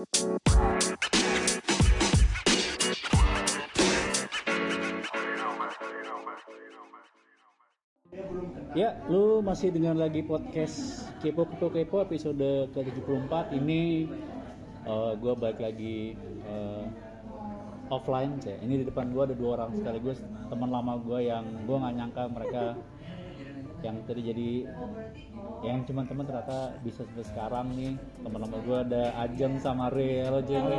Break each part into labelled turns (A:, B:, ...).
A: Ya, lu masih dengan lagi podcast Kepo Kepo Kepo episode ke-74 Ini uh, gue balik lagi uh, offline sih. Ini di depan gue ada dua orang sekaligus teman lama gue yang gue nggak nyangka mereka yang tadi jadi yang cuman teman ternyata bisa sampai sekarang nih teman lama gue ada Ajeng sama Re halo Jeng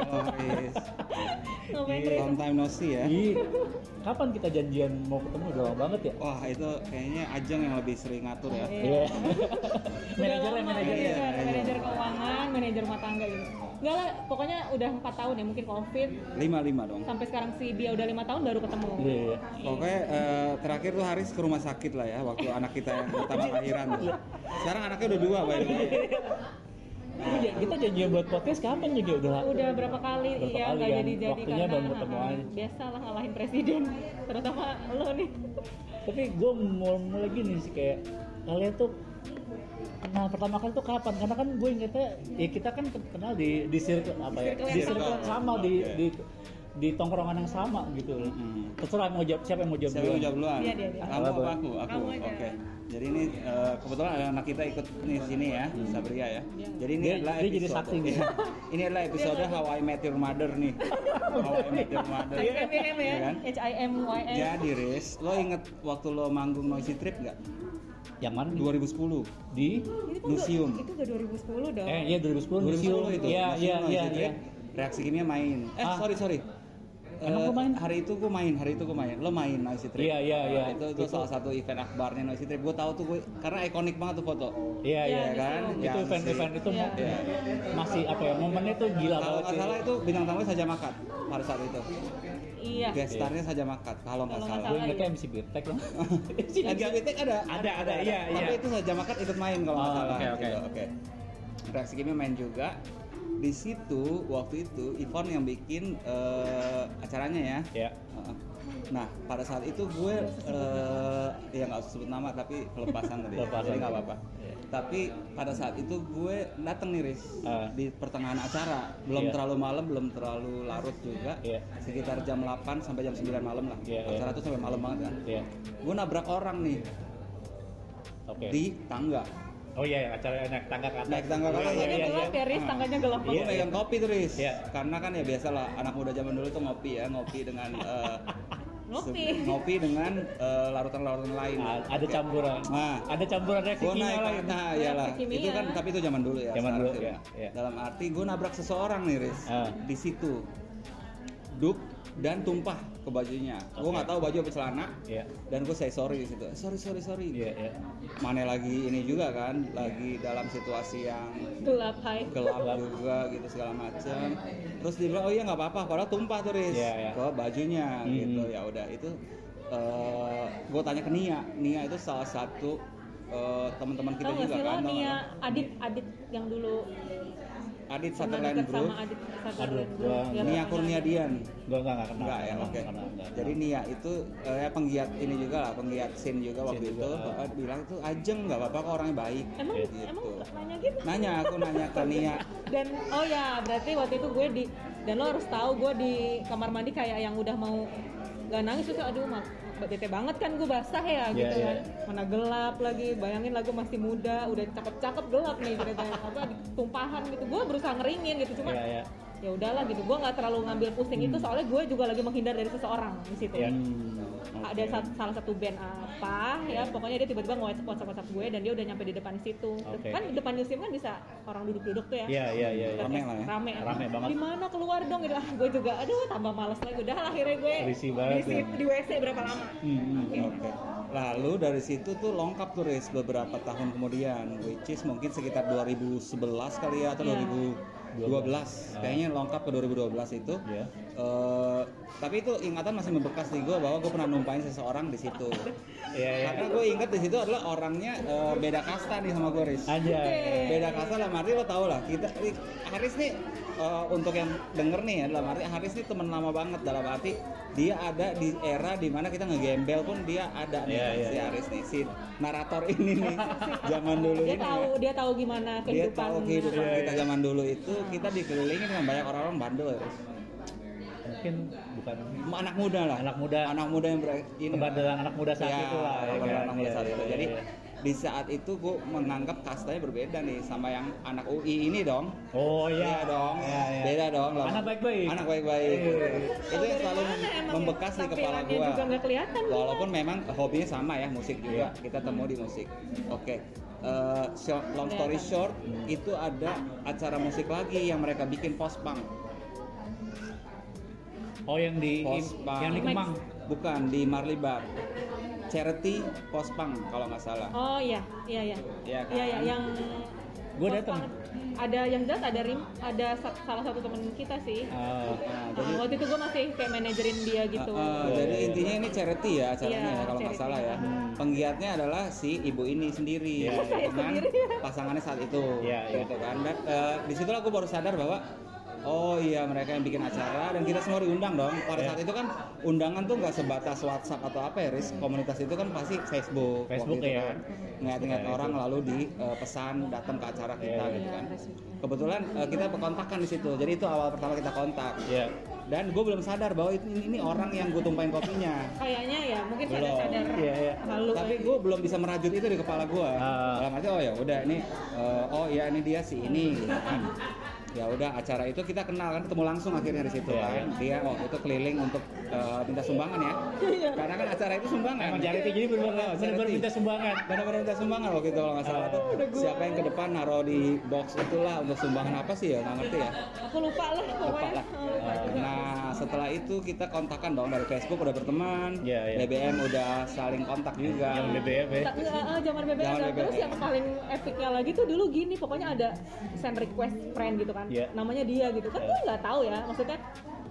B: Oh.
C: Ngapain
A: Iya.
B: Long time no see ya.
A: Kapan kita janjian mau ketemu udah lama banget ya
B: Wah itu kayaknya Ajeng yang lebih sering ngatur ya.
A: Iya.
C: Udah
A: manajernya
C: lama,
A: manajernya
C: iya,
B: iya.
C: manajer keuangan, manajer rumah tangga gitu. Enggak lah, pokoknya udah empat tahun ya mungkin covid
B: Lima lima dong.
C: sampai sekarang si dia udah lima tahun baru ketemu.
A: Iya, iya.
B: Pokoknya eh, terakhir tuh Haris ke rumah sakit lah ya waktu anak kita yang pertama lahiran. Sekarang anaknya udah dua by the way.
A: Kita kita janjian buat podcast kapan juga udah
C: Udah berapa kali
A: Berapa
C: ya nggak
A: kan?
C: jadi jadi
A: Waktunya
C: karena
A: baru ketemu aja.
C: biasa lah ngalahin presiden, terutama lo nih.
A: tapi gue mau mulai gini sih kayak kalian tuh kenal pertama kali tuh kapan karena kan gue ingetnya ya kita kan kenal di di circle apa ya di circle
B: sama.
A: di di di tongkrongan yang sama gitu loh
B: Mm-mm.
A: terserah mau jawab siapa yang mau jawab
B: Siapa yang mau jawab duluan?
C: Dia, dia, dia.
B: Kamu
A: Apa?
B: aku? Aku. Oke.
C: aja.
B: Jadi ini eh, kebetulan ada anak kita ikut nih di sini ya, Sabria ya. Jadi ini
A: Dia-
B: adalah
A: dia jadi
B: episode-
A: saksi nih.
B: ini adalah episode How I Met Your Mother nih. How I Met Your Mother.
C: HIM ya,
B: Iya kan?
C: H I M Y M.
B: Jadi Riz, lo inget waktu lo manggung Noisy Trip nggak?
A: yang mana nih?
B: 2010
A: di
C: Itu
B: Museum.
C: Itu udah 2010 dong.
A: eh iya 2010 museum
B: 2010 itu.
A: iya iya
B: Noisy
A: iya
B: Trip.
A: iya
B: Reaksi kimia main. Eh
A: Ah.
B: sorry sorry.
A: Emang
B: Eh,
A: lu main?
B: Hari itu gue main, hari itu gue main. Lo main Noisy Trip.
A: Iya, iya, iya.
B: Itu, itu, salah satu event akbarnya Noisy Trip. Gue tahu tuh gue karena ikonik banget tuh foto.
A: iya iya
C: Iya,
B: kan?
A: itu
B: Yang
A: event
B: si-
A: event itu
C: Iya.
A: masih apa ya momennya tuh gila
B: Kalau
A: banget
B: nggak
A: sih
B: salah itu bintang tamunya saja makat pada saat itu.
C: Iya.
B: Guest starnya saja makat kalau nggak
C: Kalau nggak
B: salah.
A: gue ingetnya
C: iya.
A: MC Birtek loh
B: LGBT ada.
A: Ada, ada, iya,
B: Tapi
A: iya.
B: itu saja makat ikut main kalau nggak
A: Oh,
B: salah.
A: oke, oke.
B: gitu, Oke. Reaksi kimia main juga. Di situ waktu itu Ivon yang bikin eh, acaranya ya.
A: ya
B: Heeh. Nah, pada saat itu gue eh ya nggak usah sebut nama tapi pelepasan tadi. ya.
A: Pelepasan.
B: Jadi nggak apa-apa.
A: Iya.
B: Tapi pada saat itu gue dateng nih Riz
A: Ah.
B: di pertengahan acara, belum
A: Iya.
B: terlalu malam, belum terlalu larut juga.
A: Iya.
B: Sekitar jam 8 sampai jam 9 malam lah.
A: Iya, iya.
B: acara tuh sampai malam banget kan.
A: iya
B: Gue nabrak orang nih
A: oke
B: di tangga.
A: Oh iya iya, acara naik tangga ke atas
B: Naik tangga ke atas.
A: Iya,
C: Tangganya
A: iya,
C: gelap
A: iya.
C: ya, Riz, tangganya gelap
B: Gue
A: Iya,
C: banget.
B: megang kopi tuh Riz.
A: Iya.
B: Karena kan ya biasalah anak muda zaman dulu tuh ngopi ya, ngopi dengan eh,
C: Ngopi.
B: ngopi dengan eh, larutan-larutan lain.
A: Ah, ada
B: Oke.
A: campuran
B: Nah,
A: ada campuran reaksi kimia
B: naik
A: lain
B: nah iyalah
C: kimia.
B: itu kan tapi itu zaman dulu ya
A: Zaman dulu, iya, iya.
B: dalam arti gue nabrak seseorang nih Riz
A: Ah.
B: di situ duk dan tumpah ke bajunya gue
A: Oke.
B: nggak tahu baju apa celana
A: iya
B: dan gue say sorry di situ sorry sorry sorry
A: iya iya
B: mana lagi ini juga kan lagi dalam situasi yang
C: Gelap, hai.
B: gelap juga gitu segala macam terus dia bilang oh iya nggak apa-apa padahal tumpah tuh Riz
A: Iya, iya.
B: ke bajunya
A: Hmm.
B: gitu ya udah itu gue tanya ke Nia Nia itu salah satu eh, teman-teman kita
C: nggak
B: juga kan tau
C: Nia? Adit Adit yang dulu
B: Adit Sutherland Group
C: sama Adit
A: Aduh,
C: Sutherland
A: gua-
C: Group. Ya,
B: Nia. Kurniadian
A: gue nggak nggak kenal
B: enggak ya oke
A: nggak
B: jadi. Nia itu eh, ya penggiat ini juga lah penggiat scene juga waktu
A: Scene
B: itu
A: juga, ah.
B: bapak bilang tuh ajeng nggak apa-apa kok orangnya baik
C: Emang.
B: Gitu.
C: emang nanya gitu?
B: nanya aku nanya ke Nia
C: Dan oh ya, berarti waktu itu gue di dan lo harus tahu gue di kamar mandi kayak yang udah mau nggak nangis terus aduh mak bete banget kan gue basah ya
A: Iya,
C: gitu
A: iya.
C: kan. Mana gelap lagi bayangin lah gue masih muda udah cakep-cakep gelap nih ceritanya. Apa tumpahan gitu. Gue berusaha ngeringin gitu cuma
A: iya iya
C: ya udahlah gitu gue nggak terlalu ngambil pusing itu soalnya gue juga lagi menghindar dari seseorang di situ
A: Iya.
B: Hmm,
C: ada
B: oke.
C: sat- salah satu band apa ya pokoknya dia tiba-tiba nge WhatsApp WhatsApp gue dan dia udah nyampe di depan situ
A: Oke.
C: kan di depan museum kan bisa orang duduk-duduk tuh ya
A: iya iya iya iya.
B: Rame lah ya.
C: rame
A: Rame banget.
C: di mana keluar dong gitu ah gue juga aduh tambah males lagi udah akhirnya gue
A: Risih banget
C: di,
A: ya.
C: di WC berapa lama
A: Hmm, hmm.
B: Oke. Lalu dari situ tuh lengkap tuh Riz beberapa tahun kemudian, which is mungkin sekitar 2011 kali ya atau
C: Iya.
B: 2012. Kayaknya lengkap ke 2012 itu.
A: Iya.
B: Eh, tapi itu ingatan masih membekas di gue bahwa gue pernah numpain seseorang di situ.
A: iya iya
B: Karena gue inget di situ adalah orangnya eh, beda kasta nih sama gue Riz.
A: aja
B: Beda kasta lah, arti lo tau lah kita nih, Haris nih eh, untuk yang denger nih ya dalam arti Haris nih temen lama banget dalam arti dia ada di era di mana kita ngegembel pun dia ada nih
A: Iya, iya,
B: si
A: iya.
B: Haris nih si narator ini nih zaman dulu
C: dia
B: ini
C: tahu
B: ya.
C: dia tahu gimana
B: dia
C: kehidupan
B: tahu kehidupan
A: Iya,
B: kita
A: iya.
B: zaman dulu itu kita dikelilingi dengan banyak orang-orang bandel ya.
A: Mungkin bukan
B: anak muda lah
A: Anak muda.
B: anak muda yang ber, ini
A: kebandelan anak muda saat
B: ya,
A: itu lah ya kan?
B: anak muda
A: Iya,
B: saat itu
A: iya,
B: jadi
A: iya.
B: Di saat itu gue menganggap kastanya berbeda nih sama yang anak UI ini dong
A: oh
B: Iya
A: iya
B: dong,
A: Iya, iya.
B: beda dong. loh.
A: Anak baik-baik.
B: Anak baik-baik.
A: Iya.
B: Itu yang selalu membekas di kepala gua. Walaupun memang hobinya sama ya musik juga.
A: Iya.
B: Kita temu di musik. Oke. Eh, short- long story short, itu ada acara musik lagi yang mereka bikin post punk.
A: oh yang di
B: Post punk.
A: yang di Kemang
B: Bukan di Marley Bar. Charity post punk kalau nggak salah.
C: Oh iya, iya iya.
B: Iya kan?
C: Iya iya yang
A: Gua
C: Pas
A: datang.
C: Ada yang jelas ada rim, ada sa- salah satu temen kita sih.
A: Ah,
B: Nah,
C: Uh,
B: jadi
C: waktu itu gue masih kayak manajerin dia gitu.
B: Uh, uh,
A: Iya,
B: jadi
A: iya,
B: intinya ini charity ya acaranya
C: Iya,
B: ya kalau nggak salah ya.
A: Hmm.
B: Penggiatnya adalah si ibu ini sendiri
A: Iya, iya.
B: Dengan
C: sendiri.
B: pasangannya saat itu,
A: Iya, iya.
B: gitu kan. Dan uh, di situ aku baru sadar bahwa Oh iya mereka yang bikin acara dan kita semua diundang dong. Pada
A: Iya.
B: saat itu kan undangan tuh nggak sebatas WhatsApp atau apa ya, Riz. Komunitas itu kan pasti Facebook,
A: Facebook
B: itu
A: ya.
B: kan. Ngeliat-ngeliat
A: Iya,
B: orang
A: itu.
B: lalu di uh, pesan datang ke acara kita
A: Iya,
B: gitu
C: Iya,
B: kan. Kebetulan uh, kita kontakkan di situ. Jadi itu awal pertama kita kontak.
A: Iya.
B: Dan gue belum sadar bahwa itu, ini orang yang gue tumpahin kopinya.
C: Kayaknya ya mungkin
B: Belum.
C: sadar-sadar
A: Iya, iya.
B: Tapi gue belum bisa merajut itu di kepala gue.
A: Ah.
B: Dalam arti oh ya udah ini eh, oh ya ini dia si ini gitu kan. Ya udah acara itu kita kenal kan ketemu langsung akhirnya di situ
A: Iya,
B: kan. Dia waktu itu keliling untuk eh, minta sumbangan ya. Karena kan acara itu sumbangan.
A: emang charity jadi benar-benar
B: Oh,
A: benar-benar
B: charity.
A: minta sumbangan
B: Benar-benar minta sumbangan waktu itu kalau nggak salah
A: Ah.
B: tuh. Siapa yang ke depan naruh di box itulah untuk sumbangan apa sih ya nggak ngerti ya.
C: Aku lupa lah
B: Lupa lah.
C: Oh,
A: Ah.
C: juga.
B: Nah setelah itu kita kontakkan dong dari Facebook udah berteman,
A: Iya, iya.
B: BBM udah saling kontak juga.
A: yang BBM ya
C: nggak, ah, zaman BBM
B: Zaman
C: terus
B: BBM.
C: yang paling epicnya lagi tuh dulu gini pokoknya ada send request friend gitu kan
A: Iya.
C: namanya dia gitu. Kan gue nggak tahu ya. Maksudnya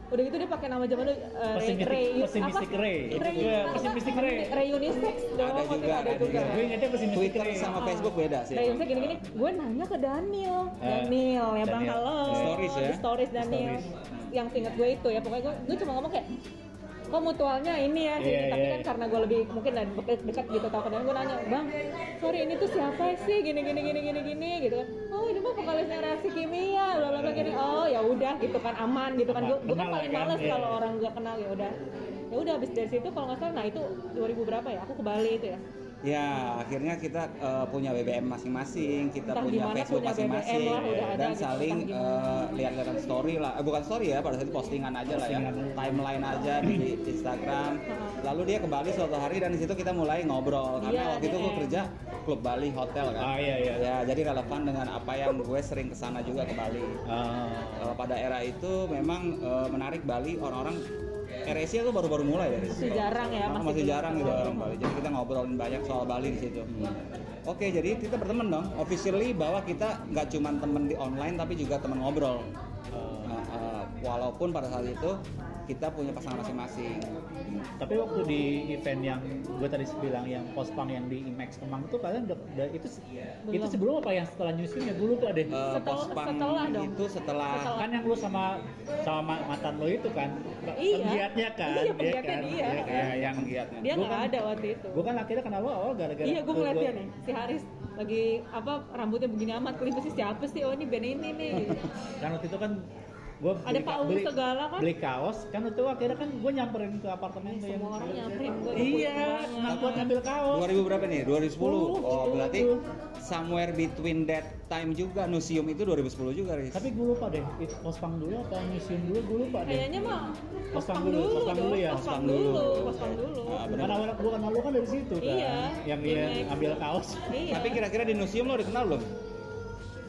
C: udah gitu dia pakai nama zaman dulu uh,
A: Pesimistic- pesimistic Ray. Iya, pesimistic Ray.
C: Ray unisex. Dong
B: Ada juga,
C: ada juga.
B: juga.
A: gue ingetnya pesimistic
B: Twitter
A: Ray.
B: sama Facebook beda sih.
C: Ray unisex gini-gini gue nanya ke Daniel.
A: Eh,
C: Daniel ya bang halo.
B: Stories ya?
C: Stories Daniel. Yang inget gue itu ya. Pokoknya gue, gue cuma ngomong kayak kok mutualnya ini ya sih
A: Iya,
C: tapi
A: iya.
C: kan karena gue lebih mungkin dan dekat, gitu tau kadang gue nanya bang sorry ini tuh siapa sih? Gini gini gini gini gini gitu kan. Oh ini mah vokalisnya reaksi kimia bla bla bla gini. Oh ya udah gitu kan aman gitu kan. Gue kan paling
A: kan,
C: males
A: iya.
C: kalau orang gak kenal ya udah. Ya udah habis dari situ kalau nggak salah nah itu 2000 berapa ya? Aku ke Bali itu ya
B: Ya, akhirnya kita eh, punya BBM masing-masing, kita
C: Entah
B: punya Facebook masing-masing, dan
C: gitu,
B: saling
C: gimana.
B: eh, lihat-lihat story lah, eh, bukan story ya, pada saat itu postingan aja lah ya,
A: Postingan.
B: timeline aja di Instagram. Lalu dia ke Bali suatu hari dan di situ kita mulai ngobrol karena
C: Iya,
B: waktu itu gue
C: DM.
B: kerja klub Bali hotel kan.
A: Ah, iya, iya.
B: Ya, jadi relevan dengan apa yang gue sering ke sana juga ke Bali.
A: Ah.
B: Eh, pada era itu memang eh, menarik Bali orang-orang era Asia tuh baru-baru mulai dari
C: Masih jarang ya,
B: Nah,
C: masih
B: masih jarang gitu orang Bali. Jadi kita ngobrolin banyak soal Bali di situ. Oke, jadi kita berteman dong. Officially bahwa kita nggak cuma temen di online tapi juga teman ngobrol. Nah, eh, walaupun pada saat itu kita punya pasangan masing-masing.
A: Tapi waktu di event yang gue tadi bilang yang pospang yang di IMAX Kemang itu kalian udah, udah- itu
C: Belum.
A: itu sebelum apa yang setelah nyusunnya dulu tuh ada
B: Eh,
C: Setel-
B: pospang
C: setelah dong.
B: itu setelah,
C: Setelah.
A: kan yang lu sama sama ma- mantan lo itu kan
C: Iya.
A: penggiatnya kan
C: Iya, penggiatnya
A: kan?
C: dia.
A: Iya kan?
B: ya, yang giatnya.
C: dia nggak
A: kan-
C: ada waktu itu
A: gue kan akhirnya kenal lo awal gara-gara
C: iya gue ngeliat
A: gua-
C: dia nih si Haris lagi apa rambutnya begini amat kelihatan sih siapa sih oh ini band ini nih
A: kan waktu itu kan gue
C: Ada paus segala kan?
A: beli kaos kan itu akhirnya kan gue nyamperin ke apartemen tuh yang
C: semua orang nyamperin gue
A: iya nah buat ngambil kaos
B: 2000 berapa nih? 2010. Oh,
A: Betul,
B: berarti somewhere between that time juga museum itu 2010 juga, Riz.
A: tapi gue lupa deh itu pospang dulu apa museum dulu gue lupa deh
C: kayaknya mah
A: Pospang dulu, pospang dulu ya?
C: pospang
B: Pospang
C: dulu pospang dulu
B: Ah.
A: Karena awal gue kenal lo kan dari situ kan
C: Iya,
A: yang
C: di
A: dia
C: Max.
A: ambil kaos
C: iya
B: Tapi kira-kira di museum lo udah kenal belum?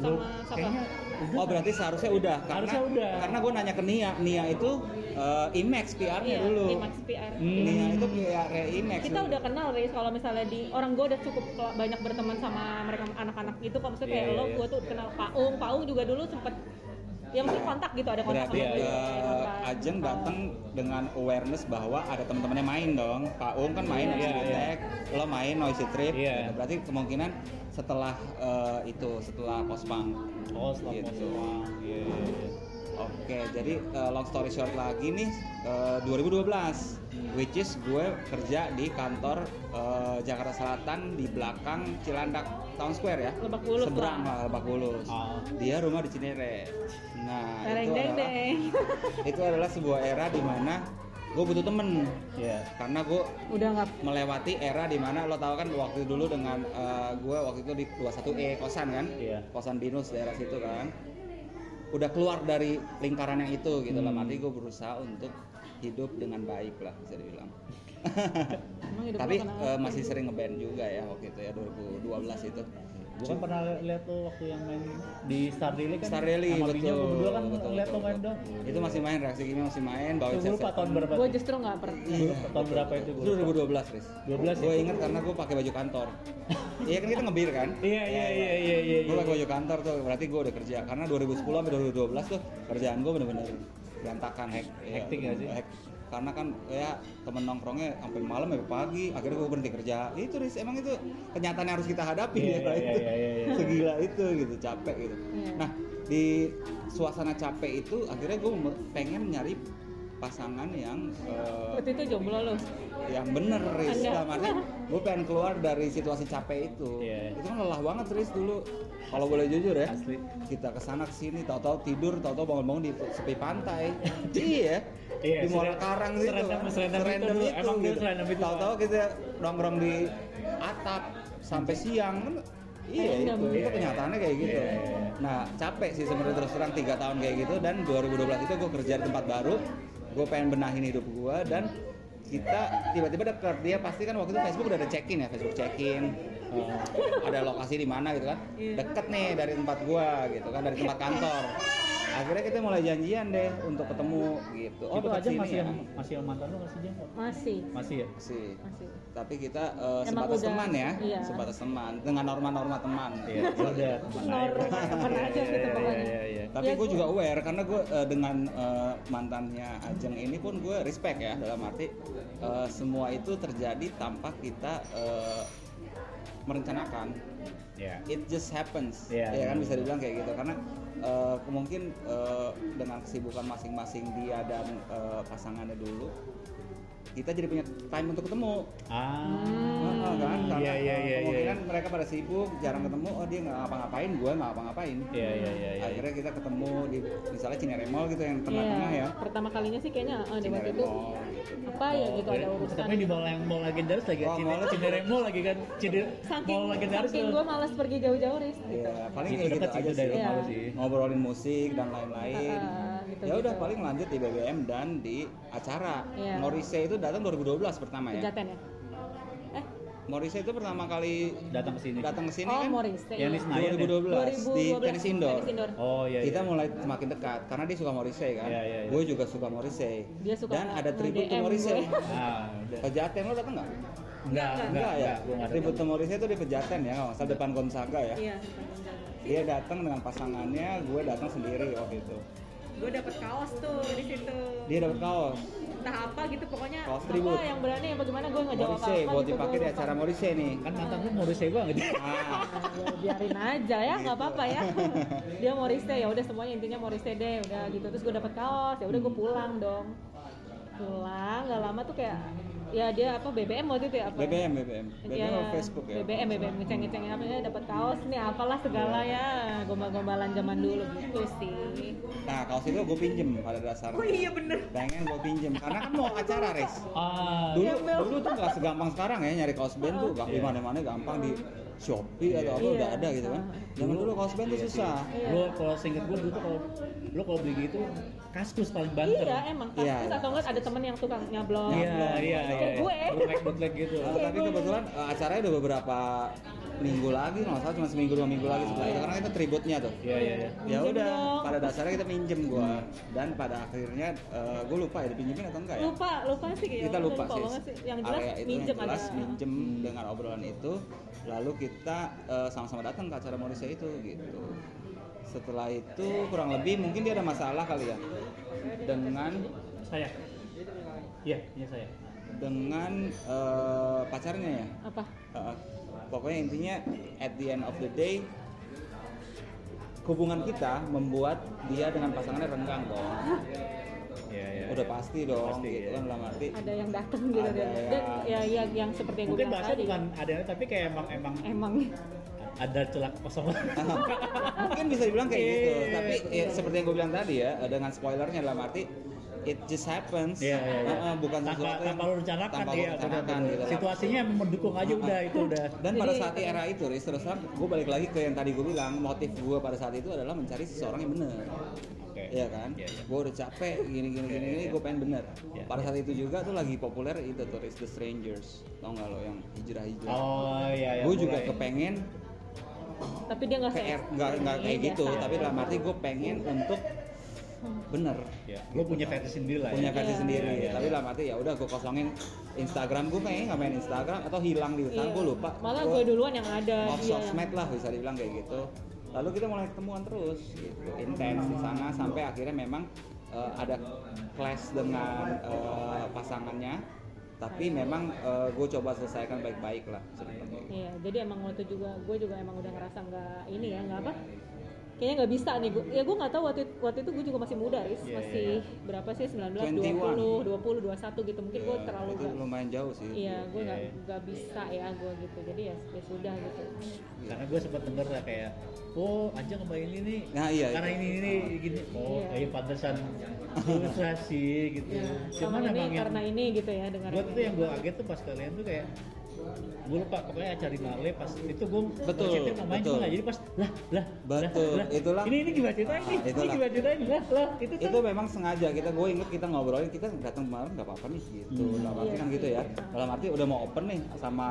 A: Lu-
C: sama siapa
A: kayaknya udah
B: Oh berarti seharusnya udah karena
A: Harusnya udah.
B: karena gue nanya ke Nia, Nia itu eh, IMAX PR-nya
C: iya
B: dulu.
C: di Max PR
A: Hmm.
B: Nia itu PR IMAX.
C: kita
B: dulu.
C: udah kenal Riz kalau misalnya di orang gue udah cukup banyak berteman sama mereka anak-anak itu kalau misalnya kayak
A: Iya,
C: lo
A: iya.
C: gue tuh kenal Paung Paung juga dulu sempet ya mesti kontak gitu ada kontak
B: Berarti
C: sama
B: eh,
C: kontak.
B: Ajeng datang dengan awareness bahwa ada teman-temannya main dong. Pak Um kan main
C: Iya,
B: di
A: iya.
B: Attack, lo main Noisy Trip.
A: Iya.
B: Berarti kemungkinan setelah eh, itu setelah pospang.
A: oh setelah
B: Gitu.
A: pospang iya iya, iya.
B: Oke, jadi eh, long story short lagi nih eh, 2012 which is gue kerja di kantor eh, Jakarta Selatan di belakang Cilandak Town Square ya.
C: Lebak Bulus
B: Seberang
C: lah.
B: Lebak Bulus.
D: Ah.
B: Dia rumah di Cinere. Nah,
C: Tereng
B: itu
C: deng
B: adalah
C: deng.
B: itu adalah sebuah era di mana gue butuh temen
D: Iya.
B: karena gue
C: Udah nggak
B: melewati era di mana lo tahu kan waktu dulu dengan eh, gue waktu itu di 21E kosan kan
D: Iya.
B: kosan binus daerah situ kan udah keluar dari lingkaran yang itu gitu lah.
D: Hmm.
B: arti gue berusaha untuk hidup dengan baik lah bisa dibilang. Tapi eh, masih sering ngeband juga ya waktu itu ya 2012 itu
D: Gue kan pernah lihat lo waktu yang main di Star Rally kan
B: Star Rally,
D: sama
B: betul,
D: Binyo berdua kan
B: betul,
D: lihat lo main
B: betul.
D: dong
B: itu masih main reaksi kimi masih main bawa
D: gue lupa tahun berapa
C: Gue justru nggak pernah.
B: Iya.
D: tahun berapa itu gue
B: 2012 Riz.
D: 12
B: gue
D: ya?
B: inget karena gue pakai baju kantor. Iya kan kita ngebir kan?
D: Iya iya iya iya iya.
B: gue pakai baju kantor tuh berarti gue udah kerja. Karena 2010 sampai 2012 tuh kerjaan gue bener-bener berantakan. Hek,
D: Hektik nggak sih?
B: Karena kan ya temen nongkrongnya sampai malam sampai pagi akhirnya gue berhenti kerja itu Riz emang itu kenyataan yang harus kita hadapi
D: Iya,
B: ya
D: iya,
B: itu
D: iya, iya, iya.
B: segila itu gitu capek gitu
C: Iya.
B: nah di suasana capek itu akhirnya gue pengen nyari pasangan yang eh,
C: Waktu itu jomblo lo.
B: yang bener Riz
C: Anda.
B: dalam arti gue pengen keluar dari situasi capek itu
D: Iya.
B: itu kan lelah banget Riz dulu kalau boleh jujur ya
D: Asli.
B: kita ke sana ke sini tahu-tahu tidur tahu-tahu bangun-bangun di sepi pantai iya
D: Iya,
B: di Muara
D: serendam-
B: Karang gitu
D: serendam-
B: kan.
D: serendam itu dulu. Emang
B: gitu.
D: serendam itu,
B: tahu-tahu kita nongkrong di atap sampai siang kan iya
C: Serendam.
B: itu itu kenyataannya kayak gitu
D: Iya, iya,
B: nah capek sih sebenarnya terus terang tiga tahun kayak gitu dan 2012 itu gue kerja di tempat baru gue pengen benahin hidup gue dan kita tiba-tiba deket dia pasti kan waktu itu Facebook udah ada check-in ya Facebook check-in
D: Oh.
B: ada lokasi di mana gitu kan
C: Iya.
B: deket nih dari tempat gua gitu kan dari tempat kantor akhirnya kita mulai janjian deh untuk ketemu gitu oh
D: itu aja
B: sini
D: masih
B: ya
D: yang masih yang mantan lo masih jam
C: Masih.
D: masih ya
B: sih
C: Masih.
B: tapi kita eh,
C: Emang
B: sebatas
C: udah-
B: teman ya
C: iya.
B: sebatas teman dengan norma-norma teman
D: iya ya udah teman aja.
C: Norma teman aja gitu
D: Iya,
C: pokoknya.
D: iya, iya.
B: tapi
C: Ya,
B: gue juga aware karena gue dengan eh, mantannya Ajeng ini pun gue respect ya dalam arti eh, semua itu terjadi tanpa kita eh, merencanakan
D: Iya.
B: it just happens
D: Iya,
B: ya kan
D: benar.
B: bisa dibilang kayak gitu karena eh, mungkin eh, dengan kesibukan masing-masing dia dan eh, pasangannya dulu kita jadi punya time untuk ketemu.
D: Ah.
B: Heeh, kan? Karena
D: iya iya
B: eh,
D: iya.
B: kemungkinan
D: iya
B: mereka pada sibuk jarang ketemu oh dia nggak ngapa-ngapain gue nggak ngapa-ngapain.
D: Iya iya iya iya.
B: akhirnya kita ketemu di misalnya Cinere Mall gitu yang tengah-tengah
C: Iya.
B: ya.
C: Pertama kalinya sih kayaknya ah, di waktu itu Apa ya gitu ada urusan.
D: tapi di mall yang mall legendaris lagi
B: Oh, mall-
D: Cinere Mall lagi kan
C: Saking,
D: mall legendaris
C: saking
D: tuh.
C: gue malas pergi jauh-jauh ris.
B: Iya, paling gitu
D: sih
B: aja
D: dari
B: sih.
C: Iya.
D: rumah lu sih
B: Ngobrolin musik dan lain-lain.
C: Gitu,
B: ya udah
C: gitu.
B: paling lanjut di BBM dan di acara.
C: Iya.
B: Morrissey itu datang 2012 pertama ya.
C: Ya?
B: Morrissey itu pertama kali
D: datang ke sini
B: datang ke sini
C: oh
B: kan
C: Morrissey.
D: Di ya?
B: 2012, di
C: 2012,
B: tenis indoor.
C: tenis indoor.
D: oh iya
B: Kita
D: iya.
B: mulai semakin dekat karena dia suka Morrissey kan.
D: Iya, iya, iya.
B: Gue juga suka Morrissey.
C: Dia suka
B: dan ada tribute to
C: nge-DM
B: Morrissey.
D: ah udah
B: Pejaten lo datang nggak?
D: enggak enggak
B: Enggak ya. Tribute
D: datang.
B: to Morrissey itu di Pejaten ya, salah depan Gonzaga ya.
C: Iya.
B: Dia datang dengan pasangannya, gue datang sendiri waktu itu.
C: Gue dapet kaos tuh di situ.
B: Dia dapat kaos.
C: Entah apa gitu pokoknya.
B: Kaos
C: apa
B: tribut.
C: yang berani apa gimana gue nggak jawab
B: Morrissey
C: apa
B: buat
C: gitu,
B: dipakai di acara Morrissey nih.
D: kan mantan lu Morrissey banget
B: Ah,
C: Ah, ya biarin aja ya nggak apa-apa ya dia Morrissey ya udah semuanya intinya Morrissey deh udah gitu terus gue dapet kaos ya udah gue pulang dong pulang nggak lama tuh kayak ya dia apa BBM waktu itu ya apa
B: BBM, BBM, BBM
C: Ya,
B: atau Facebook ya.
C: BBM BBM ngeceng ngecengin apa ya dapat kaos nih apalah segala ya gombal-gombalan zaman dulu gitu sih
B: Nah, kaos itu gue pinjem pada dasarnya.
C: oh iya bener
B: Pengen gue pinjem karena kan mau acara res.
D: ah
B: Dulu dulu tuh gak segampang sekarang ya nyari kaos band tuh gak di
D: Iya.
B: mana-mana gampang di Shopee atau apa
C: Iya.
B: udah ada gitu kan. Zaman dulu kaos band tuh susah.
C: Iya.
D: lu kalau singkat gue dulu tuh kalau lu kalau beli gitu kaskus paling banter.
C: Iya emang
B: Iya,
C: kaskus
B: iya.
C: atau enggak ada temen yang tukang nyablon.
D: Iya iya iya
C: Kayak gue.
D: bootleg bootleg gitu.
B: Nah, tapi kebetulan eh, acaranya udah beberapa minggu lagi, nggak salah cuma seminggu dua minggu lagi setelah itu. Karena kita tributnya tuh.
D: iya iya iya.
B: Ya udah pada dasarnya kita minjem gua. Dan pada akhirnya gue lupa ya dipinjemin atau enggak ya?
C: Lupa lupa sih kayaknya.
B: Kita lupa, sih.
C: banget sih yang jelas
B: area itu
C: minjem
B: yang jelas
C: ada.
B: minjem dengan obrolan itu. Lalu kita eh, sama-sama datang ke acara Morrissey itu gitu setelah itu kurang lebih mungkin dia ada masalah kali ya? Dengan
D: saya. Iya iya saya.
B: Dengan eh, pacarnya ya?
C: Apa?
B: Uh, pokoknya intinya at the end of the day hubungan kita membuat dia dengan pasangannya renggang dong.
A: Iya, iya.
B: udah pasti dong
A: Pasti,
B: gitu
A: ya.
B: kan dalam arti
C: ada yang datang gitu.
B: Ada
C: dan,
B: yang-
C: dan ya, ya yang seperti yang gue
A: Mungkin bahasa bukan ada tapi kayak emang emang
C: emang
A: ada celak kosong.
B: mungkin bisa dibilang kayak gitu
A: Iya,
B: tapi
A: iya,
B: ya, seperti yang gue bilang tadi ya dengan spoilernya dalam arti it just happens
A: Iya, iya, iya.
B: Heeh, bukan
A: tanpa,
B: sesuatu yang-
A: tanpa lu rencanakan
B: tanpa
A: iya,
B: rencanakan
A: benar-benar.
B: gitu.
A: Situasinya emang mendukung aja
B: Ah,
A: udah
B: ah.
A: itu udah.
B: dan pada saat era itu Riz, terus terang gue balik lagi ke yang tadi gue bilang motif gue pada saat itu adalah mencari seseorang yang benar
A: Oke.
B: Iya kan?
A: Iya, iya.
B: Gue udah capek gini gini
A: Iya,
B: gini
A: iya,
B: ini
A: iya.
B: gue pengen bener.
A: Iya,
B: Pada
A: iya.
B: saat itu juga tuh lagi populer itu tuh The Strangers. Tau nggak lo yang hijrah-hijrah?
A: Oh iya iya.
B: gue juga kepengen
C: tapi dia nggak
B: PR
C: se-
B: nggak nggak kayak
C: Iya,
B: gitu,
C: biasa.
B: tapi dalam arti gue pengen untuk bener
A: Ya, gue punya versi sendiri lah.
B: punya
A: ya.
B: versi
C: Iya,
B: sendiri.
A: iya, iya.
B: tapi dalam arti ya udah gue kosongin Instagram gue kayaknya nggak main Instagram atau hilang di Instagram
C: Iya.
B: gue lupa.
C: malah
B: Gua
C: gue duluan yang ada
B: off
C: dia yang
B: sosmed lah bisa dibilang kayak gitu lalu kita mulai ketemuan terus gitu intens di sana sampai akhirnya memang eh, ada clash dengan eh, pasangannya tapi memang gue coba selesaikan baik-baik lah.
C: Iya, jadi emang waktu juga gue juga emang udah ngerasa nggak ini ya nggak apa kayaknya nggak bisa nih gue ya gue nggak tahu waktu waktu itu gue juga masih muda ris
A: Iya,
C: masih
A: iya,
C: berapa sih 19
B: 21.
C: 20 20 21 gitu mungkin gue
B: Ya,
C: terlalu
B: itu
C: nggak
B: lumayan jauh sih
C: iya gue nggak
A: Iya.
C: nggak bisa ya gue gitu jadi ya, ya sudah gitu
A: Karena gue sempat denger lah kayak, oh aja ngebah ini nih.
B: Nah, iya,
A: Karena
B: iya.
A: ini ini gini. Oh,
C: Iya.
A: kayak pantesan susah sih gitu.
C: ya,
A: Cuman
C: ini
A: emang yang
C: karena ini gitu ya dengan
A: gue tuh yang gue kaget tuh pas kalian tuh kayak gue lupa pokoknya acara Marley pas itu gue
B: Betul,
A: ngechatnya mau main
B: betul.
A: cuma jadi pas lah lah
B: Betul,
A: lah, lah.
B: itulah.
A: ini ini gimana ceritanya nih ini
B: Itulah.
A: gimana ceritanya lah lah itu tuh
B: itu memang sengaja kita gue inget kita ngobrolin kita datang kemarin nggak apa-apa nih gitu
A: Hmm.
B: dalam arti
C: Iya
B: kan gitu
C: sih.
B: ya dalam arti udah mau open nih sama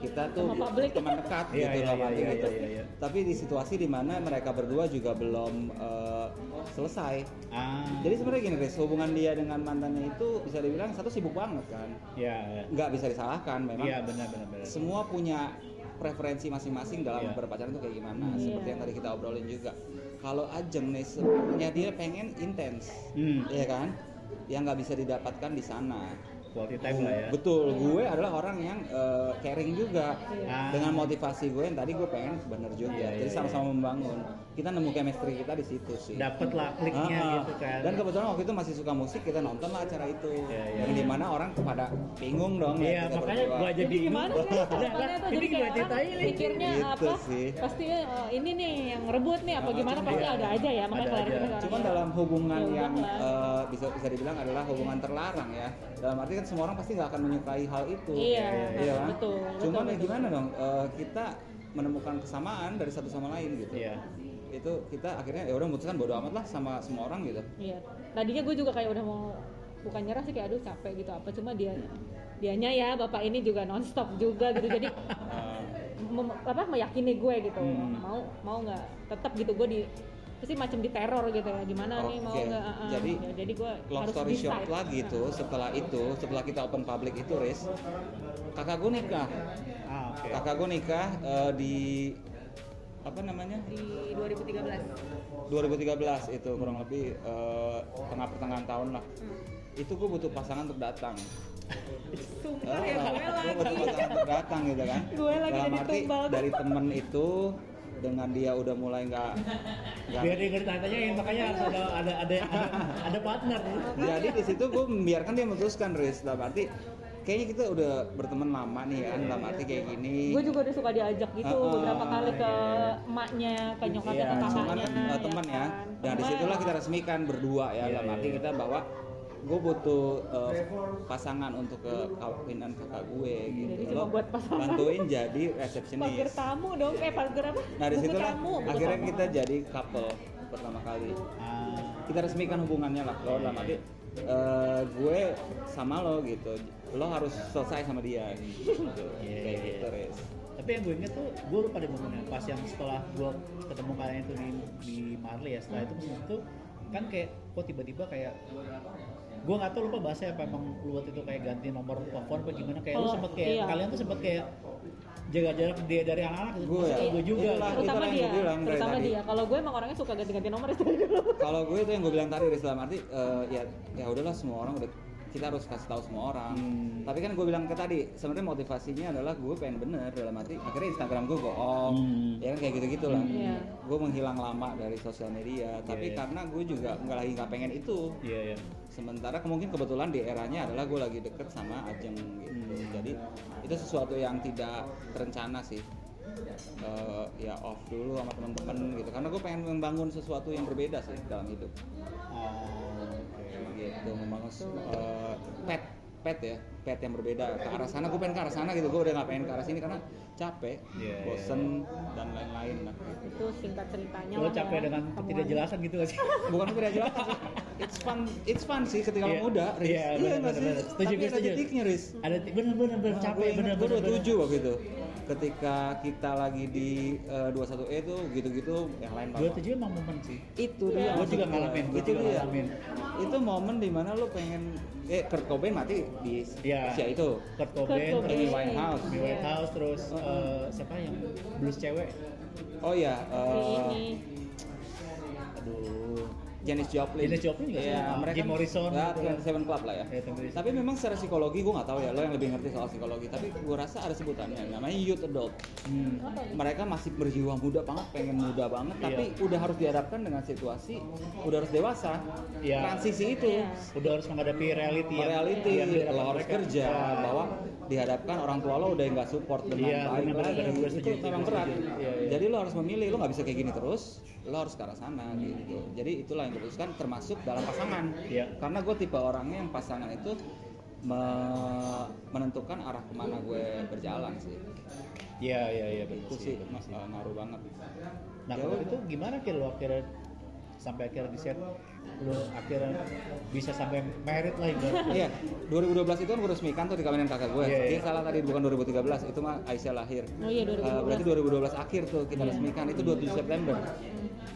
B: kita tuh teman dekat
A: Iya,
B: gitu
A: iya, iya,
B: arti
A: iya,
B: gitu
A: iya, iya.
B: tapi di situasi di mana mereka berdua juga belum eh, selesai
A: ah
B: jadi sebenarnya gini Riz, hubungan dia dengan mantannya itu bisa dibilang satu sibuk banget kan
A: ya ya.
B: nggak bisa disalahkan memang
A: iya benar benar benar
B: semua punya preferensi masing-masing dalam
A: Iya.
B: berpacaran itu kayak gimana
C: Iya.
B: seperti yang tadi kita obrolin juga kalau Ajeng nih sebenarnya dia pengen intens
A: hmm,
B: Iya kan? Yang nggak bisa didapatkan di sana.
A: Quality time lah ya
B: Betul, gue adalah orang yang eh, caring juga
A: Ah.
B: dengan motivasi gue yang tadi gue pengen bener juga.
A: Iya,
B: Jadi
A: iya,
B: sama-sama membangun. Kita nemu chemistry kita di situ sih.
A: dapat lah kliknya
B: Ah, ah.
A: gitu kan
B: Dan kebetulan waktu itu masih suka musik, kita nonton lah acara itu.
A: Iya, iya.
B: Yang di mana orang pada bingung dong.
A: iya
B: kita
A: makanya
B: berdua.
A: gue aja
C: jadi
A: bingung
C: gimana sih jadi kayak
A: nih
C: pikirnya
B: Gitu
C: apa
B: sih.
C: pasti eh, ini nih yang rebut nih apa gimana pasti
A: iya.
C: ada aja ya makanya
B: Cuman dalam hubungan
C: Ya
B: yang bisa bisa dibilang adalah hubungan terlarang ya. Dalam arti kan semua orang pasti nggak akan menyukai hal itu.
C: Iya,
B: Iya kan?
C: betul,
B: Cuman
C: betul,
B: ya
C: betul.
B: gimana dong? Eh, kita menemukan kesamaan dari satu sama lain gitu.
A: iya
B: Itu kita akhirnya ya udah memutuskan bodo amat lah sama semua orang gitu.
C: Iya. Tadinya gue juga kayak udah mau bukan nyerah sih kayak aduh capek gitu apa cuma dia dianya ya bapak ini juga nonstop juga gitu jadi
B: Eh,
C: mem- apa meyakini gue gitu
A: Hmm.
C: mau mau nggak tetap gitu gue di pasti macam diteror gitu ya gimana nih mau
B: Oke.
C: nggak? Ah.
B: Jadi,
C: Ya, jadi gue
B: long
C: harus
B: story short
C: decide.
B: lagi tuh setelah itu setelah kita open public itu Riz kakak gue nikah.
A: Ah oke.
B: Kakak gue nikah eh, di apa namanya?
C: Di 2013
B: 2013 itu kurang lebih eh, tengah pertengahan tahun lah.
C: Hmm.
B: itu gue butuh pasangan untuk datang.
C: Sumpah ya
B: Ah,
C: gue
B: gue butuh
C: lagi
B: pasangan untuk datang gitu kan.
C: Gue lagi
B: dalam arti dari temen itu dengan dia udah mulai nggak
A: biar dia ngerti tanya makanya harus ada ada ada ada, ada partner
B: jadi di situ gue membiarkan dia memutuskan Riz dalam arti kayaknya kita udah berteman lama nih kan dalam arti kayak gini
C: gue juga udah suka diajak gitu
B: ah,
C: beberapa kali ke
A: iya, iya.
C: emaknya ke nyokapnya
A: Iya,
C: ke kakaknya
B: kan eh, teman ya
C: kan.
B: dan
C: Cuma
B: di situlah kita resmikan berdua ya
A: Iya,
B: dalam
A: iya,
B: arti
A: iya.
B: kita bahwa gue butuh eh, pasangan untuk ke kawinan kakak gue gitu
C: Jadi
B: Lo
C: buat pasangan.
B: bantuin jadi
C: pagar
B: resepsionis
C: tamu dong. Eh pagar apa?
B: Nah
C: di
B: situlah
C: tamu, buku
B: akhirnya
C: tamu.
B: kita jadi couple pertama kali.
A: Ah.
B: Kita resmikan hubungannya lah lo dalam arti eh, gue sama lo gitu. Lo harus selesai sama dia gitu.
A: Iya,
B: kayak gitu. Riz.
A: Tapi yang gue inget tuh gue lupa deh momennya pas yang setelah gue ketemu kalian itu di di Marley ya setelah itu itu kan kayak kok tiba-tiba kayak gue nggak tahu lupa bahasa apa emang lu waktu itu kayak ganti nomor telepon apa gimana kayak lu
C: Kalau-
A: sempet kayak
C: iya.
A: kalian tuh sempet kayak jaga jarak dia dari anak-anak gitu
B: Gue ya?
A: gue juga
B: Itulah.
A: gitu.
C: terutama
B: yang
C: dia
B: gue bilang
C: terutama dia kalau gue emang orangnya suka ganti-ganti nomor dulu
B: kalau gue itu yang gue bilang tadi dalam arti eh, ya ya udahlah semua orang udah kita harus kasih tahu semua orang
A: Hmm.
B: tapi kan gue bilang ke tadi sebenarnya motivasinya adalah gue pengen bener dalam arti akhirnya Instagram gue off
A: Hmm.
B: ya kan kayak gitu gitu lah
C: Iya.
B: gue menghilang lama dari sosial media tapi
A: iya.
B: karena gue juga nggak lagi nggak pengen itu
A: Iya, iya.
B: sementara mungkin kebetulan di eranya adalah gue lagi deket sama Ajeng gitu
A: Hmm.
B: jadi itu sesuatu yang tidak terencana sih Eh, ya off dulu sama teman-teman gitu karena gue pengen membangun sesuatu yang berbeda sih dalam hidup
A: oke.
B: Gitu membangun eh, pet pet ya pet yang berbeda ke arah sana gue pengen ke arah sana gitu gue udah nggak pengen ke arah sini karena capek
A: Iya, iya,
B: bosen dan lain-lain lah
C: itu singkat ceritanya
A: Lo capek
C: ya,
A: dengan
C: temuan.
A: ketidakjelasan gitu gak sih?
B: bukan tidak jelas sih it's fun it's fun sih ketika
A: Iya.
B: lo muda Riz.
A: Iya,
B: iya nggak sih.
A: Setuju,
B: tapi
A: gue
B: ada
A: setuju.
B: titiknya Riz
A: Ada bener bener bener capek
B: gue
A: bener
B: ingat gue
A: bener. bener.
B: 27 waktu itu ketika kita lagi di eh, 21E tuh gitu-gitu yang lain
A: Dua tujuh emang momen sih.
B: itu dia
A: Gua
B: maksud
A: juga
B: gua.
A: ngalamin, gua
B: itu
A: juga
B: dia
A: ngalamin.
B: itu momen di mana lo pengen eh Kurt Cobain mati di
A: Iya.
B: usia itu
A: Kurt
C: Kurt
A: Cobain,
C: Cobain.
B: Amy
A: terus
B: Winehouse
A: Amy Winehouse, terus eh, siapa yang blues cewek?
B: oh ya
C: ini
A: Aduh.
B: Janis Joplin
A: Janis Joplin juga
B: Iya,
A: sama.
B: mereka
A: Jim Morrison
B: ya,
A: gitu kan.
B: Seven Club lah ya
A: Ya,
B: tapi memang secara psikologi gue nggak tahu ya lo yang lebih ngerti soal psikologi tapi gue rasa ada sebutannya namanya youth adult
A: Hmm.
B: mereka masih berjiwa muda banget pengen muda banget
A: Iya.
B: tapi udah harus dihadapkan dengan situasi udah harus dewasa
A: Iya.
B: transisi itu
C: Iya.
A: Udah harus menghadapi reality yang
B: reality
A: yang dihadapan
B: lo harus
A: mereka.
B: kerja
A: Ya.
B: bahwa dihadapkan orang tua lo udah nggak support dengan
A: Iya,
B: baik
A: benar, benar,
B: lagi
A: benar, gue
B: itu memang berat.
A: Iya, iya.
B: jadi lo harus memilih lo nggak bisa kayak gini terus lo harus ke arah sana gitu. Jadi itulah yang diputuskan termasuk dalam pasangan.
A: Iya.
B: karena gue tipe orangnya yang pasangan itu me- menentukan arah ke mana gue berjalan sih.
A: Iya iya iya betul
B: itu sih
A: betul sih.
B: uh, ngaruh banget.
A: Nah
B: Ya
A: kalau itu gimana kira lo akhirnya sampai akhirnya di set lo akhirnya bisa sampai merit lah ibaratnya.
B: Iya, 2012 itu kan gue resmikan tuh di kawinan kakak gue.
A: Iya, iya.
B: Dia salah tadi bukan 2013, itu mah Aisyah lahir.
C: oh iya
B: Eh,
C: 2012
B: berarti 2012 akhir tuh kita
C: Iya.
B: resmikan itu 27 September.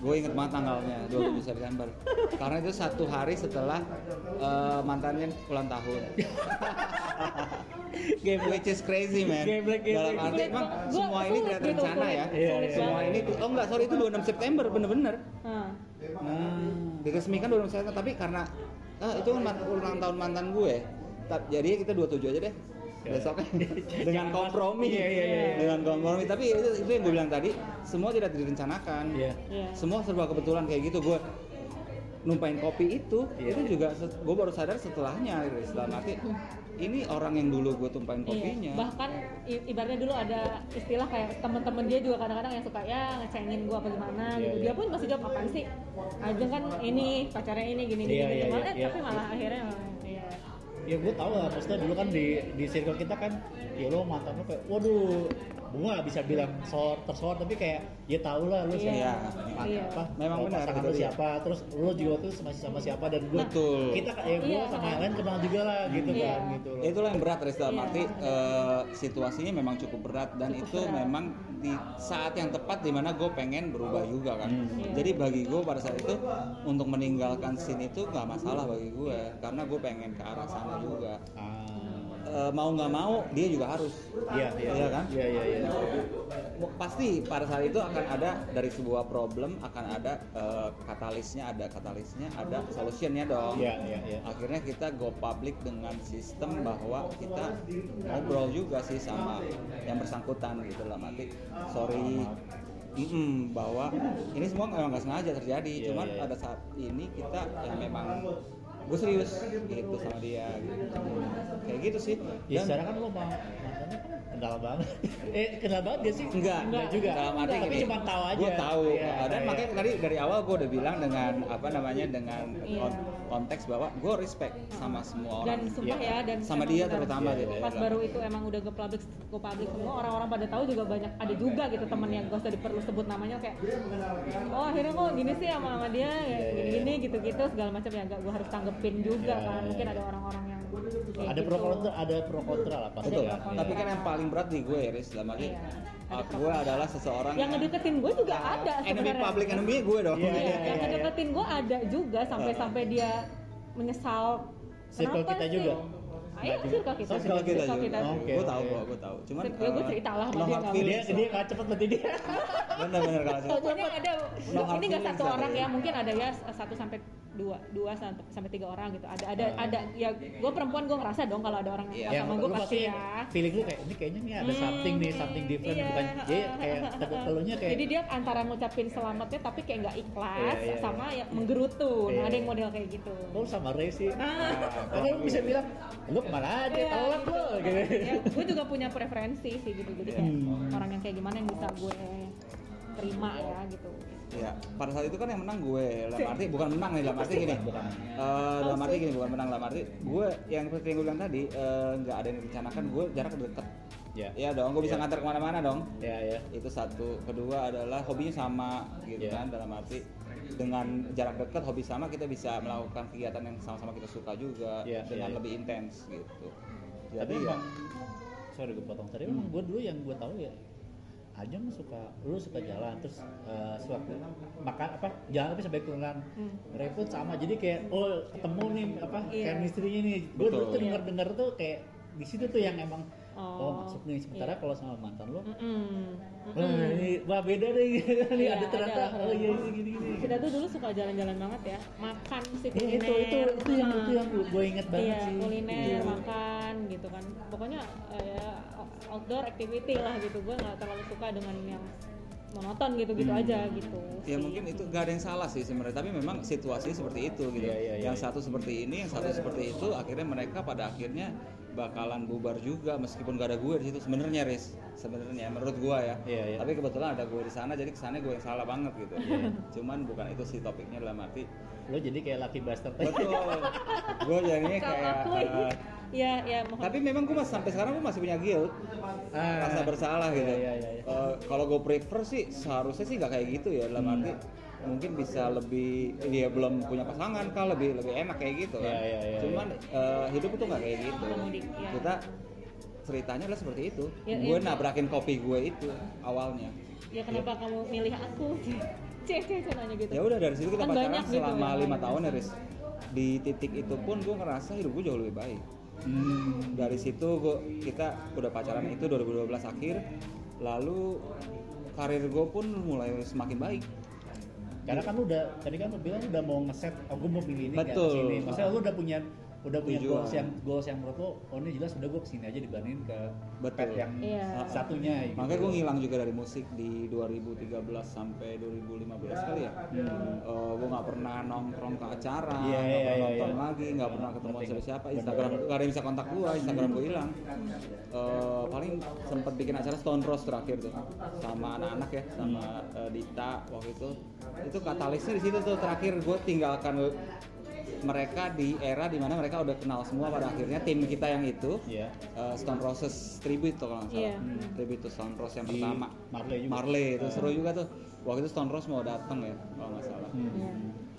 B: Gue inget banget tanggalnya 27 September. Karena itu satu hari setelah eh, mantannya ulang tahun. Which is crazy man.
A: Geblek, geblek.
B: Dalam arti emang
C: Gua
B: semua ini tidak
C: gitu,
B: terencana ya.
A: Iya, iya.
B: Semua ini tuh, oh enggak sorry itu 26 September bener-bener.
C: Nah,
B: Diresmikan 26 September tapi karena ah, itu kan ulang tahun mantan gue. Jadi kita 27 aja deh.
A: Ya.
B: Besoknya dengan kompromi.
A: Iya, iya, iya.
B: Dengan kompromi. Tapi itu, itu yang gue bilang tadi, semua tidak direncanakan.
A: Iya.
C: iya.
B: Semua serba kebetulan kayak gitu. Gue numpain kopi itu,
A: Iya.
B: itu juga gue baru sadar setelahnya. gitu. Setelah arti ini orang yang dulu gue tumpain kopinya.
C: Iya. Bahkan ibaratnya dulu ada istilah kayak teman-teman dia juga kadang-kadang yang suka ya ngecengin gua apa gimana
A: Iya,
C: gitu.
A: iya.
C: Dia pun masih jawab apaan sih? Ajeng kan ini pacarnya ini gini gini
A: Iya,
C: gini.
A: iya,
C: Malah,
A: iya, iya.
C: tapi malah akhirnya iya.
A: ya gue tau lah maksudnya dulu kan di di circle kita kan ya lo mantan lo kayak waduh gue gak bisa bilang sor tersor tapi kayak ya tau lah lo
C: Iya.
A: siapa
B: Iya.
C: Iya.
A: apa
B: Memang
A: oh,
B: benar,
A: pasangan
B: itu
A: lo
B: dia.
A: siapa terus lo juga tuh masih sama siapa dan gue
B: Betul.
A: kita ya gue
C: Iya.
A: sama yang lain kenal juga lah gitu
C: Iya.
A: kan gitu loh
B: itulah yang berat dalam
C: Iya,
B: arti
C: benar.
B: eh, situasinya memang cukup berat dan
C: Cukup
B: itu
C: berat.
B: memang di saat yang tepat di mana gue pengen berubah juga kan
A: Hmm.
C: Iya.
B: jadi bagi gue pada saat itu untuk meninggalkan scene itu nggak masalah bagi gue karena gue pengen ke arah sana juga
A: ah
B: Eh, mau nggak mau dia juga harus.
A: Iya iya.
B: Iya kan?
A: iya iya iya.
B: Pasti pada saat itu akan ada dari sebuah problem akan ada eh, katalisnya ada katalisnya ada solutionnya dong.
A: Iya iya iya.
B: Akhirnya kita go public dengan sistem bahwa kita ngobrol juga sih sama yang bersangkutan gitu lah mati sorry. Mm-mm, bahwa ini semua memang nggak sengaja terjadi.
A: Iya,
B: cuman
A: iya, iya.
B: pada saat ini kita yang memang gue serius gitu sama dia gitu. kayak gitu sih
A: ya secara kan lo ma- mantannya kan kenal banget eh kenal banget dia sih
B: Enggak,
A: enggak juga
B: Dalam arti
A: tapi cuma tahu aja
B: Gue tahu.
A: Iya,
B: dan
A: iya.
B: makanya tadi dari awal gue udah bilang dengan apa namanya dengan
C: Iya.
B: Kon- konteks bahwa gue respect sama semua
C: Dan
B: orang.
C: sumpah
A: Iya.
C: ya dan
B: Sama dia terutama
A: Iya,
B: gitu.
A: iya.
C: pas baru itu emang udah ke public ke public semua orang-orang pada tahu juga banyak ada juga gitu temen yang gak usah diperlu sebut namanya kayak oh akhirnya kok gini sih sama sama dia ya,
A: Iya, iya,
C: gini-gini gitu-gitu segala macam ya gak gue harus tanggepin juga kan mungkin ada orang-orang yang
A: ada
C: gitu.
A: pro kontra ada pro kontra lah pasti ya.
B: Tapi kan yang paling berat di gue, Riz, dalam arti
C: Iya.
B: Uh,
C: Ada
B: gue adalah seseorang
C: yang ngedeketin gue juga ada
B: enemy
C: sebenarnya
B: public enemy gue dong.
A: Iya,
C: Iya,
A: iya,
C: yang
A: iya.
C: ngedeketin gue ada juga sampai-sampai dia menyesal
A: Circle kita
C: sih? Iya, circle kita.
A: Oh,
B: Circle kita
C: Circle kita.
A: Oke,
B: gue tahu kok, gue tahu. Cuman
C: Ya, gue
B: eh,
C: cerita lah sama dia
A: dia dia kalah cepet berarti dia
B: Bener-bener kalau cerita.
C: Pokoknya ada ini nggak
B: feelings
C: satu orang
B: ya.
C: ya, mungkin ada ya satu sampai dua dua sampai sampai tiga orang gitu. Ada ada
A: Ah.
C: ada ya gue perempuan gue ngerasa dong kalau ada orang
B: Iya.
C: yang sama gue pasti ya.
A: feeling lu kayak ini kayaknya nih ada
C: Hmm,
A: something nih something different
C: iya.
A: bukan jadi kayak telunya kayak
C: Jadi dia antara ngucapin selamatnya tapi kayak nggak ikhlas
A: Iya, iya,
C: sama ya menggerutu.
A: Iya,
C: Nah, ada yang
A: iya.
C: model kayak gitu.
A: lu sama Ray sih
C: Ah.
A: Karena lu bisa bilang lu ke mana aja
C: Iya,
A: telat
C: gitu.
A: lu gitu
C: Ya, gue juga punya preferensi sih gitu. Jadi kayak
A: Hmm.
C: orang yang kayak gimana yang bisa gue terima ya gitu.
B: Ya, pada saat itu kan yang menang gue. Dalam arti bukan menang nih, dalam arti gini.
A: Bukan.
B: Eh, dalam arti gini, bukan menang dalam arti gue yang seperti yang gue bilang tadi eh, nggak ada yang direncanakan gue jarak deket.
A: ya
B: Iya dong, gue bisa
A: Iya.
B: ngantar ke mana-mana dong.
A: ya ya
B: Itu satu. Kedua adalah hobinya sama gitu
A: Iya.
B: kan dalam arti dengan jarak dekat hobi sama kita bisa melakukan kegiatan yang sama-sama kita suka juga
A: Iya,
B: dengan
A: iya, iya.
B: lebih intens gitu.
A: tapi
B: Jadi ya,
A: emang sorry gue potong tadi emang gue dulu yang gue tahu ya Ajeng suka lu suka jalan terus eh, sewaktu makan apa jalan tapi sampai kelurahan
C: Hmm.
A: Pun sama jadi kayak oh ketemu nih apa
C: Iya.
A: chemistry-nya nih gue dulu tuh denger denger tuh kayak di situ tuh yang emang oh,
C: Oh,
A: masuk nih sementara
C: iya.
A: kalau sama mantan lu
C: Mm-mm.
A: wah
C: Mm-mm.
A: ini wah beda deh nih
C: Iya,
A: ada ternyata
C: ada.
A: oh iya ini gini gini
C: Kita tuh dulu suka jalan-jalan banget ya, makan sih
A: Iya,
C: kuliner.
A: itu itu itu yang itu yang gue inget banget
C: iya,
A: sih
C: kuliner,
A: Iya.
C: makan gitu kan. Pokoknya eh, ya outdoor activity lah gitu. Gue nggak terlalu suka dengan yang monoton gitu-gitu
A: Hmm.
C: aja gitu.
B: ya
C: sih.
B: mungkin itu gak ada yang salah sih sebenarnya tapi memang situasi seperti itu gitu
A: Iya, iya, iya,
B: yang satu seperti ini yang satu seperti itu akhirnya mereka pada akhirnya bakalan bubar juga meskipun gak ada gue di situ sebenarnya Riz sebenarnya menurut gua ya
A: Iya, iya.
B: tapi kebetulan ada gue di sana jadi kesannya gue yang salah banget gitu cuman bukan itu sih topiknya dalam arti
A: lo jadi kayak lucky bastard
B: betul gue jadinya kayak
C: aku
B: eh,
C: ya ya mohon
B: tapi memang gue masih sampai sekarang gue masih punya guilt
A: Ah.
B: rasa bersalah gitu.
A: Iya, iya, iya, iya.
B: Eh, kalau gue prefer sih seharusnya sih nggak kayak gitu ya dalam
A: Hmm.
B: arti mungkin bisa lebih dia belum punya pasangan kan lebih lebih enak kayak gitu kan.
A: Iya, iya, iya,
B: Cuman eh, hidup itu nggak kayak gitu.
C: Iya.
B: Kita ceritanya adalah seperti itu.
C: Ya,
B: gue
C: iya.
B: nabrakin kopi gue itu awalnya.
C: ya kenapa kamu milih aku? Cek cek nanya gitu.
B: Ya udah dari situ kita
C: Kan
B: pacaran
C: gitu
B: selama
C: yang
B: lima
C: lain.
B: tahun ya Riz. Di titik itu pun gue ngerasa hidup gue jauh lebih baik.
A: Hmm.
B: dari situ gua, kita udah pacaran itu 2012 akhir lalu karir gue pun mulai semakin baik
A: Karena kan lu udah tadi kan lu bilang udah mau ngeset aku mau pilih ini nggak
B: Betul.
A: ke sini. Maksudnya lu udah punya udah punya
B: Tujuan.
A: goals yang goals yang menurut lu oh ini jelas udah gue ke sini aja dibandingin ke
B: Betul.
A: pet yang
C: Iya.
A: satunya gitu.
B: makanya gue ngilang juga dari musik di 2013 sampai 2015 kali ya
A: Hmm.
B: gue nggak pernah nongkrong ke acara
A: Iya,
B: nggak
A: iya,
B: pernah
A: iya,
B: nonton
A: iya.
B: lagi nggak pernah ketemu
A: Ngerti,
B: siapa. Instagram gak ada yang bisa kontak gue Instagram gue hilang Eh, paling sempet bikin acara Stone Rose terakhir tuh sama anak-anak ya sama eh, Dita waktu itu itu katalisnya di situ tuh terakhir gue tinggalkan mereka di era di mana mereka udah kenal semua pada akhirnya tim kita yang itu
A: Iya.
B: eh, Stone Roses tribute tuh kalau nggak salah
C: Iya.
B: Hmm, tribute to Stone Roses yang
A: Di
B: pertama
A: Marley juga.
B: Marley itu seru juga tuh waktu itu Stone Roses mau datang ya kalau nggak salah
A: Hmm.
C: Iya.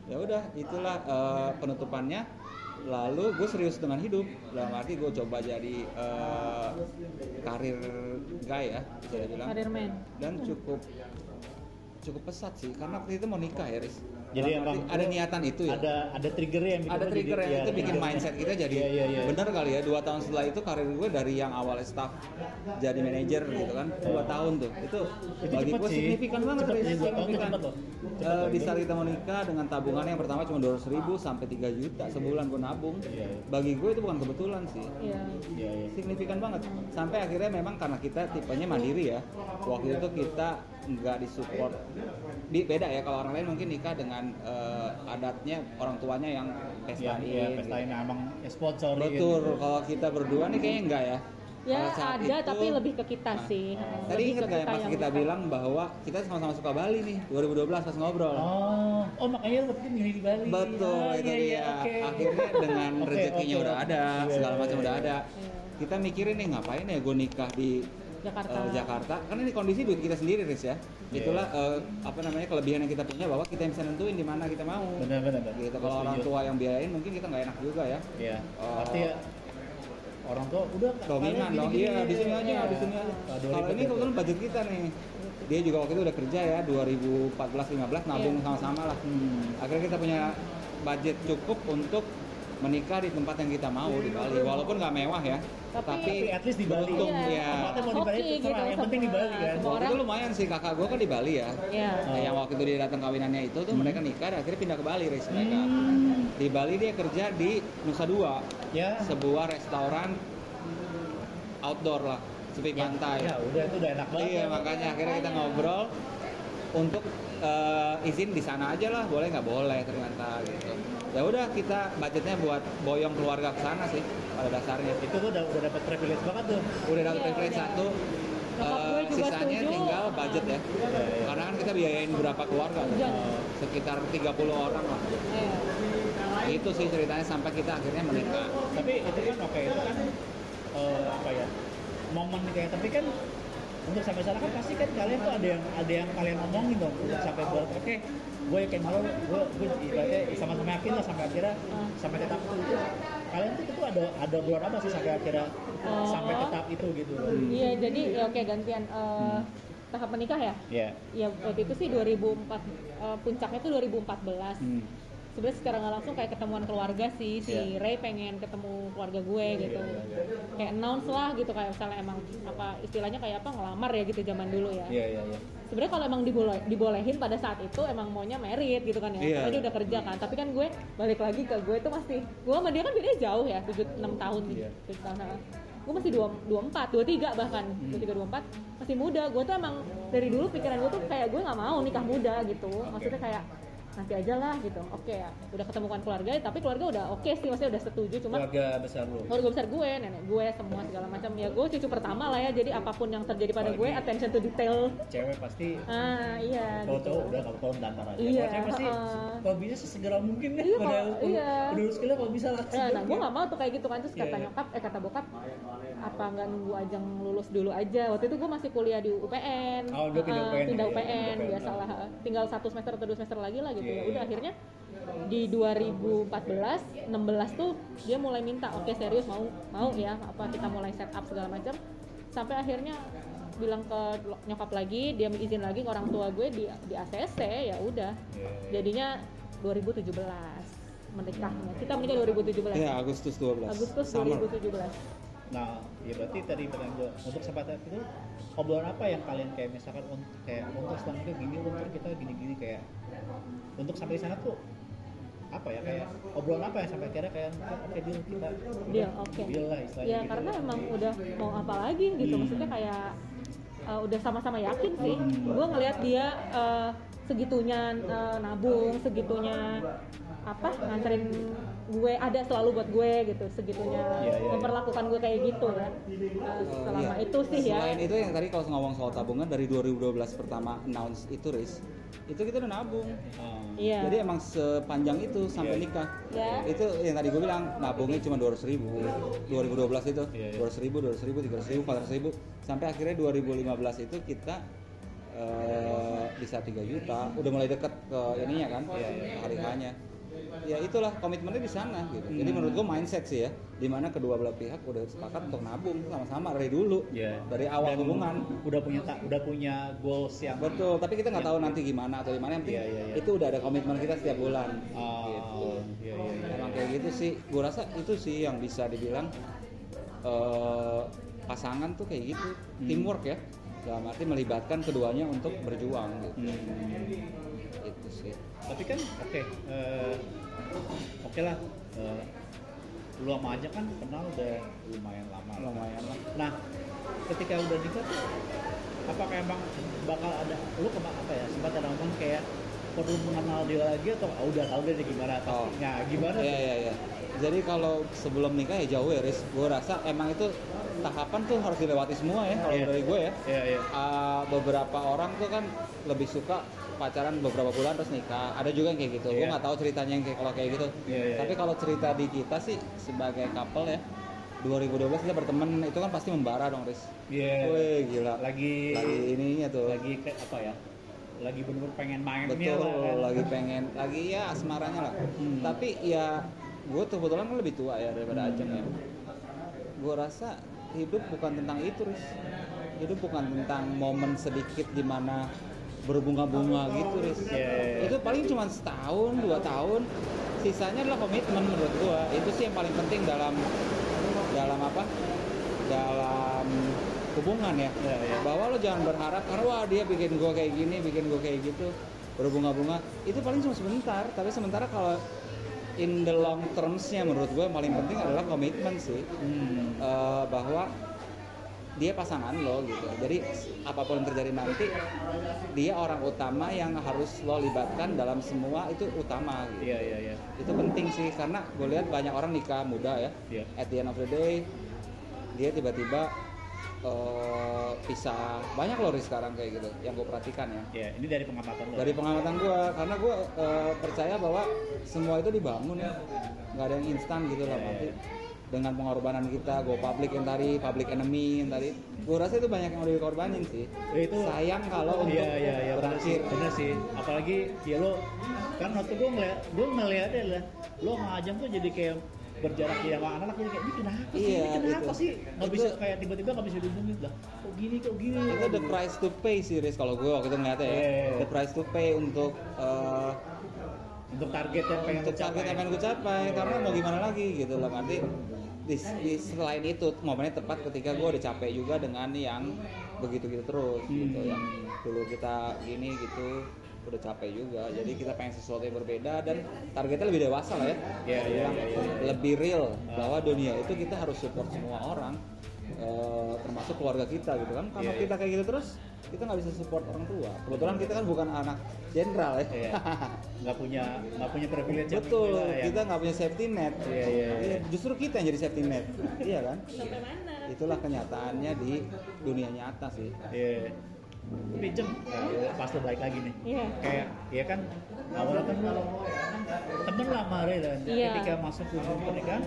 B: ya udah itulah eh, penutupannya lalu gue serius dengan hidup dalam arti gue coba jadi eh, karir guy ya bisa dibilang
C: Karir man.
B: dan cukup cukup pesat sih karena waktu itu mau nikah ya Riz
A: Jadi
B: arti ada niatan itu ya?
A: Ada ada triggernya yang bikin
B: ada trigger
A: jadi-
B: yang itu bikin
A: trigger.
B: mindset kita jadi
A: Iya, iya, iya.
B: bener kali ya. Dua tahun setelah itu karir gue dari yang awalnya staff jadi manajer gitu kan. Dua tahun tuh. Itu,
A: Itu
B: bagi gue signifikan banget
A: tuh
B: signifikan.
A: cepet loh. Cepet
B: Eh,
A: loh,
B: di saat kita mau nikah dengan tabungan yang pertama cuma dua ribu sampai 3 juta sebulan gue nabung. Bagi gue itu bukan kebetulan sih. Signifikan banget. Sampai akhirnya memang karena kita tipenya mandiri ya. Waktu itu kita nggak disupport di beda ya kalau orang lain mungkin nikah dengan eh, adatnya orang tuanya yang
A: Iya,
B: pestain
A: iya, pestain emang ya, sponsor
B: betul kalau kita berdua nih kayaknya enggak ya
C: Ya
B: saat
C: ada
B: itu-
C: tapi lebih ke kita
B: Nah,
C: sih.
B: tadi
C: Lebih
B: ingat
C: ke
B: nggak ya pas
C: yang
B: kita
C: bukan.
B: bilang bahwa kita sama-sama suka Bali nih 2012 pas ngobrol
A: Oh, oh makanya lu waktu itu milih di Bali.
B: Betul,
A: Ah,
B: itu
A: iya, iya,
B: dia.
A: oke.
B: Akhirnya dengan
A: Oke,
B: rezekinya
A: oke,
B: udah ada, segala
A: iya,
B: macam
A: iya.
B: udah ada.
C: Iya.
B: Kita mikirin nih ngapain ya gue nikah di
C: Jakarta.
B: eh, Jakarta. Karena ini kondisi duit kita sendiri, Riz ya.
A: Iya.
B: Itulah eh, apa namanya kelebihan yang kita punya bahwa kita yang bisa nentuin di mana kita mau.
A: Benar, benar.
B: Gitu. Kalau orang tua yang biayain mungkin kita nggak enak juga ya.
A: Iya.
B: Oh.
A: Pasti ya orang tua udah
B: Dominan dong.
A: gini-gini,
B: Iya, di sini aja,
C: Iya.
B: di sini aja. Kalau ini
A: ya,
B: kebetulan budget kita nih. Dia juga waktu itu udah kerja ya 2014 15 nabung
C: Iya.
B: sama-sama lah.
A: Hmm.
B: akhirnya kita punya budget cukup untuk menikah di tempat yang kita mau di Bali walaupun nggak mewah ya
C: Tapi-
B: tapi,
A: at least di Bali.
B: beruntung
C: Iya.
B: ya
A: Tempatnya mau di Bali terserah,
C: gitu,
A: yang penting di Bali kan.
C: semua
B: waktu
C: orang
B: itu lumayan sih kakak gue kan di Bali ya
C: ya
B: Nah, yang waktu itu dia datang kawinannya itu tuh mereka nikah dan akhirnya pindah ke Bali Riz mereka
A: Hmm.
B: di Bali dia kerja di Nusa Dua
A: Ya.
B: sebuah restoran outdoor lah sepi pantai
A: Ya udah itu udah enak banget.
B: Iya makanya akhirnya kita ngobrol untuk eh, izin di sana aja lah boleh nggak boleh ternyata gitu. Ya udah kita budgetnya buat boyong keluarga ke sana sih pada dasarnya.
A: Itu tuh udah udah dapat privilege banget tuh.
B: Udah dapat
C: Iya,
B: privilege
C: udah.
B: satu.
C: Juga
B: sisanya
C: setuju.
B: tinggal budget ya. Karena kan kita biayain berapa keluarga?
C: Jangan.
B: Sekitar 30 orang lah.
C: Iya.
B: Itu sih ceritanya sampai kita akhirnya menikah.
A: Tapi itu kan oke itu kan eh, apa ya momen kayak tapi kan untuk sampai sana kan pasti kan kalian tuh ada yang ada yang kalian omongin dong untuk sampai buat oke gue yakin malu gue gue ibaratnya sama-sama yakin lah sampai akhirnya
C: Hmm.
A: sampai tetap itu, itu kalian tuh itu ada ada obrolan apa sih sampai akhirnya
C: Oh.
A: sampai tetap itu gitu
C: Iya, jadi ya oke gantian eh, tahap menikah ya.
A: ya
C: Ya waktu itu sih 2004 eh, puncaknya tuh 2014.
B: Hmm.
C: Sebenarnya secara nggak langsung kayak ketemuan keluarga sih si
A: Iya.
C: Ray pengen ketemu keluarga gue gitu.
A: iya, iya.
C: Kayak announce lah gitu kayak misalnya emang apa istilahnya kayak apa ngelamar ya gitu zaman dulu ya.
A: iya iya iya
C: Sebenarnya kalau emang diboleh, dibolehin pada saat itu emang maunya merit gitu kan ya.
B: Iya.
C: Karena dia udah kerja kan. Tapi kan gue balik lagi ke gue tuh masih gue sama dia kan bedanya jauh ya, 7 6 tahun gitu.
A: Iya.
C: 7 tahun. Gue masih 2 24, 23 bahkan. 23 24 masih muda. Gue tuh emang dari dulu pikiran gue tuh kayak gue nggak mau nikah muda gitu. Maksudnya kayak nanti aja lah gitu. Oke ya, udah ketemukan keluarga, tapi keluarga udah oke sih, maksudnya udah setuju. Cuma
A: keluarga besar lu
C: keluarga besar gue, nenek gue, semua segala macam. Ya gue cucu pertama lah ya, jadi apa pun yang terjadi pada gue, attention to detail.
A: cewek pasti
C: Ah iya
A: kalau
C: gitu.
A: cowok udah kalau cowok ntar aja
C: Iya,
A: kalau cewek pasti
C: heeh.
A: kalau bisa sesegera mungkin kan
C: Iya,
A: pada
C: kalau- iya.
A: udah lulus kuliah kalau bisa langsung
C: Ya, nah gue gak mau tuh kayak gitu kan terus
A: Iya,
C: kata
A: iya.
C: nyokap, eh kata bokap apa nggak nunggu ajang lulus dulu aja waktu itu gue masih kuliah di UPN
A: Oh, pindah UPN,
C: pindah
A: iya,
C: UPN
A: UPN,
C: biasalah tinggal satu semester atau dua semester lagi lah gitu
A: Iya,
C: ya udah
A: iya.
C: akhirnya di 2014 16 tuh dia mulai minta oke serius mau mau ya apa kita mulai set up segala macam sampai akhirnya bilang ke nyokap lagi dia izin lagi ke orang tua gue di di ACC ya udah
A: Iya.
C: jadinya 2017 menikahnya kita menikah 2017
B: Ya Agustus 12.
C: Agustus
B: Summer.
C: 2017
A: Nah, ya berarti tadi gue untuk sempat itu obrolan apa yang kalian kayak misalkan untuk kayak untuk itu gini untuk kita gini-gini kayak untuk sampai sana tuh apa ya kayak obrolan apa yang sampai akhirnya kayak oke deal kita
C: Deal, oke.
A: deal lah istilahnya
C: ya
A: gitu.
C: karena emang udah mau apa lagi gitu
A: Hmm.
C: maksudnya kayak uh, udah sama-sama yakin sih gue ngelihat dia uh, segitunya uh, nabung segitunya apa nganterin gue ada selalu buat gue gitu segitunya
A: Iya, iya, iya.
C: memperlakukan gue kayak gitu ya Uh, selama
B: Iya.
C: itu sih ya
B: Selain itu yang tadi kalau ngomong soal tabungan dari 2012 pertama announce itu Riz, itu kita udah nabung.
A: Ah.
C: iya
B: Jadi emang sepanjang itu sampai
A: Iya.
B: nikah.
C: Ya.
B: Itu yang tadi gue bilang nabungnya cuma 200 ribu. 2012 itu
A: Iya, iya.
B: 200 ribu, 200 ribu, 300 ribu, 400 ribu. Sampai akhirnya 2015 itu kita eh, bisa 3 juta. Udah mulai deket ke ininya kan,
A: Iya, iya.
B: hari hanya. Ya itulah komitmennya di sana gitu. Jadi
A: Hmm.
B: menurut gue mindset sih ya, di mana kedua belah pihak udah sepakat untuk nabung sama-sama dari dulu,
A: Iya.
B: dari awal
A: Dan
B: hubungan.
A: udah punya ta- udah punya goals yang
B: Betul, tapi kita nggak tahu nanti gimana atau gimana. Yang penting
A: Iya, iya, iya.
B: itu udah ada komitmen kita setiap bulan.
A: Ah,
B: gitu.
A: iya, iya, iya.
B: Emang kayak gitu sih. Gue rasa itu sih yang bisa dibilang eh, pasangan tuh kayak gitu,
A: Hmm.
B: teamwork ya. Dalam arti melibatkan keduanya untuk berjuang gitu.
A: Hmm.
B: Itu sih.
A: Tapi kan oke eh, oke lah eh, lu sama aja kan kenal udah lumayan lama.
B: Lumayan lah.
A: nah ketika udah nikah tuh apakah emang bakal ada lu kema apa ya sempat ada ngomong kayak perlu mengenal dia lagi atau ah, udah tahu deh gimana
B: Oh.
A: pastinya gimana
B: Iya iya iya. Jadi kalau sebelum nikah ya jauh ya, Riz. Gue rasa emang itu tahapan tuh harus dilewati semua ya kalau
A: Iya.
B: dari gue ya.
A: Iya, iya.
B: Uh, beberapa orang tuh kan lebih suka pacaran beberapa bulan terus nikah. Ada juga yang kayak gitu. Gue
A: Iya.
B: nggak tahu ceritanya yang kayak kalau kayak gitu.
A: Iya, iya,
B: Tapi
A: iya.
B: kalau cerita di kita sih sebagai couple ya 2012 kita berteman itu kan pasti membara dong, Riz.
A: Iya.
B: Wih, gila.
A: lagi
B: Lagi ininya tuh.
A: lagi kayak apa ya lagi bener-bener pengen mainnya
B: Betul,
A: lah kan.
B: lagi pengen, lagi ya asmaranya lah.
A: Hmm.
B: Tapi ya gue tuh kebetulan kan lebih tua ya daripada
A: Hmm.
B: Ajeng ya. Gue rasa hidup bukan tentang itu, Riz. Hidup bukan tentang momen sedikit di mana berbunga-bunga gitu Riz.
A: Iya, iya, iya.
B: itu paling cuma setahun dua tahun sisanya adalah komitmen menurut gua itu sih yang paling penting dalam dalam apa dalam hubungan ya
A: Iya, iya.
B: bahwa lo jangan berharap karena wah dia bikin gua kayak gini bikin gua kayak gitu berbunga-bunga itu paling cuma sebentar tapi sementara kalau in the long termsnya menurut gua yang paling penting adalah komitmen sih
A: Hmm.
B: Eh, bahwa dia pasangan lo gitu jadi apa pun yang terjadi nanti dia orang utama yang harus lo libatkan dalam semua itu utama gitu
A: Iya iya iya.
B: itu penting sih karena gue lihat banyak orang nikah muda ya
A: Iya.
B: at the end of the day dia tiba-tiba eh, pisah banyak loh sekarang kayak gitu yang gue perhatikan ya
A: Iya, ini dari pengamatan lo.
B: dari pengamatan gue karena gue percaya bahwa semua itu dibangun ya nggak ada yang instan gitu lah
A: Iya,
B: nanti
A: iya.
B: Dengan pengorbanan kita go public yang tadi public enemy yang tadi. Gue rasa itu banyak yang udah dikorbanin sih.
A: Ya, itu
B: sayang kalau untuk
A: Iya iya iya bener sih,
B: berakhir
A: bener sih. Apalagi ya lo kan waktu gue ngeliat gue ngeliatnya lah lo ngajang tuh jadi kayak berjarak ya sama anak-anak jadi kayak ini kenapa sih?
B: Iya,
A: ini kenapa
B: gitu.
A: sih? Nggak bisa kayak tiba-tiba nggak bisa dihubungin. Lah kok gini kok gini?
B: Itu the price to pay sih Riz kalau gue waktu itu ngeliatnya ya.
A: Iya, iya, iya.
B: the price to pay untuk eh,
A: untuk target yang pengen
B: untuk target yang pengen gue capai karena mau gimana lagi gitu loh nanti di, di- selain itu momennya tepat ketika gue udah capek juga dengan yang begitu gitu terus gitu.
A: Hmm.
B: yang dulu kita gini gitu udah capek juga. Jadi kita pengen sesuatu yang berbeda dan targetnya lebih dewasa lah ya.
A: Iya, iya,
B: Bilang
A: iya, iya.
B: lebih real bahwa dunia itu kita harus support semua orang eh, termasuk keluarga kita gitu kan kalau
A: Iya, iya.
B: kita kayak gitu terus kita nggak bisa support orang tua kebetulan kita kan bukan anak jenderal ya
A: Iya. nggak punya nggak punya privilege yang
B: Betul,
A: inilah ya.
B: kita nggak punya safety net.
A: Iya, iya, iya.
B: Justru kita yang jadi safety net, iya kan?
C: sampai mana
B: Itulah kenyataannya di dunia nyata sih.
A: Iya. Tapi Jem, nah, pas lo balik lagi nih.
C: Iya.
A: Kayak, ya kan awalnya kan lo temen lama Re, dan
C: Iya.
A: ketika masuk ke pernikahan,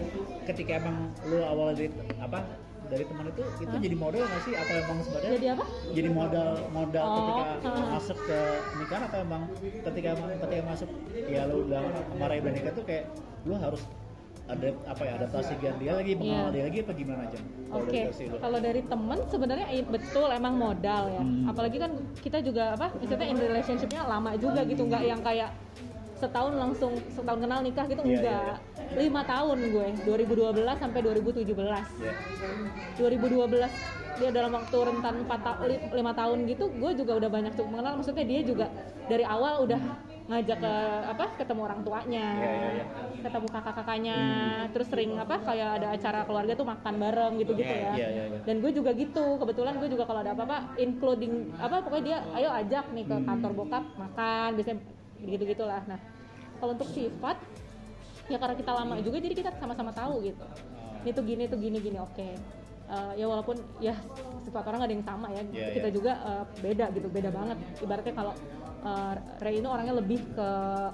A: ketika emang lo awal dari apa dari teman itu itu
C: Hah?
A: jadi modal nggak sih atau emang sebenarnya
C: jadi apa
A: jadi modal modal
C: Oh,
A: ketika
C: ah.
A: masuk ke pernikahan atau emang ketika ketika masuk ya lo udah sama Ray udah nikah tuh kayak lo harus ada apa ya adaptasi dengan dia lagi mengenal
C: Iya.
A: dia lagi apa gimana aja
C: Oke,
A: lo?
C: kalau dari temen sebenarnya i- betul emang modal ya.
A: Hmm.
C: Apalagi kan kita juga apa, maksudnya in relationshipnya lama juga gitu, nggak yang kayak setahun langsung setahun kenal nikah gitu
A: iya,
C: enggak. Lima tahun gue, 2012 sampai 2017.
A: Ya.
C: 2012 dia dalam waktu rentan 4 ta 5 tahun gitu gue juga udah banyak cukup mengenal maksudnya dia juga dari awal udah ngajak ke apa ketemu orang tuanya
A: Iya, iya, iya.
C: ketemu kakak-kakaknya terus sering apa kayak ada acara keluarga tuh makan bareng gitu-gitu ya
A: Iya, iya, iya.
C: dan gue juga gitu kebetulan gue juga kalau ada apa-apa including apa pokoknya dia ayo ajak nih ke kantor bokap makan biasanya gitu gitulah nah kalau untuk sifat ya karena kita lama juga jadi kita sama-sama tahu gitu. Ini tuh gini tuh gini gini oke. Eh, ya walaupun ya sifat orang ada yang sama ya.
A: Iya,
C: kita
A: iya.
C: juga eh, beda gitu beda banget. Ibaratnya kalau eh, Ray ini orangnya lebih ke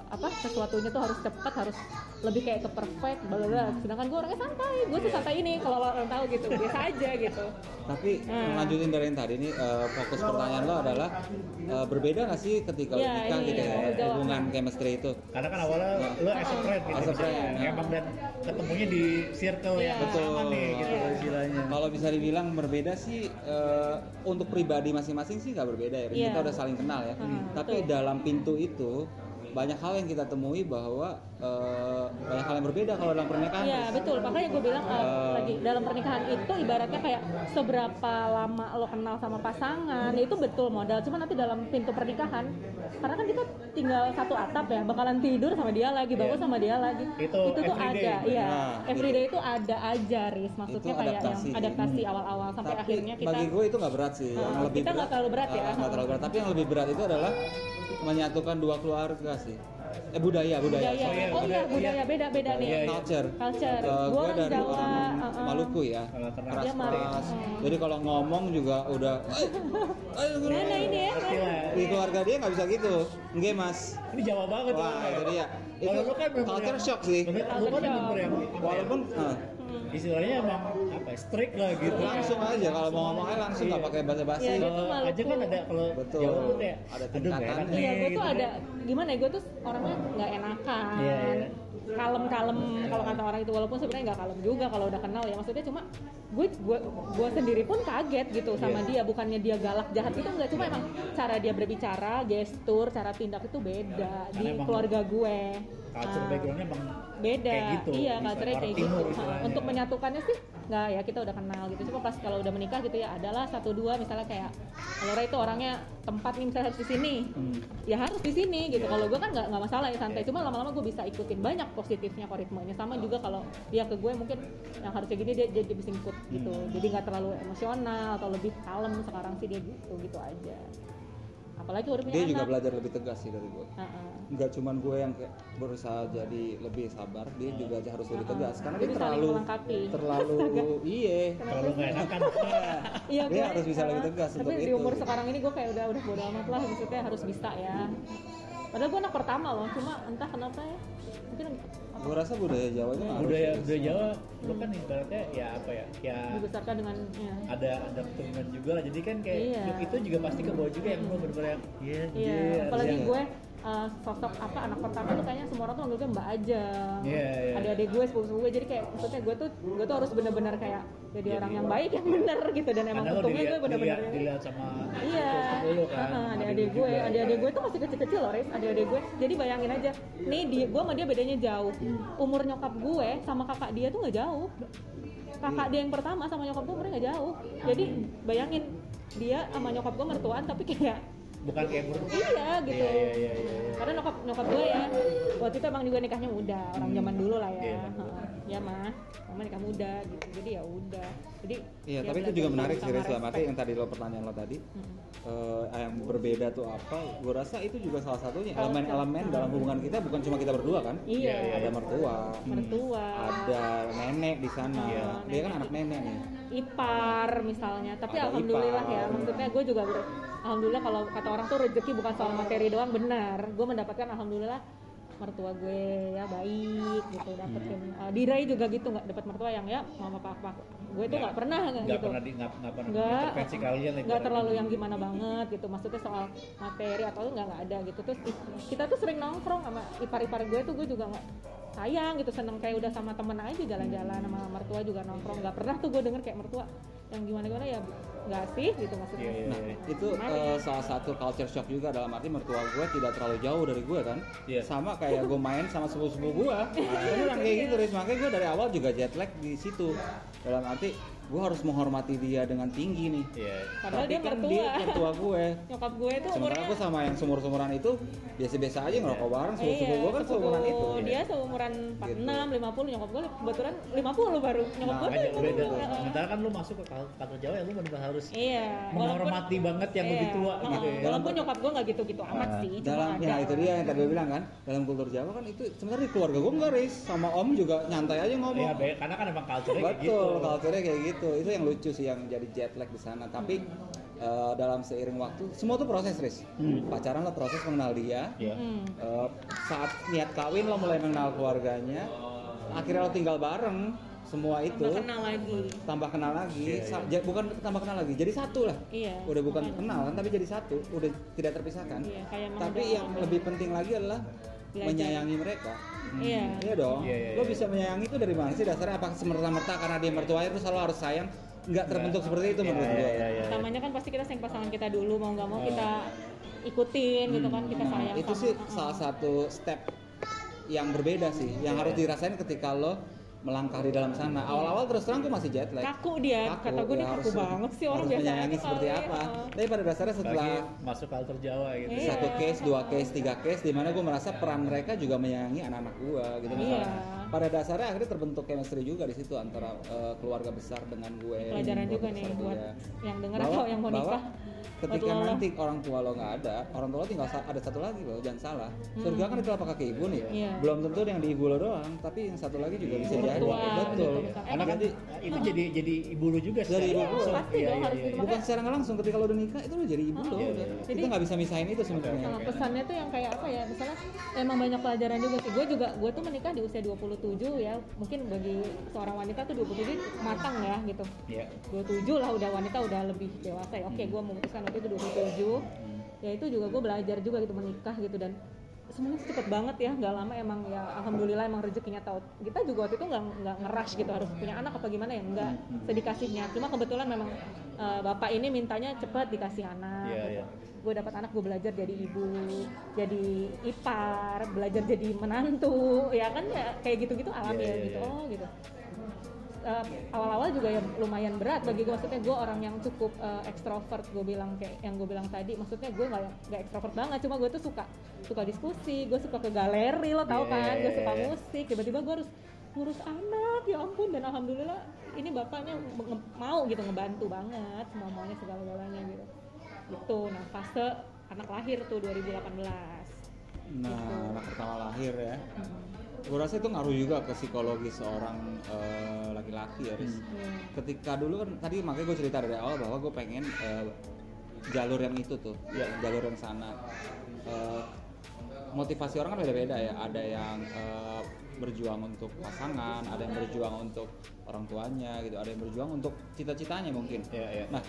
C: apa sesuatunya tuh harus cepat harus lebih kayak ke perfect bla sedangkan gue orangnya santai gue tuh santai ini kalau orang tahu gitu biasa aja gitu
B: Tapi
C: Hmm.
B: melanjutin dari yang tadi ini eh, fokus pertanyaan lo adalah eh, berbeda nggak sih ketika lo
C: Iya,
B: nikah gitu ya
C: mau jawab.
B: hubungan chemistry itu?
A: Karena kan awalnya lo as a friend gitu,
B: As a friend, ya.
A: emang dan ketemunya di circle
C: Iya.
A: yang
B: Betul.
A: sama nih gitu
C: Iya.
A: istilahnya.
B: Kalau bisa dibilang berbeda sih eh, untuk pribadi masing-masing sih nggak berbeda ya.
C: Iya.
B: Kita udah saling kenal ya.
C: Hmm,
B: Tapi
C: betul.
B: dalam pintu itu banyak hal yang kita temui bahwa eh, banyak hal yang berbeda kalau dalam pernikahan.
C: Iya betul, makanya gue bilang uh,
B: Eh.
C: lagi dalam pernikahan itu ibaratnya kayak seberapa lama lo kenal sama pasangan ya itu betul modal. Cuma nanti dalam pintu pernikahan, karena kan kita tinggal satu atap ya, bakalan tidur sama dia lagi, bangun
A: Iya.
C: sama dia lagi.
A: Itu
C: tuh
A: everyday.
C: ada, iya.
B: Nah,
C: everyday itu ada aja, ris. Maksudnya
B: Itu
C: kayak
B: adaptasi.
C: yang adaptasi awal-awal sampai
B: Tapi
C: akhirnya kita.
B: bagi gue itu nggak berat sih. yang
C: Uh,
B: lebih
C: kita nggak terlalu berat ya.
B: nggak terlalu berat. Tapi yang lebih berat itu adalah menyatukan dua keluarga sih. Eh budaya, budaya.
C: budaya.
B: sorry.
A: iya,
C: oh iya,
A: budaya,
C: budaya beda-beda nih.
A: Iya, iya.
B: Culture.
C: Culture.
B: Eh,
C: Gua
B: gue
C: orang
B: dari
C: Jawa,
B: orang
C: uh-uh.
B: Maluku ya.
A: Keras
B: keras. Jadi kalau ngomong juga udah "Eh,
C: Nah, nah ini ya.
B: Di keluarga dia nggak bisa gitu. Enggak, Mas.
A: Ini Jawa banget
B: Wah,
A: tuh.
B: itu dia. Itu
A: kan member
B: culture shock sih.
A: Kan
B: Walaupun eh,
A: istilahnya emang apa ya, strict lah gitu.
B: langsung aja kalau mau ngomongnya langsung nggak
A: Iya.
B: pakai basa-basi.
C: Iya, dia tuh
A: Kalau
C: Maluku.
A: aja kan ada kalau
B: Betul.
A: Jawa tuh kayak
B: Ada
A: nggak nih,
C: Iya, gue tuh
A: gitu
C: ada
A: kan.
C: gimana ya? Gue tuh orangnya nggak enakan.
A: Iya, iya.
C: kalem-kalem kalau kata orang itu walaupun sebenarnya nggak kalem juga kalau udah kenal ya maksudnya cuma gue gue gue sendiri pun kaget gitu sama
A: Iya.
C: dia bukannya dia galak jahat itu enggak cuma emang cara dia berbicara gestur cara tindak itu beda di
A: Karena
C: keluarga gue
A: culture
C: Nah,
A: backgroundnya emang
C: beda.
A: Kayak gitu.
C: Iya culture kayak gitu. untuk menyatukannya sih nggak ya kita udah kenal gitu. Cuma pas kalau udah menikah gitu ya adalah satu dua misalnya kayak Laura itu orangnya tempat nih misalnya harus di sini.
A: Hmm.
C: ya harus di sini gitu.
A: Iya.
C: kalau gue kan nggak nggak masalah ya santai.
A: Iya.
C: cuma lama-lama gue bisa ikutin banyak positifnya kok ritmenya sama juga kalau dia ke gue mungkin yang harusnya gini dia, dia bisa ikut gitu.
A: Hmm.
C: jadi nggak terlalu emosional atau lebih kalem sekarang sih dia gitu gitu aja apalagi udah punya
B: dia
C: anak.
B: juga belajar lebih tegas sih dari gue
C: Heeh.
B: nggak cuman gue yang kayak berusaha jadi lebih sabar dia juga harus lebih tegas karena
C: Jadi
B: dia
C: saling
B: terlalu terlalu iye
A: terlalu nggak enakan.
C: Iya,
B: Dia
C: gue-
B: harus bisa lebih
C: uh,
B: tegas
C: Tapi
B: untuk
C: di
B: itu.
C: umur sekarang ini gue kayak udah udah bodo amat lah, maksudnya harus bisa ya. Padahal gue anak pertama loh, cuma entah kenapa ya. Mungkin
B: gue rasa budaya Jawa itu nggak
A: budaya
B: harus
A: budaya Jawa lu kan ibaratnya ya apa ya ya
C: dibesarkan dengan ya.
A: ada ada keturunan juga lah jadi kan kayak
C: Iya.
A: itu juga pasti ke bawah juga yang lu bener-bener yang iya
C: Iya,
A: iya,
C: apalagi
B: iya.
C: gue uh, sosok apa anak pertama tuh kayaknya semua orang tuh manggil gue Mbak Ajeng.
A: Iya, iya.
C: Adik-adik gue, sepupu-sepupu gue jadi kayak maksudnya gue tuh gue tuh harus bener-bener kayak jadi orang yang baik yang bener gitu dan emang untungnya gue bener-bener
A: dilihat, dilihat sama
C: Iya,
A: sepupu kan sama
C: adik-adik
A: lu
C: gue,
A: juga.
C: adik-adik gue tuh masih kecil-kecil loh, Riz, adik-adik gue. Jadi bayangin aja, nih dia, gue sama dia bedanya jauh. Umur nyokap gue sama kakak dia tuh nggak jauh. Kakak dia yang pertama sama nyokap gue umurnya nggak jauh. Jadi bayangin dia sama nyokap gue mertuaan tapi kayak
A: bukan kayak ber
C: iya gitu.
A: iya iya iya, iya.
C: Karena nyokap nyokap gue ya waktu itu emang juga nikahnya muda, orang zaman dulu lah ya.
A: Iya.
C: Ya mah, mama nikah muda gitu. Jadi ya udah. Jadi
B: Iya,
C: ya
B: tapi itu juga menarik sih. Dalam arti yang tadi lo pertanyaan lo tadi,
C: Mm.
B: eh, yang berbeda tuh apa? Gue rasa itu juga salah satunya elemen-elemen dalam hubungan kita bukan cuma kita berdua kan?
C: Iya.
A: Iya, iya.
B: Ada mertua,
C: mertua
B: ada nenek di sana.
C: Iya.
B: Dia kan anak nenek nih.
C: ipar misalnya tapi
B: Ada
C: alhamdulillah
B: ipar.
C: ya maksudnya gue juga ber- alhamdulillah kalau kata orang tuh rezeki bukan soal materi doang benar gue mendapatkan alhamdulillah mertua gue ya baik gitu dapetin
B: Hmm.
C: uh, dirai juga gitu nggak dapat mertua yang ya mama papa gue tuh
A: Nggak-
C: pernah nggak
A: nggak
C: gitu.
A: pernah di nggak nggak. pernah intervensi kalian
C: nggak terlalu yang gimana banget gitu. Maksudnya soal materi atau nggak nggak ada gitu. Terus kita tuh sering nongkrong sama ipar-ipar gue tuh gue juga nggak sayang gitu. Seneng kayak udah sama temen aja jalan-jalan sama mertua juga nongkrong. Nggak pernah tuh gue denger kayak mertua yang gimana gimana ya nggak sih gitu maksudnya
A: Iya, iya,
B: Nah,
A: iya.
B: itu eh, salah satu culture shock juga dalam arti mertua gue tidak terlalu jauh dari gue kan.
A: Iya.
B: Sama kayak gue main sama sepupu-sepupu gue. Beneran kayak gitu, Riz. Makanya gue dari awal juga jet lag di situ. Dalam arti gue harus menghormati dia dengan tinggi nih.
A: Iya.
C: padahal
B: Tapi
C: dia
B: kan
C: mertua
B: dia mertua gue.
C: nyokap gue tuh
B: Sementara
C: umurnya
B: gue sama yang seumur-seumuran itu biasa-biasa aja ngerokok bareng. Sepupu-sepupu gue kan
C: Iya, sepupu
B: seumuran itu.
C: dia seumuran 46, 50, nyokap gue kebetulan 50 baru nyokap
B: Nah,
C: gue tuh
A: beda.
C: 50.
A: Sementara kan lu masuk ke culture Jawa ya lu benar harus
C: Iya,
A: menghormati banget yang lebih tua
C: Heeh,
A: gitu ya.
C: Walaupun nyokap gue nggak gitu-gitu amat
A: Ah,
C: sih, cuma
B: dalam ya itu dia yang tadi gue bilang kan dalam kultur Jawa kan itu sebenarnya di keluarga gue enggak Riz sama om juga nyantai aja ngomong
A: Iya, karena kan emang culture kayak gitu.
B: Betul, culture-nya kayak gitu. Itu yang lucu sih yang jadi jet lag di sana. Tapi eh, dalam seiring waktu, semua tuh proses, Riz. Pacaran lo proses mengenal dia.
A: Iya.
C: Hmm.
B: Eh, saat niat kawin lo mulai mengenal keluarganya. Akhirnya lo tinggal bareng. Semua itu
C: Tambah kenal lagi.
B: tambah kenal lagi.
A: Iya,
B: Sa- ja- bukan tambah kenal lagi, jadi satu lah.
C: Iya.
B: Udah bukan
C: makanya.
B: kenal kan, tapi jadi satu. Udah tidak terpisahkan.
C: Iya, kayak emang
B: Tapi yang lebih penting lagi adalah
C: Belajar.
B: menyayangi mereka.
C: Iya.
B: Iya dong.
A: Iya, iya,
B: Lo
A: iya.
B: bisa menyayangi itu dari mana sih dasarnya? Apakah semerta-merta karena dia mertuanya terus selalu harus sayang? Nggak terbentuk seperti itu menurut
A: Iya,
B: gue.
A: iya, iya.
C: Pertamanya kan pasti kita sayang pasangan kita dulu, mau nggak mau kita ikutin gitu kan, kita
B: Nah,
C: sayang
B: itu
C: sama.
B: sih
C: Heeh.
B: salah satu step yang berbeda sih, yang harus dirasain ketika lo melangkah di dalam sana. Awal-awal terus terang gue masih jet lag.
C: Kaku dia, kata gue
B: ya
C: dia kaku banget sih orang
B: harus
C: biasa
B: menyayangi
C: aja
B: seperti
C: kali,
B: apa.
C: heeh.
B: Tapi pada dasarnya setelah
A: Apalagi masuk culture Jawa gitu.
C: Iya.
B: satu case, dua case, tiga case, di mana gue merasa peran mereka juga menyayangi anak-anak gue gitu misalnya.
C: Iya.
B: Pada dasarnya akhirnya terbentuk chemistry juga di situ antara eh, keluarga besar dengan gue.
C: Pelajaran juga nih buat
B: dia.
C: yang
B: Bahwa-
C: atau yang mau nikah.
B: Ketika
C: lo-
B: nanti orang tua lo nggak ada, orang tua lo tinggal sa- ada satu lagi loh, jangan salah. Surga kan itu apa kaki ibu nih?
C: Iya.
B: Belum tentu yang di ibu lo doang, tapi yang satu lagi juga bisa jadi. Betul.
A: Karena kan
B: Jadi
A: itu jadi jadi ibu lu juga
B: Dari ibu.
C: Pasti
A: Iya,
C: dong,
A: iya,
C: harus
A: iya,
C: gitu.
A: iya.
B: bukan secara nggak langsung ketika lo udah nikah itu lo jadi ibu lo. Kita nggak bisa misahin itu sebenarnya.
C: Nah, pesannya tuh yang kayak apa ya misalnya emang banyak pelajaran juga sih gue juga gue tuh menikah di usia 27 ya. Mungkin bagi seorang wanita tuh 27 matang ya gitu.
A: Iya.
C: 27 lah udah wanita udah lebih dewasa ya. Oke gue memutuskan waktu itu 27 ya itu juga gue belajar juga gitu menikah gitu dan semuanya cepet banget ya nggak lama emang ya alhamdulillah emang rezekinya tahu kita juga waktu itu nggak nggak ngerush gitu harus punya anak apa gimana ya nggak sedikasihnya cuma kebetulan memang eh, bapak ini mintanya cepat dikasih anak
A: Iya,
C: gitu.
A: iya.
C: gue dapat anak gue belajar jadi ibu jadi ipar belajar jadi menantu ya kan ya kayak gitu-gitu alami
A: Iya,
C: ya
A: iya,
C: gitu
A: iya.
C: oh gitu Eh, awal-awal juga ya lumayan berat bagi gue maksudnya gue orang yang cukup eh, ekstrovert gue bilang kayak yang gue bilang tadi. Maksudnya gue nggak nggak ekstrovert banget cuma gue tuh suka suka diskusi gue suka ke galeri lo tau
A: Iya,
C: kan? Gue suka musik. Tiba-tiba gue harus ngurus anak ya ampun. Dan alhamdulillah ini bapaknya mau gitu ngebantu banget semua maunya segala galanya gitu. Gitu nah fase anak lahir tuh 2018
B: Nah, anak pertama lahir ya.
C: Hmm.
B: Gue rasa itu ngaruh juga ke psikologi seorang eh, laki-laki ya, Riz.
C: Iya.
B: Ketika dulu kan tadi makanya gue cerita dari awal bahwa gue pengen eh, jalur yang itu tuh,
A: Iya.
B: jalur yang sana. Eh, motivasi orang kan beda-beda ya. Ada yang eh, berjuang untuk pasangan, ada yang berjuang untuk orang tuanya gitu, ada yang berjuang untuk cita-citanya mungkin.
A: Iya, iya.
B: Nah,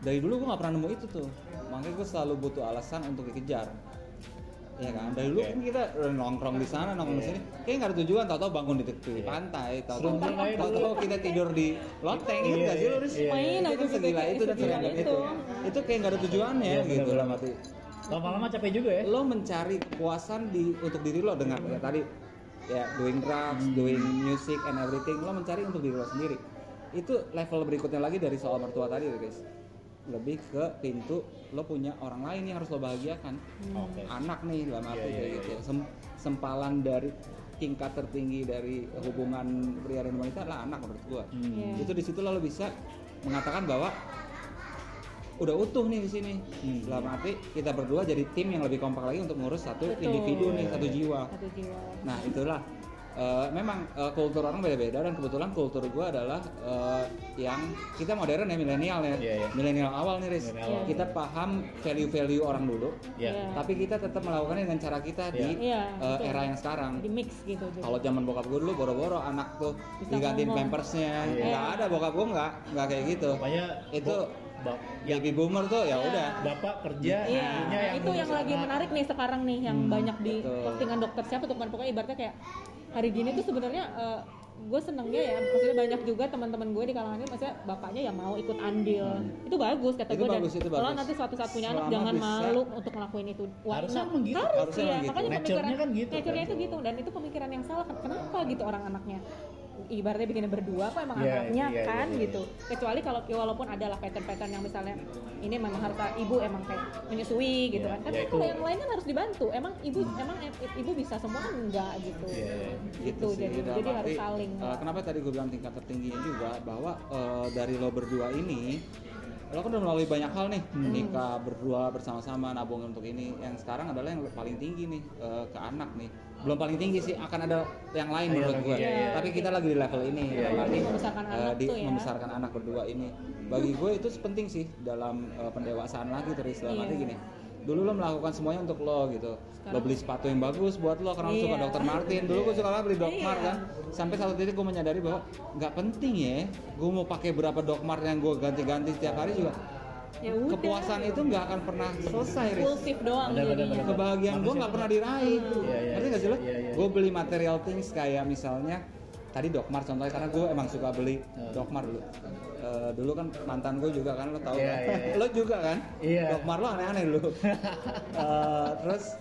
B: dari dulu gue nggak pernah nemu itu tuh. Makanya gue selalu butuh alasan untuk dikejar. Iya kan, dari dulu
A: Oke.
B: kan kita nongkrong di sana, nongkrong di
A: Iya.
B: sini, kayak nggak ada tujuan, tau-tau bangun di tepi
A: Iya.
B: pantai,
A: Serumpan aja dulu.
B: tau-tau kita tidur di loteng, gitu nggak sih lu,
A: iya,
C: Main
B: Itu
C: aja
B: kan
C: gitu,
B: segila itu dan seragam
C: itu.
B: itu. Kayak nggak ada tujuannya
A: Iya,
B: gitu dalam arti.
A: Lama-lama capek juga ya.
B: Lo mencari kepuasan di untuk diri lo dengan ya tadi ya doing drugs,
A: Hmm.
B: doing music and everything, lo mencari untuk diri lo sendiri. Itu level berikutnya lagi dari soal mertua tadi, guys. Lebih ke pintu lo punya orang lain yang harus lo bahagiakan
A: Oke.
B: anak nih dalam arti
A: iya,
B: kayak
A: iya,
B: gitu
A: iya.
B: Sem- sempalan dari tingkat tertinggi dari hubungan pria dan wanita adalah anak menurut gua
A: Hmm.
C: Iya.
B: itu di situ lo bisa mengatakan bahwa udah utuh nih di sini
A: Hmm.
B: dalam arti kita berdua jadi tim yang lebih kompak lagi untuk ngurus satu
C: Betul.
B: individu nih
A: Iya,
B: satu
A: iya.
B: jiwa
C: satu jiwa
B: nah itulah eh, memang eh, kultur orang beda-beda dan kebetulan kultur gua adalah eh, yang kita modern ya milenial ya
A: Iya, iya.
B: milenial awal nih Riz
C: awal.
B: kita paham value-value orang dulu
A: Iya.
C: Iya.
B: tapi kita tetap melakukannya dengan cara kita di
C: Iya,
B: eh,
C: betul.
B: era yang sekarang.
C: di mix gitu.
B: Kalau zaman bokap gue dulu boro-boro anak tuh
C: Bisa
B: digantiin pampersnya,
A: Iya.
B: nggak ada bokap gue nggak nggak kayak gitu.
A: Pokoknya
B: Itu-
A: bo- bap- ya,
B: Baby boomer tuh ya
C: Iya.
B: udah.
A: bapak kerja,
C: Iya,
A: ibunya
C: nah, itu yang lagi
A: anak.
C: menarik nih sekarang nih yang
A: Hmm,
C: banyak di
B: betul.
C: postingan dokter siapa tuh kan pokoknya ibaratnya kayak hari gini tuh sebenarnya gue senengnya ya maksudnya banyak juga teman-teman gue di kalangan ini maksudnya bapaknya yang mau ikut andil itu bagus kata
B: Hmm.
C: Gue dan
B: bagus, itu
C: kalau
B: bagus.
C: nanti suatu saat punya anak jangan
B: bisa-
C: malu untuk ngelakuin itu Wah,
A: Harusnya
C: nah,
A: emang gitu.
C: harus
B: Harusnya
C: ya
B: gitu.
C: makanya pemikiran
A: kan gitu,
C: nature-nya
A: kan.
C: itu gitu dan itu pemikiran yang salah kenapa gitu orang anaknya ibaratnya bikinnya berdua apa emang
A: Iya,
C: anaknya
A: iya, iya,
C: kan
A: iya.
C: gitu. Kecuali kalau ya walaupun adalah pattern-pattern yang misalnya ini memang harus ibu emang kayak menyusui gitu
A: Iya,
C: kan. Tapi
A: ya
C: kalau
A: itu-
C: yang lain kan harus dibantu. Emang ibu emang i- ibu bisa semua kan enggak gitu.
A: Iya, iya.
C: gitu
B: sih,
C: jadi jadi harus
B: arti,
C: saling.
B: eh, kenapa tadi gue bilang tingkat tertingginya juga bahwa eh, dari lo berdua ini lo kan udah melalui banyak hal nih.
C: Hmm.
B: nikah berdua bersama-sama nabung untuk ini. Yang sekarang adalah yang paling tinggi nih eh, ke anak nih belum paling tinggi sih akan ada yang lain
A: Iya,
B: menurut
A: lagi,
B: gue
A: iya, iya.
B: tapi kita lagi di level ini
A: Iya, iya.
B: arti,
C: Membesarkan
B: eh,
C: anak
B: di
C: tuh ya.
B: membesarkan anak berdua ini bagi gue itu penting sih dalam eh, pendewasaan lagi terus dalam
C: Iya.
B: arti gini dulu lo melakukan semuanya untuk lo gitu lo beli sepatu yang bagus buat lo karena lo suka
C: Iya.
B: Dr. Martin dulu gue suka banget beli Doc
C: Iya.
B: Mart kan sampai satu titik gue menyadari bahwa nggak penting ya gue mau pakai berapa Doc Mart yang gue ganti-ganti setiap hari juga
C: ya udah.
B: Kepuasan itu nggak akan pernah selesai
C: impulsif doang
B: kebahagiaan gue nggak pernah diraih.
A: Iya, iya,
B: ngerti nggak sih lo?
A: iya, iya.
B: gue beli material things kayak misalnya tadi Doc Mart contohnya karena gue emang suka beli.
A: Hmm.
B: Doc Mart dulu. Eh, dulu kan mantan gue juga kan lo tau
A: Iya,
B: kan?
A: iya, iya.
B: lo juga kan?
A: Iya.
B: Doc Mart lo aneh-aneh dulu. Eh, terus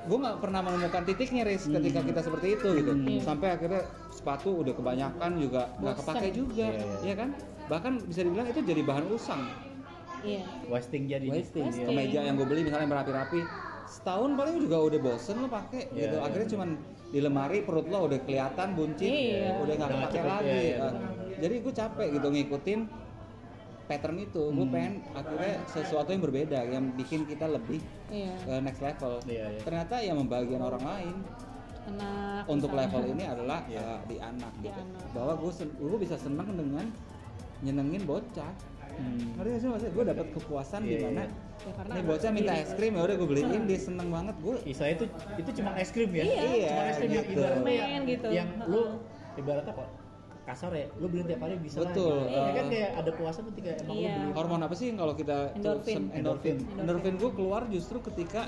B: gue nggak pernah menemukan titiknya Riz ketika kita seperti itu gitu.
C: Iya.
B: sampai akhirnya sepatu udah kebanyakan juga nggak kepake juga
A: Iya, iya.
B: ya kan? Bahkan bisa dibilang itu jadi bahan usang
C: iya
A: wasting jadi
B: wasting
C: Wasting.
B: kemeja yang gue beli misalnya yang berapi-rapi setahun paling juga udah bosen lo pakai
A: Iya,
B: gitu
A: iya.
B: akhirnya cuman di lemari perut lo udah kelihatan buncit
C: Iya.
B: udah nggak
A: cukup,
B: lagi
A: iya, iya,
B: Nah,
A: benar.
B: jadi gue capek gitu ngikutin pattern itu gue
A: Hmm.
B: pengen akhirnya sesuatu yang berbeda yang bikin kita lebih
C: iya
B: ke next level
A: Iya, iya.
B: ternyata yang membagian orang lain
C: anak
B: untuk
C: misalnya.
B: level ini adalah
A: Iya.
B: uh, di anak
C: Di
B: gitu
C: anak.
B: bahwa gue gue bisa seneng dengan nyenengin bocah
A: Hmm.
B: ngerti gak sih maksudnya gue dapat kepuasan di
A: Iya,
B: mana
A: iya.
C: ya, karena
B: Nih bocah minta
C: sendiri.
B: es krim ya udah gue beliin dia seneng banget gue
A: Istilahnya itu itu cuma es krim ya
C: Iya.
A: cuma es krim yang
B: gitu.
A: ibaratnya yang,
C: Permen gitu.
A: yang lu ibaratnya kok kasar ya lu beli tiap hari bisa
B: Betul,
A: lah. Ini
B: eh.
A: kan kayak ada puasa ketika emang
C: Iya.
A: lu beli
B: hormon apa sih yang kalau kita tuh
C: Endorfin.
B: endorfin
A: Endorfin.
B: endorfin gue keluar justru ketika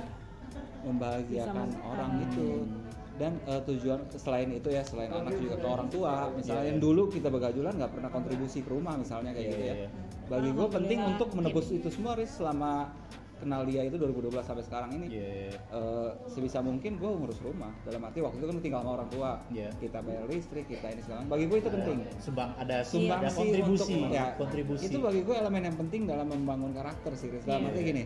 B: membahagiakan
C: Bisa mem-
B: orang itu dan eh, tujuan selain itu ya selain anak juga ke orang tua misalnya
A: Iya,
B: yang
A: iya.
B: dulu kita begajulan nggak pernah kontribusi ke rumah misalnya kayak
A: Iya,
B: gitu ya
A: iya.
B: bagi gue penting untuk menebus itu semua Riz selama kenal dia itu 2012 sampai sekarang ini
A: Iya, iya.
B: Eh, sebisa mungkin gue ngurus rumah dalam arti waktu itu kan tinggal sama orang tua
A: Iya.
B: kita bayar listrik kita ini sekarang bagi gue itu penting
A: Sumbang ada
B: sumbang
A: ada kontribusi,
B: untuk ya,
A: kontribusi.
B: itu bagi gue elemen yang penting dalam membangun karakter sih Riz. dalam
A: Iya.
B: arti gini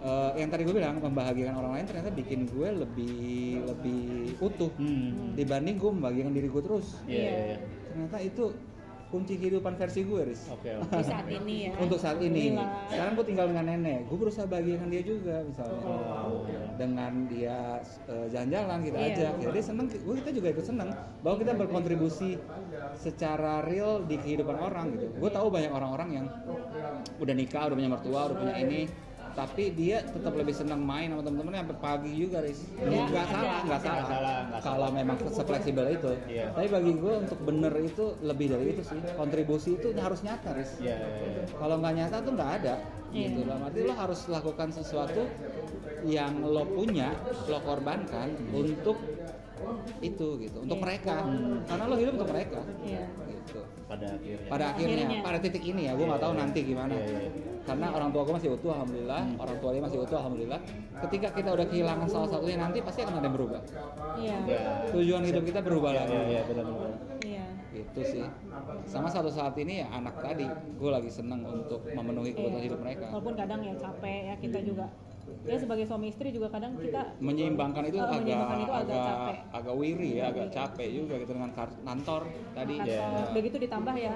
B: eh, yang tadi gue bilang membahagiakan orang lain ternyata bikin gue lebih lebih utuh
A: Hmm.
B: dibanding gue membahagiakan diri gue terus
A: Iya, iya, iya.
B: ternyata itu kunci kehidupan versi gue Riz
A: Oke, oke.
C: di saat ini ya
B: untuk saat ini
C: Alhamdulillah.
B: sekarang gue tinggal dengan nenek gue berusaha bahagiakan dia juga misalnya
A: Oh.
B: dengan dia eh, jalan-jalan kita
C: Iya.
B: ajak ya dia seneng gue kita juga ikut seneng bahwa kita berkontribusi secara real di kehidupan orang gitu gue tahu banyak orang-orang yang udah nikah udah punya mertua udah punya ini tapi dia tetap lebih senang main sama temen-temennya sampai pagi juga Riz.
C: Ya,
B: nggak salah nggak salah,
A: salah,
B: kalau memang sefleksibel itu.
A: Iya.
B: tapi bagi gue untuk bener itu lebih dari itu sih. Kontribusi itu harus nyata Riz.
A: Iya, iya, iya.
B: kalau nggak nyata tuh nggak ada.
C: Iya.
B: gitu dalam arti lo harus lakukan sesuatu yang lo punya lo korbankan untuk itu gitu untuk
C: Iya.
B: mereka. Karena lo hidup untuk mereka.
C: Iya.
B: gitu
A: Pada akhirnya.
B: pada akhirnya,
C: Akhirnya.
B: pada titik ini ya gue nggak tahu nanti gimana
A: Iya, iya.
B: karena orang tua gue masih utuh alhamdulillah orang tua dia masih utuh alhamdulillah ketika kita udah kehilangan salah satunya nanti pasti akan ada yang berubah
C: iya
A: Iya.
B: tujuan hidup kita berubah
A: Iya,
B: lagi
A: iya, iya, benar-benar.
C: iya
B: itu sih sama satu saat ini ya anak tadi gue lagi seneng untuk memenuhi kebutuhan
C: Iya.
B: hidup mereka
C: walaupun kadang ya capek ya kita juga ya sebagai suami istri juga kadang kita
B: menyeimbangkan itu
C: Oh,
B: agak
C: menyeimbangkan itu agak
B: agak
C: capek.
B: agak wiri ya agak capek juga gitu dengan kantor tadi
C: kantor
A: Iya.
C: begitu ditambah ya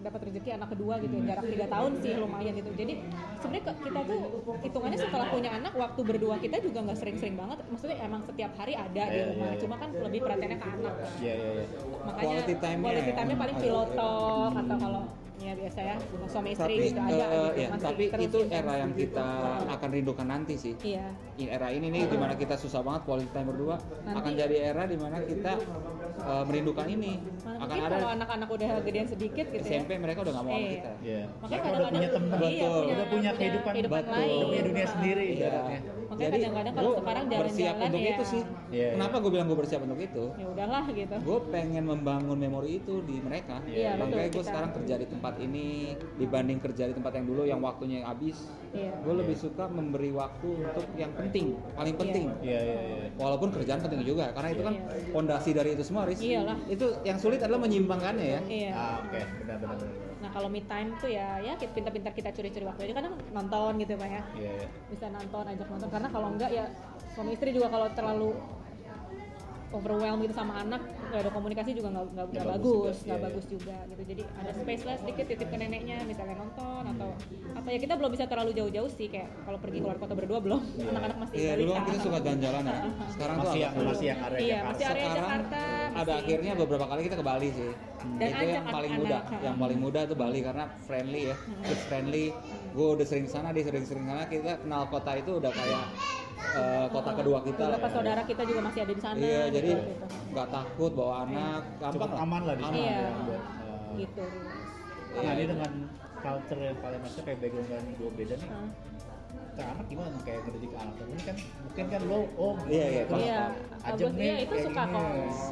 C: dapat rezeki anak kedua gitu jarak tiga tahun sih lumayan gitu jadi sebenarnya kita tuh hitungannya setelah punya anak waktu berdua kita juga nggak sering-sering banget maksudnya emang setiap hari ada di
A: Iya,
C: rumah
A: iya, iya.
C: cuma kan lebih perhatiannya ke anak
A: Iya, iya, iya.
C: makanya
B: Quality time-nya
C: quality
B: ya,
C: time-nya paling pilotok atau kalau ya biasa ya suami istri
B: tapi
C: gitu ada
B: eh,
C: gitu
B: ya, tapi itu
C: intens
B: era yang
C: gitu.
B: kita akan rindukan nanti sih
C: iya
B: era ini nih di mana kita susah banget quality time berdua
C: Nanti-
B: akan jadi era di mana kita eh, merindukan ini
C: Mana
B: akan
C: mungkin
B: ada
C: kalau anak-anak udah gedean sedikit gitu ya
B: SMP mereka udah nggak mau sama
C: Iya.
B: kita
A: Iya.
C: Makanya
A: Mereka udah
C: kadang-kadang
A: punya teman,
C: iya,
B: Betul.
A: udah punya kehidupan,
C: kehidupan
B: Betul.
C: lain.
A: udah punya dunia sendiri
B: Iya.
A: ibaratnya.
C: Makanya
B: Jadi
C: kadang-kadang kalau sekarang
B: bersiap
C: jalan-jalan
B: untuk
C: ya
B: itu sih
A: Iya.
B: kenapa gue bilang gue bersiap untuk itu
C: Ya udahlah gitu.
B: gue pengen membangun memori itu di mereka
C: Iya, betul,
B: makanya gue sekarang kerja di tempat ini dibanding kerja di tempat yang dulu yang waktunya habis
C: Iya.
B: gue lebih suka memberi waktu untuk yang penting paling penting
A: Iya, iya, iya.
B: walaupun kerjaan penting juga karena itu kan
C: Iya.
B: fondasi dari itu semua Riz
C: Iyalah.
B: itu yang sulit adalah menyimbangkannya ya
C: Iya.
A: Ah, oke, benar benar benar.
C: Nah kalau me time tuh ya ya kita pintar-pintar kita curi-curi waktu. Jadi kadang nonton gitu pak ya.
A: Iya, iya.
C: Bisa nonton, ajak nonton. Karena kalau enggak ya suami istri juga kalau terlalu overwhelm gitu sama anak nggak ada komunikasi juga nggak nggak nggak
A: Nggak bagus
C: bagus
A: juga,
C: nggak
A: iya,
C: bagus juga gitu. Jadi ada space lah sedikit titip ke neneknya misalnya nonton atau apa. Ya kita belum bisa terlalu jauh-jauh sih kayak kalau pergi keluar kota berdua belum. Anak-anak masih
B: iya dulu kan kita suka jalan-jalan ya. Sekarang tuh
A: Masih yang
B: sulit.
A: masih yang area
C: Iya,
A: Jakarta.
C: masih area
B: sekarang
C: Jakarta,
B: ada
C: masih-
B: akhirnya beberapa kali kita ke Bali sih.
C: Dan
B: itu yang paling muda
C: anak-anak, ha.
B: yang paling muda itu Bali karena friendly ya kids friendly gue udah sering sana dia sering sering sana kita kenal kota itu udah kayak eh, kota kedua kita lah
C: beberapa
B: ya.
C: saudara kita juga masih ada di sana
B: iya
C: gitu,
B: jadi
C: gitu.
B: nggak takut bawa anak gampang
A: Cukup aman lah di sana.
C: Iya.
A: ya, buat, eh,
C: gitu
A: Nah, ini dengan culture yang paling maksudnya kayak background yang gue beda nih. Ke anak gimana kayak ngedidik anak? Ini kan mungkin kan lo oh
B: Iya, iya,
A: kalau
C: Iya,
A: ajem nih
C: Iya, itu suka kok.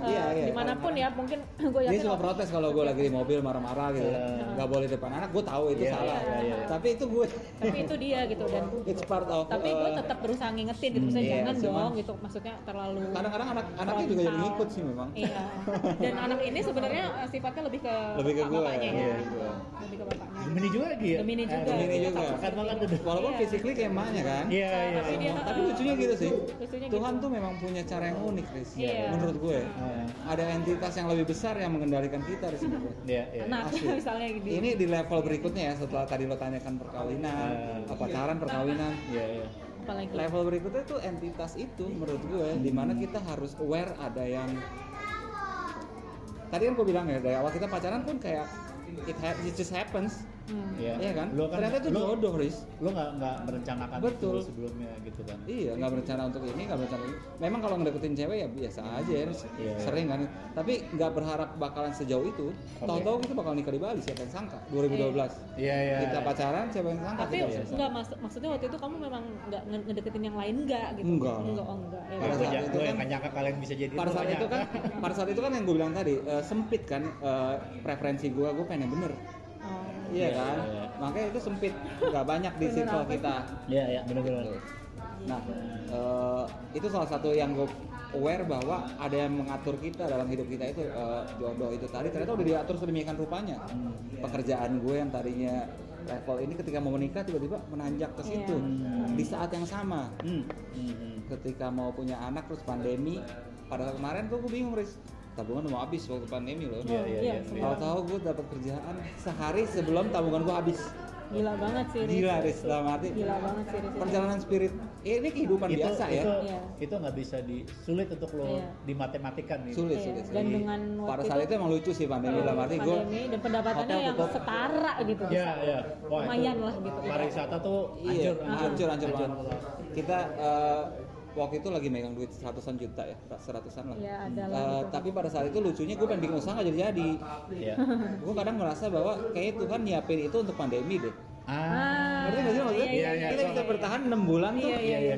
B: Iya, iya.
C: Di mana pun ya, mungkin gue
B: dia
C: yakin.
B: suka protes kalau gue lagi di mobil marah-marah gitu
A: Iya.
B: nggak boleh depan anak gue tahu itu
A: Iya,
B: salah
A: iya, iya.
B: tapi itu gue
C: Tapi itu dia gitu dan.
B: it's part of
C: Tapi gue
B: uh,
C: tetap berusaha ngingetin gitu, misalnya
B: Iya,
C: jangan
B: cuman-
C: dong gitu, maksudnya terlalu.
B: kadang-kadang anak anaknya juga jadi ngikut sih memang
C: Iya. Dan anak ini sebenarnya eh, sifatnya lebih ke
B: Lebih ke
C: bapak-
B: gue,
C: bapaknya ya. Lebih ke bapaknya.
A: Gemini juga lagi ya?
C: Gemini
A: Eh,
C: juga.
B: Gemini juga. Walaupun physically kayak emaknya kan
A: Iya, iya.
C: Tapi dia-
B: tapi lucunya gitu sih
C: Lucunya
B: Tuhan
C: gitu.
B: tuh memang punya cara yang unik Chris
C: Iya.
B: menurut gue
A: Iya.
B: ada entitas yang lebih besar yang mengendalikan kita di sini
A: Iya, iya.
B: Asli.
C: misalnya gitu.
B: ini di level berikutnya ya setelah tadi lo tanyakan perkawinan
A: Eh.
B: pacaran perkawinan
A: Iya, iya.
C: apalagi.
B: level berikutnya tuh entitas itu menurut gue di mana kita harus aware ada yang tadi kan gue bilang ya dari awal kita pacaran pun kayak it, ha- it just happens
C: Hmm.
A: Iya.
B: Iya kan?
A: Lu kan
B: Ternyata itu jodoh, Riz.
A: lu nggak nggak merencanakan
B: Betul.
A: itu sebelumnya gitu kan.
B: Iya, nggak berencana untuk ini, nggak berencana ini. Memang kalau ngedeketin cewek ya biasa aja, ya, Riz.
A: Iya.
B: sering kan. Tapi nggak berharap bakalan sejauh itu.
A: Oke.
B: Tahu-tahu kita bakal nikah di Bali, siapa yang sangka? 2012.
A: Iya iya.
B: Kita pacaran, siapa yang sangka?
C: Tapi enggak mas maksudnya waktu itu kamu memang enggak nge- ngedeketin yang lain enggak gitu.
B: Enggak.
C: Enggak, oh enggak. Ya,
B: Pada saat itu
A: itu
B: kan-
A: yang nggak nyangka kalian bisa jadi
B: pada saat
A: banyak.
B: itu kan pada saat itu kan yang gue bilang tadi eh, sempit kan eh, preferensi gue gue pengen yang bener. Iya
A: Iya,
B: kan?
A: Iya,
B: makanya itu sempit. Nggak banyak di circle kita.
A: Iya iya benar-benar.
B: nah eh, itu salah satu yang gue aware bahwa ada yang mengatur kita dalam hidup kita itu eh, jodoh itu tadi. Ternyata udah diatur sedemikian rupanya.
A: Hmm.
B: pekerjaan gue yang tadinya level ini ketika mau menikah tiba-tiba menanjak ke situ.
A: Iya.
B: di saat yang sama.
A: Hmm. Hmm, hmm.
B: ketika mau punya anak terus pandemi pada kemarin tuh gue bingung Riz tabungan mau habis waktu pandemi loh
A: Iya, iya, iya.
C: semua.
B: tahu-tahu gue dapat kerjaan sehari sebelum tabungan gue habis
C: Gila banget sih Riz.
B: gila Riz dalam arti
C: Gila banget sih Riz.
B: perjalanan spirit eh, ini kehidupan
A: itu,
B: biasa ya
A: itu,
C: Iya.
A: itu nggak bisa di sulit untuk lo
C: Iya.
A: dimatematikan nih.
B: sulit
C: Iya,
B: sulit
C: Dan
B: sulit.
C: dengan
B: pada
C: waktu
B: saat itu emang lucu sih pandemi dalam arti gue
C: pandemi dan pendapatannya yang
B: tutup.
C: setara gitu.
A: Iya iya. Wah,
C: Lumayan
A: itu
C: lah gitu.
A: Pariwisata tuh
B: iya
A: hancur
B: hancur hancur banget
A: banget.
B: kita eh, waktu itu lagi megang duit seratusan juta ya seratusan lah
C: Iya, ada lah
B: Eh,
C: gitu.
B: tapi pada saat itu lucunya gue pengen bikin usaha nggak jadi jadi
A: Iya.
B: gue kadang merasa bahwa kayak Tuhan nyiapin itu untuk pandemi deh
A: Ah.
B: Ngerti nggak sih maksudnya
C: Iya,
A: iya,
B: kita
A: iya.
B: bisa bertahan 6 bulan tuh
C: Iya, iya,
A: iya.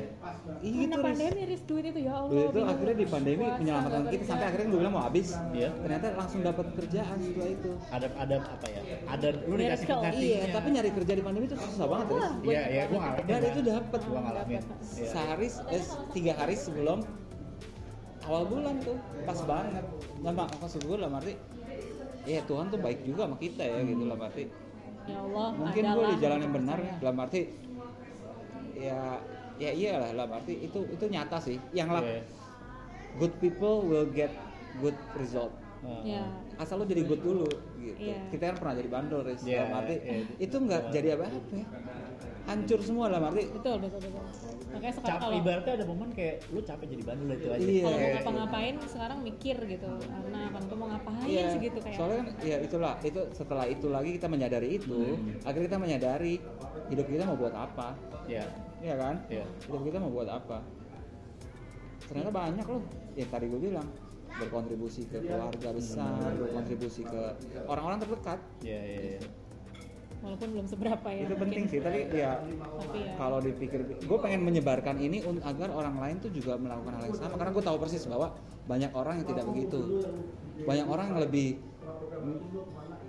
B: Ih,
C: Karena
B: gitu, Riz.
C: pandemi Riz duit itu ya Allah.
B: Duit itu akhirnya di pandemi menyelamatkan kita sampai akhirnya gue bilang mau habis
A: Iya.
B: ternyata langsung dapat kerjaan setelah itu
A: Ada ada apa ya? Ada lu dikasih penggantinya.
B: iya tapi nyari kerja di pandemi itu susah banget
A: Iya iya gua ngalamin.
B: dan itu dapat
A: Gua ngalamin. Iya.
B: sehari eh, tiga hari sebelum awal bulan tuh pas banget nah mak- maksud gue dalam arti ya Tuhan tuh baik juga sama kita ya gitu dalam arti
C: Ya Allah.
B: mungkin gue di jalan yang benar
C: percaya.
B: dalam arti ya ya iyalah dalam arti itu itu nyata sih yang lah
A: Iya.
B: good people will get good result
A: Ah.
C: Ya.
B: asal lo jadi good dulu gitu
C: Iya.
B: kita kan pernah jadi bandel Riz
A: Iya,
B: dalam arti
A: iya.
B: itu nggak jadi apa-apa ya. hancur semua dalam arti
C: Betul, betul, betul. Makanya sekarang kalau
A: ibaratnya ada momen kayak lu capek jadi bandel itu aja.
B: Iya.
C: kalau mau ngapa-ngapain sekarang mikir gitu. Karena kan tuh mau ngapain
B: Iya,
C: sih gitu kayak.
B: soalnya kan ya itulah itu setelah itu lagi kita menyadari itu
A: Hmm.
B: akhirnya kita menyadari hidup kita mau buat apa
A: Iya.
B: Iya kan
A: Iya.
B: hidup kita mau buat apa ternyata banyak loh yang tadi gue bilang berkontribusi ke keluarga besar berkontribusi ke orang-orang terdekat
A: Iya iya iya.
C: Walaupun belum seberapa ya.
B: itu penting sih tapi ya
C: Tapi ya.
B: kalau dipikir gue pengen menyebarkan ini agar orang lain tuh juga melakukan hal yang sama karena gue tahu persis bahwa banyak orang yang tidak begitu banyak orang yang lebih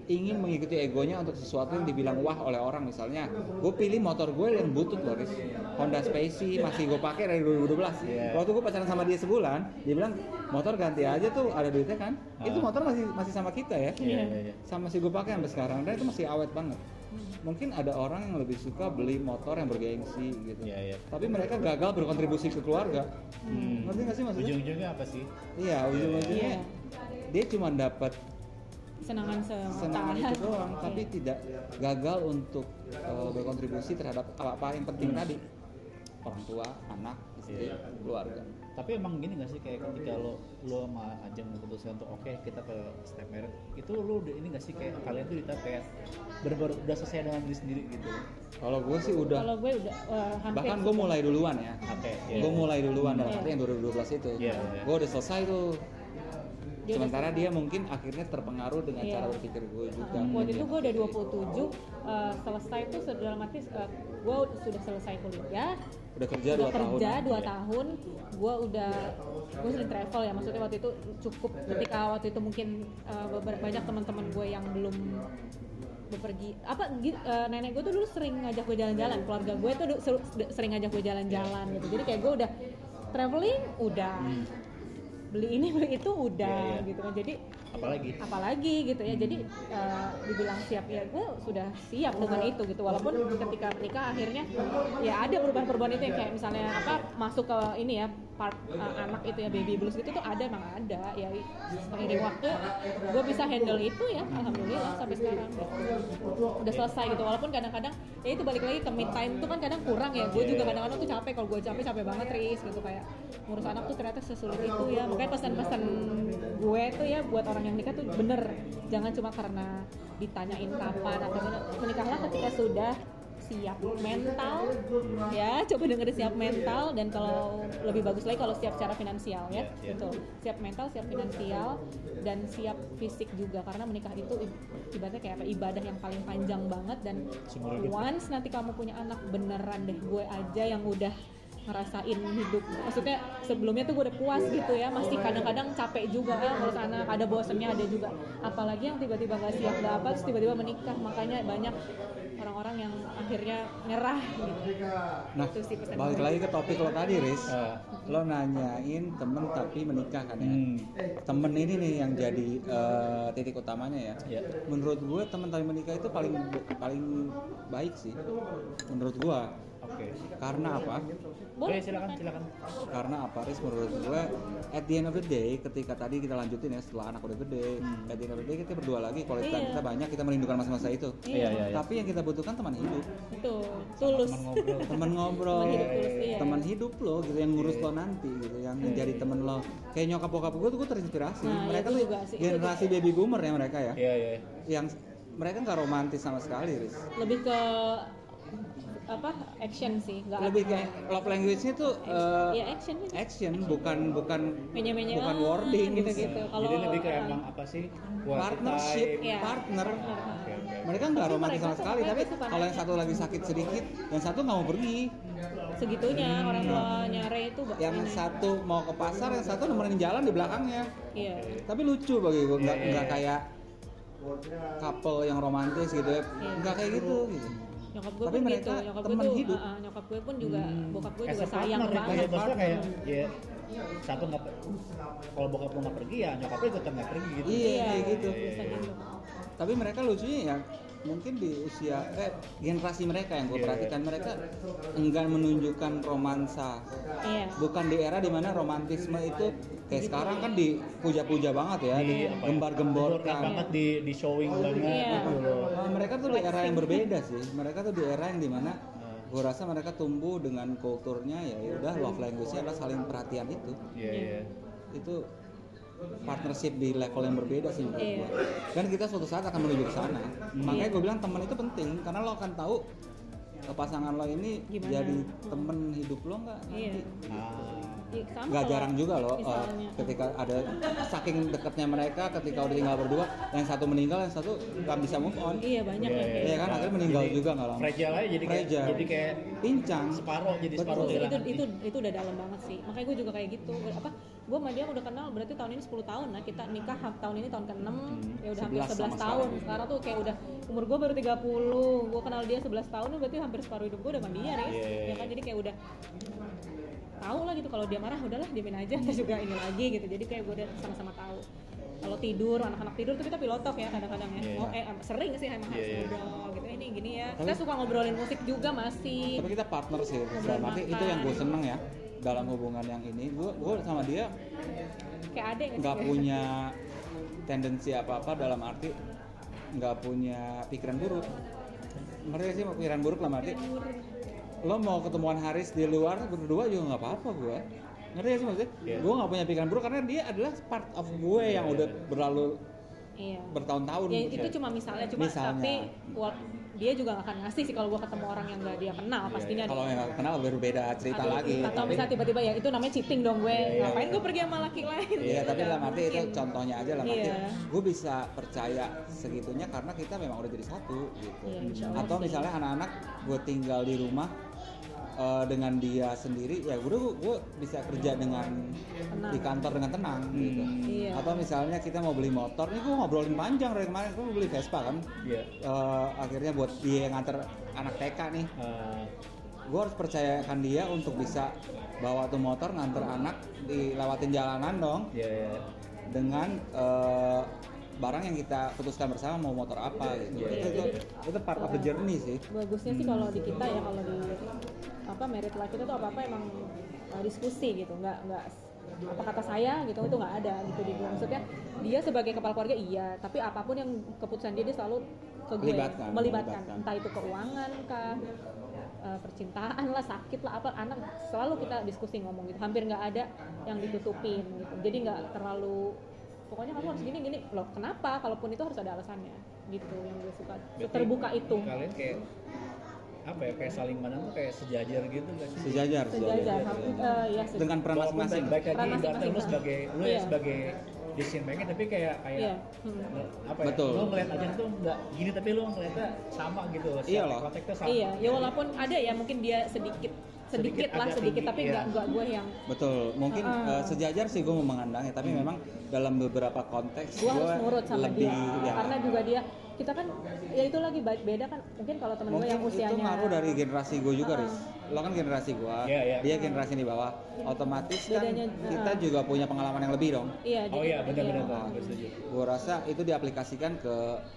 B: ingin mengikuti egonya untuk sesuatu yang dibilang wah oleh orang misalnya gue pilih motor gue yang butut loh Riz. Honda Spacey masih gue pakai dari 2012
A: Iya.
B: waktu gue pacaran sama dia sebulan dia bilang motor ganti aja tuh ada duitnya kan itu
A: Ah.
B: motor masih masih sama kita ya
A: Iya iya iya.
B: sama masih gue pakai sampai sekarang dan itu masih awet banget mungkin ada orang yang lebih suka beli motor yang bergengsi gitu
A: Iya iya.
B: tapi mereka gagal berkontribusi ke keluarga
A: Hmm.
B: ngerti gak sih maksudnya
A: Ujung-ujungnya apa sih?
B: iya ujung-ujungnya
C: Iya.
B: dia cuma dapat
C: Senangan
B: senangan itu doang tapi tidak gagal untuk uh, berkontribusi terhadap apa-apa yang penting tadi orang tua anak istri
A: Iya.
B: keluarga
A: Tapi emang gini gak sih kayak ketika lo lo sama Ajeng memutuskan untuk oke kita ke step marriage itu lo udah ini gak sih kayak kalian tuh tahap kayak bener-bener udah selesai dengan diri sendiri gitu.
B: kalau gue sih udah
C: Kalau gue udah eh, hampir.
B: bahkan gue mulai duluan ya
A: Oke.
B: gue mulai duluan dalam
C: Iya.
B: arti yang 2012 itu
A: Iya, iya.
B: gue udah selesai tuh
C: Dia
B: sementara dia mungkin akhirnya terpengaruh dengan
C: Iya.
B: cara berpikir gue juga
C: Uh, waktu itu gue udah 27 uh, selesai tuh dalam arti uh, gue sudah selesai kuliah
B: udah kerja
C: udah
B: dua tahun.
C: kerja dua
A: Iya.
C: tahun gue udah gue sering travel ya maksudnya waktu itu cukup ketika waktu itu mungkin uh, banyak teman-teman gue yang belum bepergi. Apa uh, nenek gue tuh dulu sering ngajak gue jalan-jalan keluarga gue tuh seru- sering ngajak gue jalan-jalan gitu. Jadi kayak gue udah traveling udah. Beli ini beli itu udah
A: Iya, iya.
C: gitu kan. Jadi
A: Apalagi.
C: Apalagi gitu ya. Jadi eh, dibilang siap ya gue sudah siap dengan itu gitu. Walaupun ketika menikah akhirnya ya ada perubahan-perubahan itu yang kayak misalnya apa masuk ke ini ya part eh, anak itu ya baby blues gitu tuh ada emang ada. Ya seiring waktu gue bisa handle itu ya alhamdulillah sampai sekarang. Udah selesai gitu. Walaupun kadang-kadang ya itu balik lagi ke mid time tuh kan kadang kurang ya. Gue juga kadang-kadang tuh capek. Kalau gue capek capek banget Riz gitu. Kayak ngurus anak tuh ternyata sesulit itu ya. Makanya pesan-pesan gue tuh ya buat orang yang nikah tuh bener. Jangan cuma karena ditanyain kapan atau menikahlah ketika sudah siap mental ya. Coba dengerin siap mental dan kalau lebih bagus lagi kalau siap secara finansial ya.
A: Iya, iya.
C: betul siap mental siap finansial dan siap fisik juga karena menikah itu ibaratnya kayak apa? Ibadah yang paling panjang banget dan once nanti kamu punya anak beneran deh gue aja yang udah ngerasain hidup maksudnya sebelumnya tuh gue udah puas gitu ya masih kadang-kadang capek juga ya ngurus anak ada bosennya ada juga apalagi yang tiba-tiba gak siap dapat terus tiba-tiba menikah makanya banyak orang-orang yang akhirnya nyerah gitu
B: Nah,
C: Itu sih pesan
B: balik lagi ke topik lo tadi, Riz.
A: Ah.
B: Lo nanyain temen tapi menikah kan ya.
A: Hmm.
B: Temen ini nih yang jadi eh, titik utamanya ya.
A: Ya.
B: Menurut gue temen tapi menikah itu paling paling baik sih. Menurut gue.
A: Oke.
B: Karena apa?
C: boleh
A: Oke, silakan silakan.
B: Karena apa, Riz? Menurut gue, at the end of the day, ketika tadi kita lanjutin ya setelah anak udah gede,
A: Hmm.
B: at the end of the day kita berdua lagi, kualitas
C: Iya.
B: kita banyak, kita merindukan masa-masa itu.
A: Iya, iya, iya.
B: Tapi yang kita butuhkan teman hidup,
C: betul tulus
A: Teman ngobrol.
B: teman ngobrol,
C: Teman hidup tulus, iya.
B: teman hidup lo gitu yang ngurus lo nanti gitu, yang jadi temen lo. Kayak nyokap bokap gue tuh gue terinspirasi.
C: Nah,
B: mereka
C: itu
B: tuh
C: juga sih, itu
B: generasi baby boomer ya mereka ya,
A: Iya, iya.
B: yang mereka nggak romantis sama sekali, Riz.
C: lebih ke apa action sih nggak
B: Lebih kayak love language-nya tuh eh,
C: ya action gitu.
B: action, bukan bukan
C: menye-menye
B: bukan
C: ah,
B: wording
C: gitu-gitu kalau
A: Jadi lebih
C: ah,
A: emang apa sih?
B: partnership.
C: Iya.
B: partner.
C: ah, ah.
A: Oke, oke.
B: Mereka nggak romantis sama sekali, tapi kalau yang satu lagi sakit sedikit, yang satu nggak mau pergi.
C: segitunya orang tua nyare itu
B: Yang
C: ini.
B: satu mau ke pasar, yang satu nemenin jalan di belakangnya.
C: iya
B: Tapi lucu bagi gue, nggak
A: Iya, iya,
B: nggak
A: iya.
B: kayak couple yang romantis gitu ya,
C: Iya.
B: nggak kayak gitu. gitu.
C: Nyokap gue
B: Tapi
C: pun
B: mereka
C: gitu nyokap gue
B: teman
C: tuh
B: hidup.
C: ah, nyokap gue pun juga
B: Hmm.
C: bokap gue juga sayang
A: ya,
C: banget
A: kayak maksudnya kayak ya satu nggak kalau bokap lu nggak pergi ya nyokapnya ikutan nggak pergi gitu.
B: Iya, kayak gitu.
C: biasa gitu
B: Tapi mereka lucunya ya mungkin di usia eh generasi mereka yang gue
A: Iya.
B: perhatikan mereka enggan menunjukkan romansa
C: iya
B: bukan di era di mana romantisme itu kayak sekarang kan dipuja-puja banget ya,
A: Di, apa ya,
B: digembar-gemborkan.
A: gemborkan banget di di showing banget
C: Iya.
A: gitu loh.
B: Nah, mereka tuh di era yang berbeda sih. Mereka tuh di era yang di mana
A: Nah,
B: gue rasa mereka tumbuh dengan kulturnya ya udah love language-nya adalah saling perhatian itu.
A: Iya, iya.
B: Itu partnership di level yang berbeda sih menurut
C: Iya.
B: gue. Dan kita suatu saat akan menuju ke sana. Makanya gue bilang teman itu penting karena lo akan tahu eh, pasangan lo ini
C: Gimana?
B: jadi temen hidup lo nggak
C: iya
B: nanti.
A: Ah,
B: Nggak
C: kalau
B: jarang juga loh uh, ketika ada saking dekatnya mereka ketika udah tinggal berdua yang satu meninggal yang satu nggak bisa move on.
C: Iya banyak yang
A: iya.
C: kayak
B: Iya kan? akhirnya meninggal juga nggak lama
A: fragile aja jadi kayak jadi kayak
B: pincang.
A: separuh jadi separuh
C: itu, itu itu itu udah dalam banget sih. Makanya gue juga kayak gitu. Apa gue sama dia udah kenal berarti tahun ini 10 tahun nah kita nikah tahun ini tahun ke-6 ya udah hampir
B: 11
C: 11
B: sama
C: tahun.
B: sekarang.
C: sekarang tuh kayak udah umur gue baru 30 gue kenal dia 11 tahun berarti hampir separuh hidup gue udah sama dia nih
A: Iya, iya,
C: ya kan? Jadi kayak udah tahu lah gitu. Kalau dia marah udahlah diemin aja. Terus juga ini lagi gitu. Jadi kayak gue udah sama-sama tahu. Kalau tidur anak-anak tidur tuh kita pilotok ya kadang-kadang ya.
A: Iya.
C: oh, eh sering sih emang harus
A: Iya, iya.
C: ngobrol gitu. Ini gini ya.
B: Tapi-
C: kita suka ngobrolin musik juga masih
B: tapi kita partner sih. Dalam arti itu yang gue seneng ya. Dalam hubungan yang ini gue gue sama dia
C: kayak adek nggak
B: punya tendensi apa apa dalam arti nggak punya pikiran buruk. Mereka sih pikiran buruk dalam arti lo mau ketemuan Haris di luar berdua juga nggak apa-apa gue ngerti gak sih maksudnya
A: Iya.
B: gue nggak punya pikiran buruk karena dia adalah part of gue yang
A: Iya,
B: udah
A: iya.
B: berlalu
C: Iya.
B: bertahun-tahun
C: Ya itu cuma misalnya, cuma
B: Misalnya.
C: tapi wal- dia juga gak akan ngasih sih kalau gua ketemu orang yang gak dia kenal
A: Iya,
C: pastinya.
B: kalau yang nggak kenal berbeda cerita
C: Atau-
B: lagi
C: Atau
B: Tapi-
C: misalnya tiba-tiba ya itu namanya cheating dong gue.
A: Iya,
C: Ngapain
A: iya.
C: gue pergi sama laki lain?
B: Iya,
C: Gitu,
B: tapi dalam arti itu contohnya aja arti
C: Iya.
B: gue bisa percaya segitunya karena kita memang udah jadi satu gitu.
C: Iya,
B: Atau
C: sih.
B: misalnya anak-anak gue tinggal di rumah eh, dengan dia sendiri, ya udah gue bisa kerja dengan
C: Tenang.
B: di kantor dengan tenang gitu.
C: Iya.
B: Atau misalnya kita mau beli motor, ini gue ngobrolin panjang dari kemarin, gue mau beli Vespa kan.
A: Iya.
B: Eh, akhirnya buat dia yang nganter anak TK nih,
A: Ah,
B: gue harus percayakan dia untuk bisa bawa tuh motor nganter anak dilewatin jalanan dong
A: Iya, iya.
B: dengan eh, barang yang kita putuskan bersama mau motor apa gitu.
A: Iya,
B: itu, itu, itu part of the journey sih.
C: Bagusnya sih kalau di kita ya kalau di apa merit life itu tuh apa apa emang uh, diskusi gitu, nggak nggak apa kata saya gitu itu nggak ada gitu di gue. Maksudnya dia sebagai kepala keluarga iya, tapi apa pun yang keputusan dia dia selalu ke gue
B: Melibatkan,
C: melibatkan.
B: melibatkan.
C: entah itu keuangan kah uh, percintaan lah sakit lah apa anak selalu kita diskusi ngomong gitu hampir nggak ada yang ditutupin gitu jadi nggak terlalu pokoknya kamu harus gini gini loh kenapa kalaupun itu harus ada alasannya gitu yang gue suka
A: Berarti
C: terbuka itu
A: kalian kayak apa ya kayak saling mandang tuh kayak sejajar gitu gak sih
B: sejajar
C: sejajar Eh, ya sejajar.
B: dengan peran masing-masing
A: baik lagi ibaratnya lu sebagai lu ya
C: Iya.
A: sebagai decision maker tapi kayak kayak
C: Iya. Hmm.
A: apa ya
B: Betul.
A: lu ngeliat aja tuh nggak gini tapi lu ngeliatnya sama gitu
B: Iya loh.
A: konteksnya sama
C: Iya, ya walaupun ada ya mungkin dia sedikit sedikit,
A: Sedikit
C: lah sedikit
A: tinggi,
C: tapi
A: iya.
C: nggak nggak gue yang
B: betul mungkin
C: Ah.
B: eh, sejajar sih gue mau memandangnya tapi memang dalam beberapa konteks
C: gue harus nurut sama
B: lebih
C: dia
B: ya,
C: karena juga dia kita kan ya itu lagi beda kan mungkin kalau temen gue
B: mungkin
C: yang
B: itu
C: usianya
B: ngaruh dari generasi gue juga
C: Ah.
B: Riz lo kan generasi gue
A: Iya, iya.
B: dia generasi di bawah otomatis kan
C: Bedanya,
B: kita
C: ah.
B: juga punya pengalaman yang lebih dong
C: iya
A: oh iya benar-benar
C: iya.
A: gue
B: rasa itu diaplikasikan ke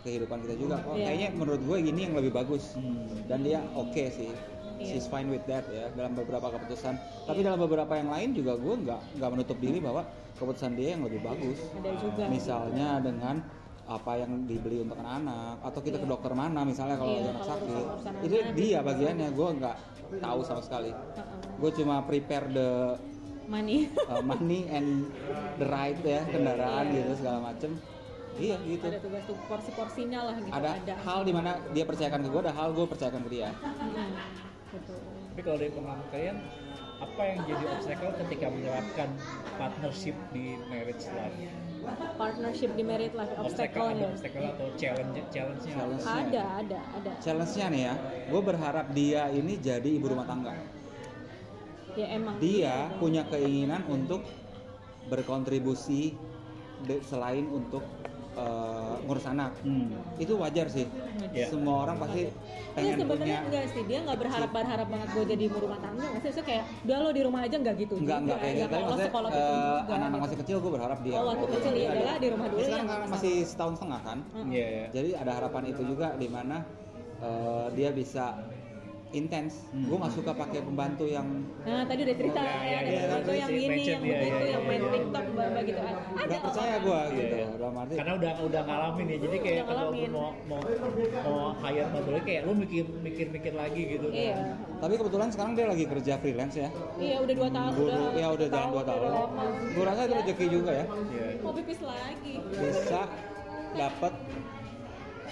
B: kehidupan kita juga oh
C: Iya.
B: kayaknya menurut gue ini yang lebih bagus
A: Hmm.
B: dan dia oke sih
C: Iya.
B: she's fine with that ya dalam beberapa keputusan. Tapi dalam beberapa yang lain juga gue nggak nggak menutup diri bahwa keputusan dia yang lebih bagus.
C: Ada juga.
B: Misalnya dengan apa yang dibeli untuk anak-anak atau kita ke
C: Iya.
B: dokter mana misalnya kalau ada anak sakit. itu
C: anak,
B: dia
C: gitu.
B: bagiannya gue nggak tahu sama sekali.
C: Heeh.
B: gue cuma prepare the
C: money.
B: uh, money and the ride ya kendaraan
C: Iya.
B: gitu segala macem. Iya gitu.
C: Ada tugas tuh porsi-porsinya lah gitu
B: ada, hal di mana dia percayakan ke gue ada hal gue percayakan ke dia
C: Betul
A: tapi kalau dari pengalaman kalian apa yang jadi obstacle ketika menerapkan partnership di marriage life?
C: Partnership di married life
A: obstacle
C: obstacle-nya.
A: obstacle atau challenge challenge-nya apa?
B: Challenge.
C: ada ada ada.
B: Challenge-nya nih ya gue berharap dia ini jadi ibu rumah tangga.
C: Ya emang.
B: Dia punya keinginan untuk berkontribusi selain untuk uh, ngurus anak.
A: Hmm.
B: itu wajar sih.
A: Iya.
B: semua orang pasti
C: Iya
B: pengen
C: sebenarnya
B: punya
C: enggak sih. Dia nggak berharap berharap banget gue jadi ibu rumah tangga. Nggak sih Maksudnya kayak udah lo di rumah aja nggak gitu.
B: Enggak enggak kayak
C: Ya,
B: gitu. Tapi
C: kalau
B: maksudnya
C: sekolah gitu
B: uh,
C: juga,
B: anak-anak
C: gitu.
B: masih kecil gue berharap dia
C: oh waktu kecil ya
B: Ada.
C: adalah di rumah dulu ya
B: sekarang masih setahun setengah kan.
A: Iya, iya.
B: jadi ada harapan itu juga di mana uh, dia bisa intens
A: Hmm.
B: gue nggak suka pakai pembantu yang
C: Nah tadi udah cerita
A: Iya,
C: ya,
A: iya,
C: ada
A: iya,
C: itu
A: iya,
C: yang ini, yang
A: iya,
C: begitu,
A: iya,
C: yang main
A: iya.
C: TikTok baba gitu. Ada kok.
B: percaya gue
A: Iya,
B: gitu
A: iya.
B: dalam arti
A: karena udah udah ngalamin ya jadi kayak
C: Udah
A: kalau
C: ngalamin.
A: mau mau mau hire pembantu kayak lu mikir mikir mikir lagi gitu kan.
C: Iya,
B: tapi kebetulan sekarang dia lagi kerja freelance ya
C: iya udah dua tahun,
B: Guru,
C: udah
B: ya udah jalan dua tahun.
C: udah lama.
B: Gue rasa itu
C: Ya,
B: rezeki juga ya.
A: Iya.
C: Mau pipis lagi.
B: Bisa dapat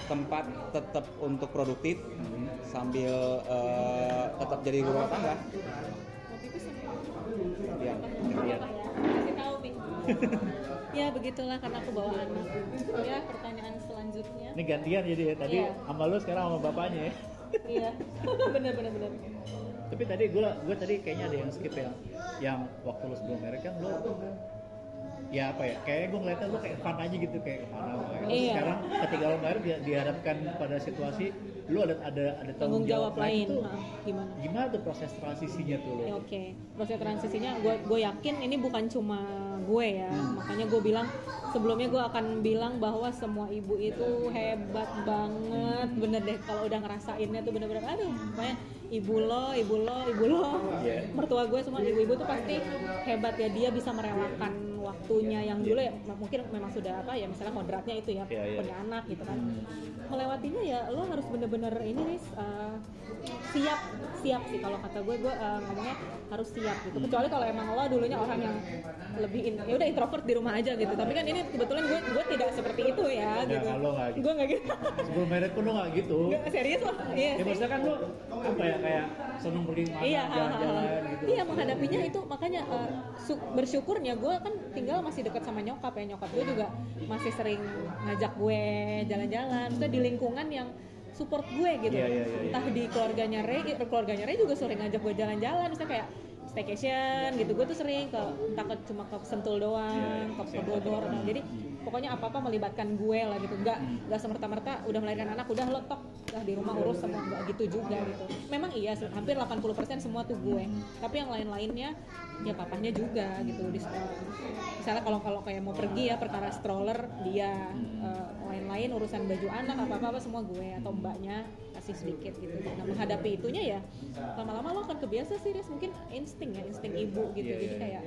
B: tempat tetap untuk produktif sambil eh, tetap jadi rumah tangga. Iya.
C: ya? Mi. ya begitulah karena aku bawa anak. Ya pertanyaan selanjutnya.
A: ini gantian jadi ya tadi
C: Iya.
A: sama lu sekarang sama bapaknya ya
C: Iya, benar benar benar.
A: tapi tadi gue gue tadi kayaknya ada yang skip yang yang waktu lu sebelum married kan lu ya apa ya kayak gue ngeliatnya lu kayak fun aja gitu kayak ke mana mana Terus
C: Iya.
A: sekarang ketika lu married dia dihadapkan pada situasi lu ada ada ada
C: Tanggung jawab lain.
A: tuh
C: Nah, gimana?
A: gimana tuh proses transisinya tuh lu
C: Ya, Oke, proses transisinya gue gue yakin ini bukan cuma gue ya, makanya gue bilang sebelumnya gue akan bilang bahwa semua ibu itu hebat banget, bener deh kalau udah ngerasainnya tuh bener-bener aduh, pokoknya ibu lo, ibu lo, ibu lo,
A: Iya.
C: mertua gue semua ibu-ibu tuh pasti hebat ya dia bisa merelakan waktunya yang dulu ya mungkin memang sudah apa ya misalnya kodratnya itu ya
A: Iya, iya.
C: punya anak gitu kan. Melewatinya ya lo harus bener-bener ini nih uh, siap siap sih kalau kata gue gue uh, ngomongnya harus siap gitu. Kecuali kalau emang lo dulunya orang yang lebih in, ya udah introvert di rumah aja gitu. Tapi kan ini kebetulan gue gue tidak seperti itu ya
A: Nggak,
C: gitu.
A: gitu.
C: gue nggak gitu.
A: Sebelum married pun lu nggak gitu.
C: Nggak, serius loh iya
A: ya
C: sih.
A: maksudnya kan lu apa ya kayak seneng pergi ke
C: mana Iya,
A: jalan-jalan gitu.
C: Iya menghadapinya itu makanya uh, bersyukurnya gue kan tinggal masih dekat sama nyokap ya nyokap gue juga masih sering ngajak gue jalan-jalan, Maksudnya di lingkungan yang support gue gitu.
A: Iya, iya, iya, iya.
C: Entah di keluarganya Ray, eh, keluarganya Ray juga sering ngajak gue jalan-jalan, misalnya kayak staycation gitu. Gue tuh sering ke entah ke cuma ke Sentul doang,
A: iya,
C: ke
A: iya.
C: Bogor. Nah, jadi pokoknya apa-apa melibatkan gue lah gitu. Enggak
A: Hmm.
C: enggak semerta-merta udah melahirkan anak udah lo tok udah di rumah urus semua enggak gitu juga gitu. Memang iya hampir 80% semua tuh gue. Tapi yang lain-lainnya ya papahnya juga gitu di sekolah. Misalnya kalau kalau kayak mau pergi ya perkara stroller dia Eh, lain-lain urusan baju anak apa-apa semua gue atau mbaknya kasih sedikit gitu. Nah, menghadapi itunya ya lama-lama lo akan kebiasa sih, Riz. mungkin insting ya, insting ibu gitu.
A: Iya,
C: Jadi
A: iya,
C: kayak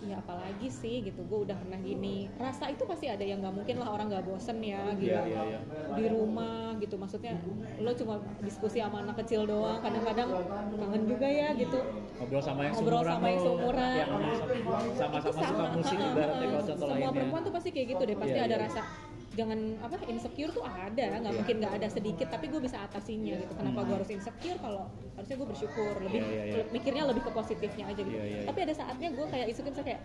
C: ya apalagi sih gitu gue udah pernah gini. Rasa itu pasti ada yang nggak mungkin lah orang nggak bosen ya gitu.
A: Iya, iya, iya.
C: di rumah gitu maksudnya lo cuma diskusi sama anak kecil doang kadang-kadang kangen juga ya gitu.
A: Ngobrol sama yang
C: Ngobrol
A: seumuran
C: sama yang seumuran.
A: yang sama-sama. Suka musik contoh
C: semua
A: lainnya.
C: perempuan tuh pasti kayak gitu deh pasti
A: Iya,
C: ada
A: iya.
C: rasa jangan apa insecure tuh ada nggak
A: Iya.
C: mungkin nggak ada sedikit tapi gue bisa atasinya gitu kenapa
A: Hmm.
C: gue harus insecure kalau harusnya gue bersyukur lebih
A: Iya, iya, iya.
C: mikirnya lebih ke positifnya aja gitu
A: Iya, iya, iya.
C: tapi ada saatnya gue kayak insecure kayak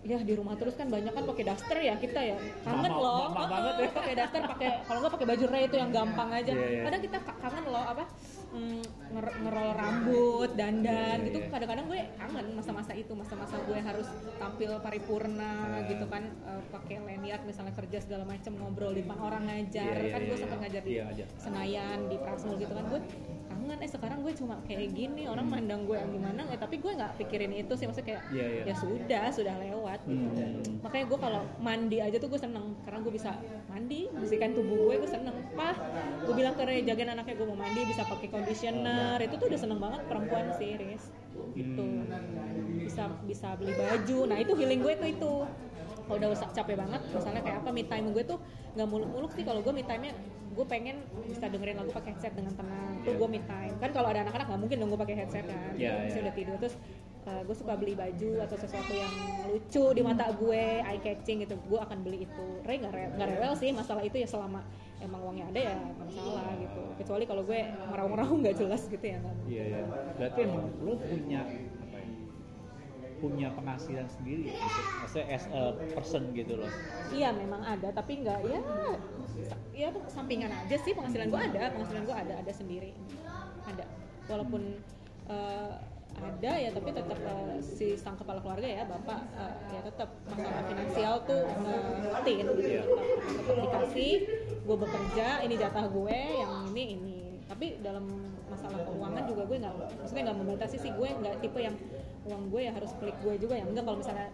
C: ya di rumah terus kan banyak kan pakai daster ya kita ya kangen
A: Mama-
C: loh
A: mama banget ya.
C: pakai daster pakai kalau nggak pakai baju Ray itu yang gampang aja
A: Iya, iya.
C: kadang kita ka- kangen loh apa mm, nger- ngerol rambut dandan
A: Iya,
C: gitu
A: iya.
C: kadang-kadang gue kangen masa-masa itu masa-masa gue harus tampil paripurna
A: Iya.
C: gitu kan eh, pakai lanyard misalnya kerja segala macam ngobrol di depan orang ngajar
A: Iya,
C: kan gue sempat ngajar di. Senayan di Prasmul gitu kan gue kangen. Eh sekarang gue cuma kayak gini orang
A: Hmm.
C: mandang gue yang gimana eh tapi gue nggak pikirin itu sih maksudnya kayak
A: Iya, iya.
C: ya sudah sudah lewat gitu.
A: Hmm.
C: makanya gue kalau mandi aja tuh gue seneng karena gue bisa mandi bersihkan tubuh gue gue seneng. Pah gue bilang ke Ray jagain anaknya gue mau mandi bisa pakai conditioner. Itu tuh udah seneng banget perempuan sih Riz. Gitu. Bisa bisa beli baju. Nah itu healing gue tuh itu. Kalau udah capek banget misalnya kayak apa me time gue tuh nggak muluk-muluk sih. Kalau gue me time nya gue pengen bisa dengerin lagu pakai headset dengan tenang tuh
A: Iya.
C: gue me time kan kalau ada anak-anak nggak mungkin dong gue pakai headset kan Pasti
A: iya.
C: udah tidur terus gue suka beli baju atau sesuatu yang lucu di mata gue eye catching gitu gue akan beli itu Ray nggak re- nggak rewel sih masalah itu ya selama emang uangnya ada ya nggak masalah gitu kecuali kalau gue ngeraung-ngeraung nggak jelas gitu ya nggak
A: Iya iya. Berarti emang lo punya ya? Punya penghasilan sendiri gitu. Maksudnya as a person gitu loh.
C: Iya memang ada, tapi nggak ya ya sampingan aja sih penghasilan gue ada, penghasilan gue ada ada sendiri, ada. Walaupun eh, ada ya, tapi tetap eh, si sang kepala keluarga ya bapak eh, ya tetap masalah finansial tuh ngertiin gitu,
A: Iya.
C: tetap, tetap dikasih, gue bekerja, ini jatah gue, yang ini ini. Tapi dalam masalah keuangan juga gue nggak, maksudnya nggak membatasi sih gue nggak tipe yang uang gue ya harus klik gue juga yang enggak kalau misalnya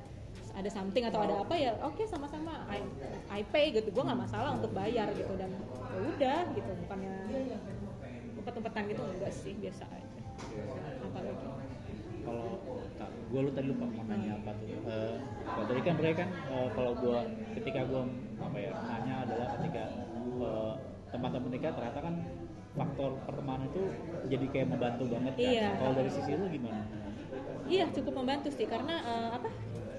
C: ada something atau ada apa ya oke sama-sama. I, I pay gitu. Gue nggak masalah untuk bayar gitu. Dan ya udah gitu. Bukannya umpet-umpetan gitu. Enggak sih biasa aja. Apalagi.
A: Kalau gue lu tadi lupa mau nanya apa tuh. Eh, kalau tadi kan mereka kan eh, kalau gue ketika gue apa ya nanya adalah ketika eh, teman-teman nikah ternyata kan faktor pertemanan itu jadi kayak membantu banget kan.
C: Iya.
A: Kalau dari sisi lu gimana?
C: Iya cukup membantu sih karena eh, apa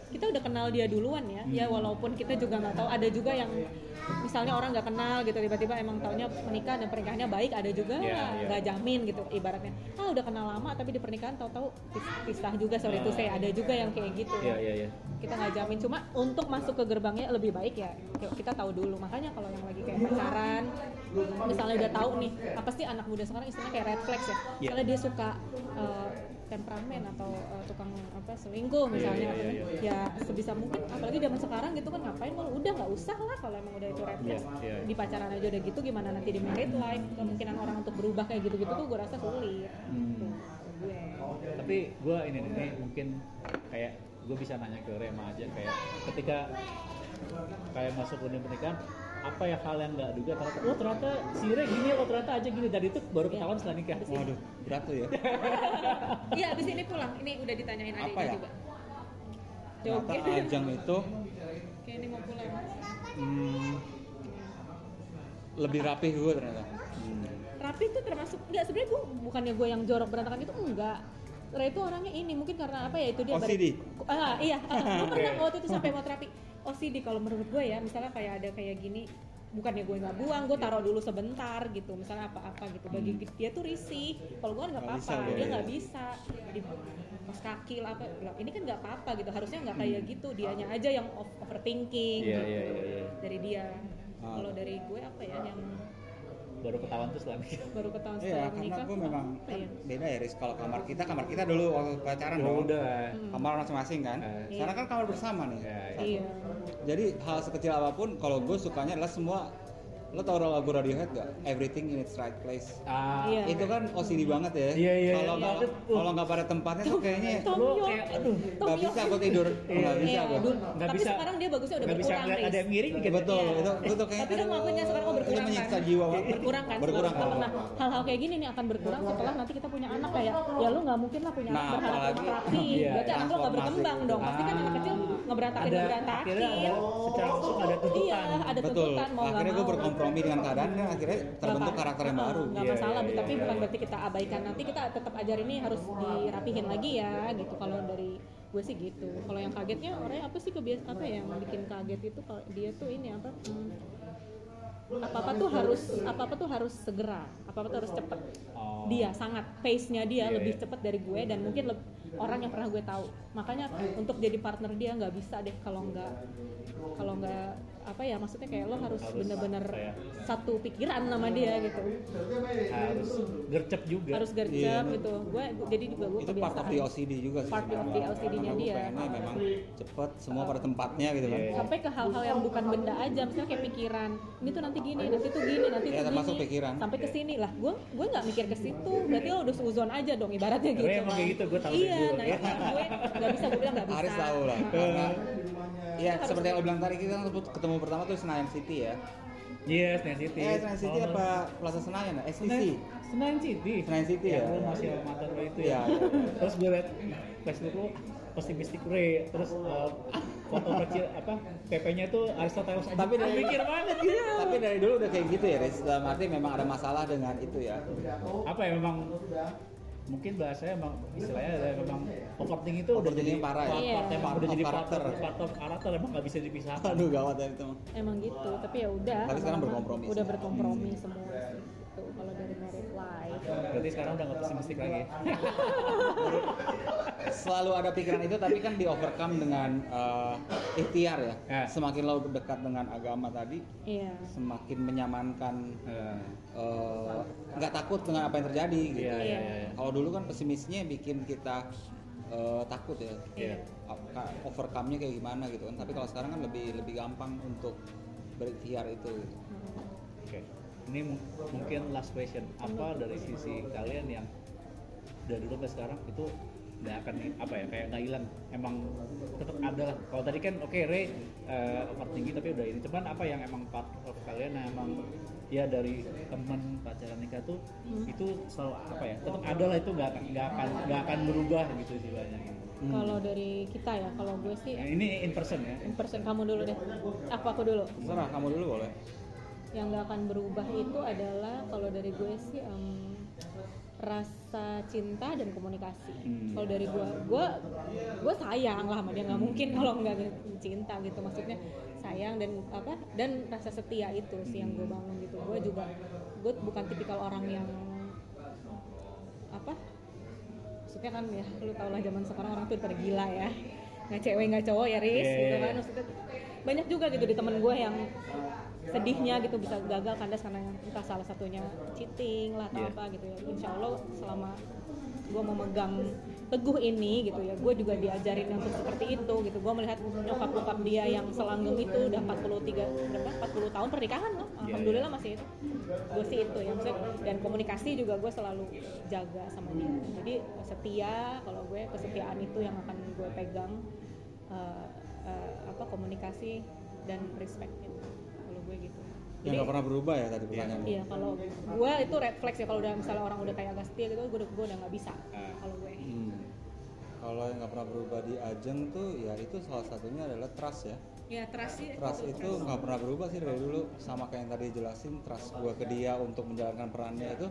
C: kita udah kenal dia duluan ya ya
A: Hmm.
C: walaupun kita juga nggak tahu ada juga yang misalnya orang nggak kenal gitu tiba-tiba emang taunya menikah dan pernikahannya baik ada juga
A: Iya, iya.
C: nggak jamin gitu ibaratnya ah udah kenal lama tapi di pernikahan tahu-tahu pis- pisah juga sorry itu saya ada juga yang kayak gitu
A: Iya iya iya.
C: kita nggak jamin cuma untuk masuk ke gerbangnya lebih baik ya yuk kita tahu dulu makanya kalau yang lagi kayak pacaran misalnya udah tahu nih apa sih anak muda sekarang istilahnya kayak red flags ya
A: Iya.
C: misalnya dia suka eh, temperamen atau eh, tukang apa selingkuh misalnya.
A: Iya,
C: atau-
A: iya,
C: ya sebisa mungkin apalagi zaman sekarang gitu kan ngapain kalau udah nggak usah lah kalau emang udah itu red flags
A: Iya, iya.
C: di pacaran aja udah gitu gimana nanti di married life? Kemungkinan orang untuk berubah kayak gitu-gitu tuh gue rasa sulit.
A: Hmm.
C: Tuh, gue
A: tapi gue ini nih ini mungkin kayak gue bisa nanya ke Rema aja kayak ketika kayak masuk dunia pernikahan apa ya hal yang nggak duga ternyata oh ternyata si Re gini oh ternyata aja gini dan itu baru ketahuan setelah nikah
B: Waduh, berat tuh ya.
C: iya abis ini pulang ini udah ditanyain
B: Apa
C: adiknya
B: ya?
C: juga
B: Ternyata
C: Joget.
B: Ajang itu
C: kayak ini mau pulang
B: hmm, lebih rapih gue ternyata.
C: rapi itu termasuk enggak sebenarnya gue bukannya gue yang jorok berantakan itu enggak Ray itu orangnya ini mungkin karena apa ya itu dia
B: OCD?
C: ah iya gue pernah waktu itu sampai mau terapi OCD kalau menurut gue ya misalnya kayak ada kayak gini bukannya gue nggak buang gue taruh dulu sebentar gitu misalnya apa-apa gitu. Bagi dia tuh risih. Kalau gue nggak apa-apa dia
B: ya,
C: nggak
B: ya.
C: bisa. Di kos kaki lah apa ini kan nggak apa-apa gitu. Harusnya nggak kayak gitu dianya aja yang ov- overthinking
A: Iya,
C: gitu
A: iya, iya, iya.
C: dari dia.
B: Ah.
C: kalau dari gue apa ya yang
A: baru ketahuan tuh setelah nikah
C: baru ketahuan
B: Iya,
C: setelah
B: karena
C: menikah
B: gue
C: tuh
B: memang kan
C: ya?
B: beda ya, Riz. Kalau kamar kita, kamar kita dulu waktu pacaran dong.
A: udah
C: Hmm.
B: Kamar masing-masing kan.
A: Eh.
B: Sekarang kan kamar bersama nih.
A: Iya,
C: iya
B: Jadi hal sekecil apa pun, kalau gue sukanya adalah semua lo tau lagu Radiohead gak? Everything in its right place.
A: Ah,
C: Iya.
B: Itu kan OCD banget ya.
A: Iya, iya,
B: Kalau
A: iya.
B: nggak
A: Itu-
B: kalau nggak pada tempatnya tuh kayaknya
C: Tom York.
A: kayak, aduh,
B: nggak bisa aku tidur. Nggak bisa
C: Iya.
B: aku.
A: nggak
C: Tapi
A: bisa
C: sekarang dia bagusnya udah
A: nggak bisa
C: berkurang, Riz.
A: ada yang miring gitu
B: Betul,
C: Iya.
B: itu itu tuh kayak
C: Tapi ngakuinnya sekarang mau berkurang
B: Itu menyiksa
C: kan?
B: jiwa banget.
C: berkurang kan
B: Berkurang.
C: nah hal-hal kayak gini nih akan berkurang setelah nanti kita punya anak kayak ya lu nggak mungkin lah punya
B: Nah,
C: anak berharap anak rapi
A: Iya,
C: berarti anak lu nggak berkembang dong pasti kan anak kecil ngeberantakin
A: ada
C: ngeberantakin.
A: akhirnya ada secara langsung ada tuntutan
C: iya ada
B: Betul.
C: tuntutan mau
B: Akhirnya gue berkompromi dengan keadaan dan akhirnya terbentuk
C: apa-
B: karakter yang baru.
C: nggak
A: Iya,
C: masalah
A: iya,
C: tapi
A: iya.
C: bukan berarti kita abaikan. Nanti kita tetap ajar ini harus dirapihin lagi ya gitu. Kalau dari gue sih gitu. Kalau yang kagetnya orangnya apa sih kebias apa ya yang bikin kaget itu kalau dia tuh ini apa apa apa tuh harus apa apa tuh harus segera apa apa tuh harus cepet
A: Oh.
C: dia sangat pace nya dia
A: Iya,
C: lebih
A: iya.
C: cepet dari gue dan mungkin orang yang pernah gue tahu makanya untuk jadi partner dia nggak bisa deh kalau nggak kalau nggak apa ya maksudnya kayak lo harus
A: Harus
C: bener-bener
A: ya?
C: satu pikiran sama dia gitu
A: harus gercep juga
C: harus gercep
B: Iya.
C: gitu gue jadi juga gue
B: Itu part of the OCD juga sih.
C: Part of the OCD-nya
B: Karena gue
C: dia.
B: pengennya memang cepet semua pada tempatnya gitu kan.
C: Sampai ke hal-hal yang bukan benda aja misalnya kayak pikiran ini tuh nanti gini nanti tuh gini nanti
B: Iya,
C: tuh
B: termasuk
C: gini
B: pikiran.
C: sampai ke sini lah gue gue nggak mikir ke situ berarti lo udah suzon aja dong ibaratnya gitu
A: Gue emang kayak gitu, gue tahu
C: iya
A: dulu.
C: nah itu gue nggak bisa gue bilang nggak bisa
B: Aris tahu lah. Karena ya seperti yang lo bilang tadi kita kan ketemu pertama tuh Senayan City ya.
A: Yes, Senayan City.
B: Eh Senayan City
A: Oh,
B: apa Plaza Senayan ya? SCC.
A: Senayan, Senayan City.
B: Senayan City ya?
A: Lu masih amatir lo itu
B: Iya,
A: ya.
B: iya, iya.
A: Terus gue liat Facebook lu pesimistic Ray, terus uh, foto kecil apa PP-nya tuh Aristoteles aja.
B: Tapi dari-
A: mikir banget gitu.
B: Tapi dari dulu udah kayak gitu ya, Riz. Dalam arti memang ada masalah dengan itu ya.
A: Apa ya memang mungkin bahasanya emang istilahnya ada memang overthinking itu udah jadi
B: parah ya?
A: part,
C: Iya.
A: part, udah jadi
B: karakter.
A: part of karakter emang nggak bisa dipisahkan.
B: Aduh gawat ya itu mah.
C: emang gitu tapi ya udah
B: Tapi sekarang berkompromi
C: udah berkompromi semua gitu kalau dari married life
A: Berarti sekarang udah nggak pesimistik lagi.
B: Selalu ada pikiran itu tapi kan di overcome dengan eh, ikhtiar ya.
A: Ya.
B: Semakin lo dekat dengan agama tadi,
C: iya
B: semakin menyamankan
A: Eh,
B: eh, nggak takut dengan apa yang terjadi gitu.
A: Iya, iya, iya. iya.
B: Kalau dulu kan pesimisnya bikin kita eh, takut ya. Apa- Overcome-nya kayak gimana gitu kan. Tapi kalau sekarang kan lebih lebih gampang untuk berikhtiar itu. gitu.
A: Oke, ini mu- mungkin last question. Apa dari sisi kalian yang dari dulu sampai sekarang itu nggak akan apa ya kayak nggak hilang. Emang tetap ada lah. Kalau tadi kan oke Ray uh, overthinking tapi udah ini. Cuman apa yang emang part of kalian yang emang ya dari teman pacaran nikah tuh itu selalu apa ya tetap ada lah itu nggak akan nggak akan nggak akan berubah gitu istilahnya.
B: Hmm.
C: kalau dari kita ya kalau gue sih
A: Nah, ini in person ya?
C: In person kamu dulu deh. Apa aku dulu.
B: Terserah kamu dulu boleh.
C: yang nggak akan berubah itu adalah kalau dari gue sih em, rasa cinta dan komunikasi.
A: Hmm.
C: kalau dari gue gue gue sayang lah sama dia. Nggak mungkin kalau nggak cinta gitu. Maksudnya sayang dan apa dan rasa setia itu sih yang gue bangun gitu. Gue juga gue bukan tipikal orang yang apa maksudnya kan ya lu tau lah zaman sekarang orang tuh pada gila ya. Nggak cewek nggak cowok ya ris
A: Iya,
C: gitu
A: iya,
C: kan.
A: iya.
C: maksudnya banyak juga gitu di temen gue yang sedihnya gitu bisa gagal kandas karena entah salah satunya cheating lah atau
A: Iya.
C: apa gitu ya. Insya Allah selama gue memegang teguh ini gitu ya gue juga diajarin untuk seperti itu gitu. Gue melihat nyokap bokap dia yang selanggeng itu udah 43 berapa? 40 tahun pernikahan loh.
A: Iya,
C: alhamdulillah masih itu. Gue sih itu ya maksudnya dan komunikasi juga gue selalu jaga sama dia. Jadi setia kalau gue kesetiaan itu yang akan gue pegang eh, eh, apa komunikasi dan respect gitu
B: Yang nggak pernah berubah ya tadi pertanyaannya.
C: Iya, kalau gue itu red flags ya kalau udah misalnya orang udah kayak agak setia gitu, gue udah gue udah nggak bisa
A: Ah.
C: kalau gue.
B: Hmm. Kalau yang nggak pernah berubah di Ajeng tuh ya itu salah satunya adalah trust ya.
C: Ya trust sih.
B: Trust itu nggak pernah berubah sih dari dulu sama kayak yang tadi jelasin trust gua ke dia untuk menjalankan perannya itu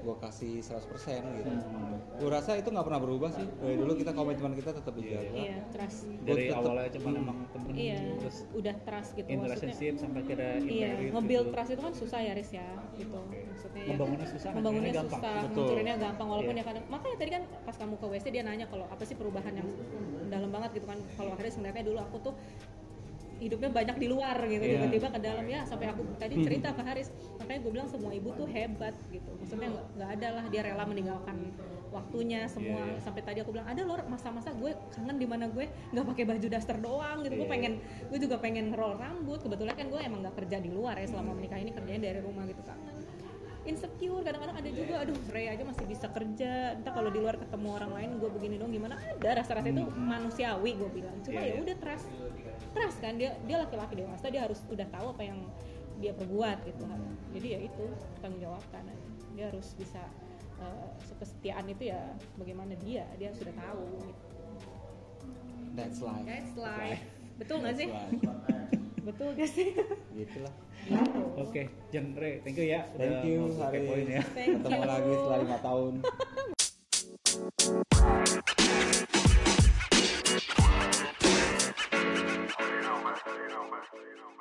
B: gua kasih 100% gitu. Gua rasa itu nggak pernah berubah sih dari dulu kita komitmen kita tetap dijaga.
C: Iya trust.
A: dari
B: tetep-
A: awalnya cuma
B: Hmm.
A: emang temen
C: Iya,
A: terus
C: udah trust gitu
A: in
C: maksudnya.
A: relationship sampai kira in
C: Iya,
A: married
C: nge-build
A: gitu.
C: trust itu kan susah ya Riz ya, gitu. Maksudnya ya,
A: Membangunnya susah,
C: membangunnya
A: gampang.
C: susah,
B: Betul.
C: ngancurinnya gampang. Walaupun
A: Iya.
C: ya kadang, makanya tadi kan pas kamu ke WC dia nanya kalau apa sih perubahan yang dalam banget gitu kan. Kalau Haris ngeliatnya dulu aku tuh hidupnya banyak di luar gitu
D: Iya.
C: tiba-tiba ke dalam. Ya sampai aku tadi cerita ke Haris makanya gue bilang semua ibu tuh hebat gitu. Maksudnya nggak ada lah dia rela meninggalkan waktunya semua.
D: Iya, iya.
C: sampai tadi aku bilang ada loh masa-masa gue kangen di mana gue nggak pakai baju daster doang gitu. Gue
D: Iya.
C: pengen gue juga pengen roll rambut. Kebetulan kan gue emang nggak kerja di luar ya selama menikah ini kerjanya dari rumah gitu kangen insecure kadang-kadang ada juga aduh Ray aja masih bisa kerja entah kalau di luar ketemu orang lain gue begini dong gimana? Ada rasa-rasa itu manusiawi gue bilang. Cuma
D: Iya,
C: ya
D: iya.
C: udah trust keras kan dia dia laki-laki dewasa dia harus udah tahu apa yang dia perbuat gitu. Hmm. jadi ya itu tanggung jawab kan. Dia harus bisa eh, uh, kesetiaan itu ya bagaimana dia dia sudah tahu gitu.
B: that's life.
C: That's life, betul nggak sih? betul gak sih?
B: Gitulah.
C: Gitu.
A: Oke okay, genre thank you ya.
B: Thank you
A: hari.
B: ini
A: ya.
B: Ketemu lagi setelah lima tahun. Más adelante, más adelante, más adelante.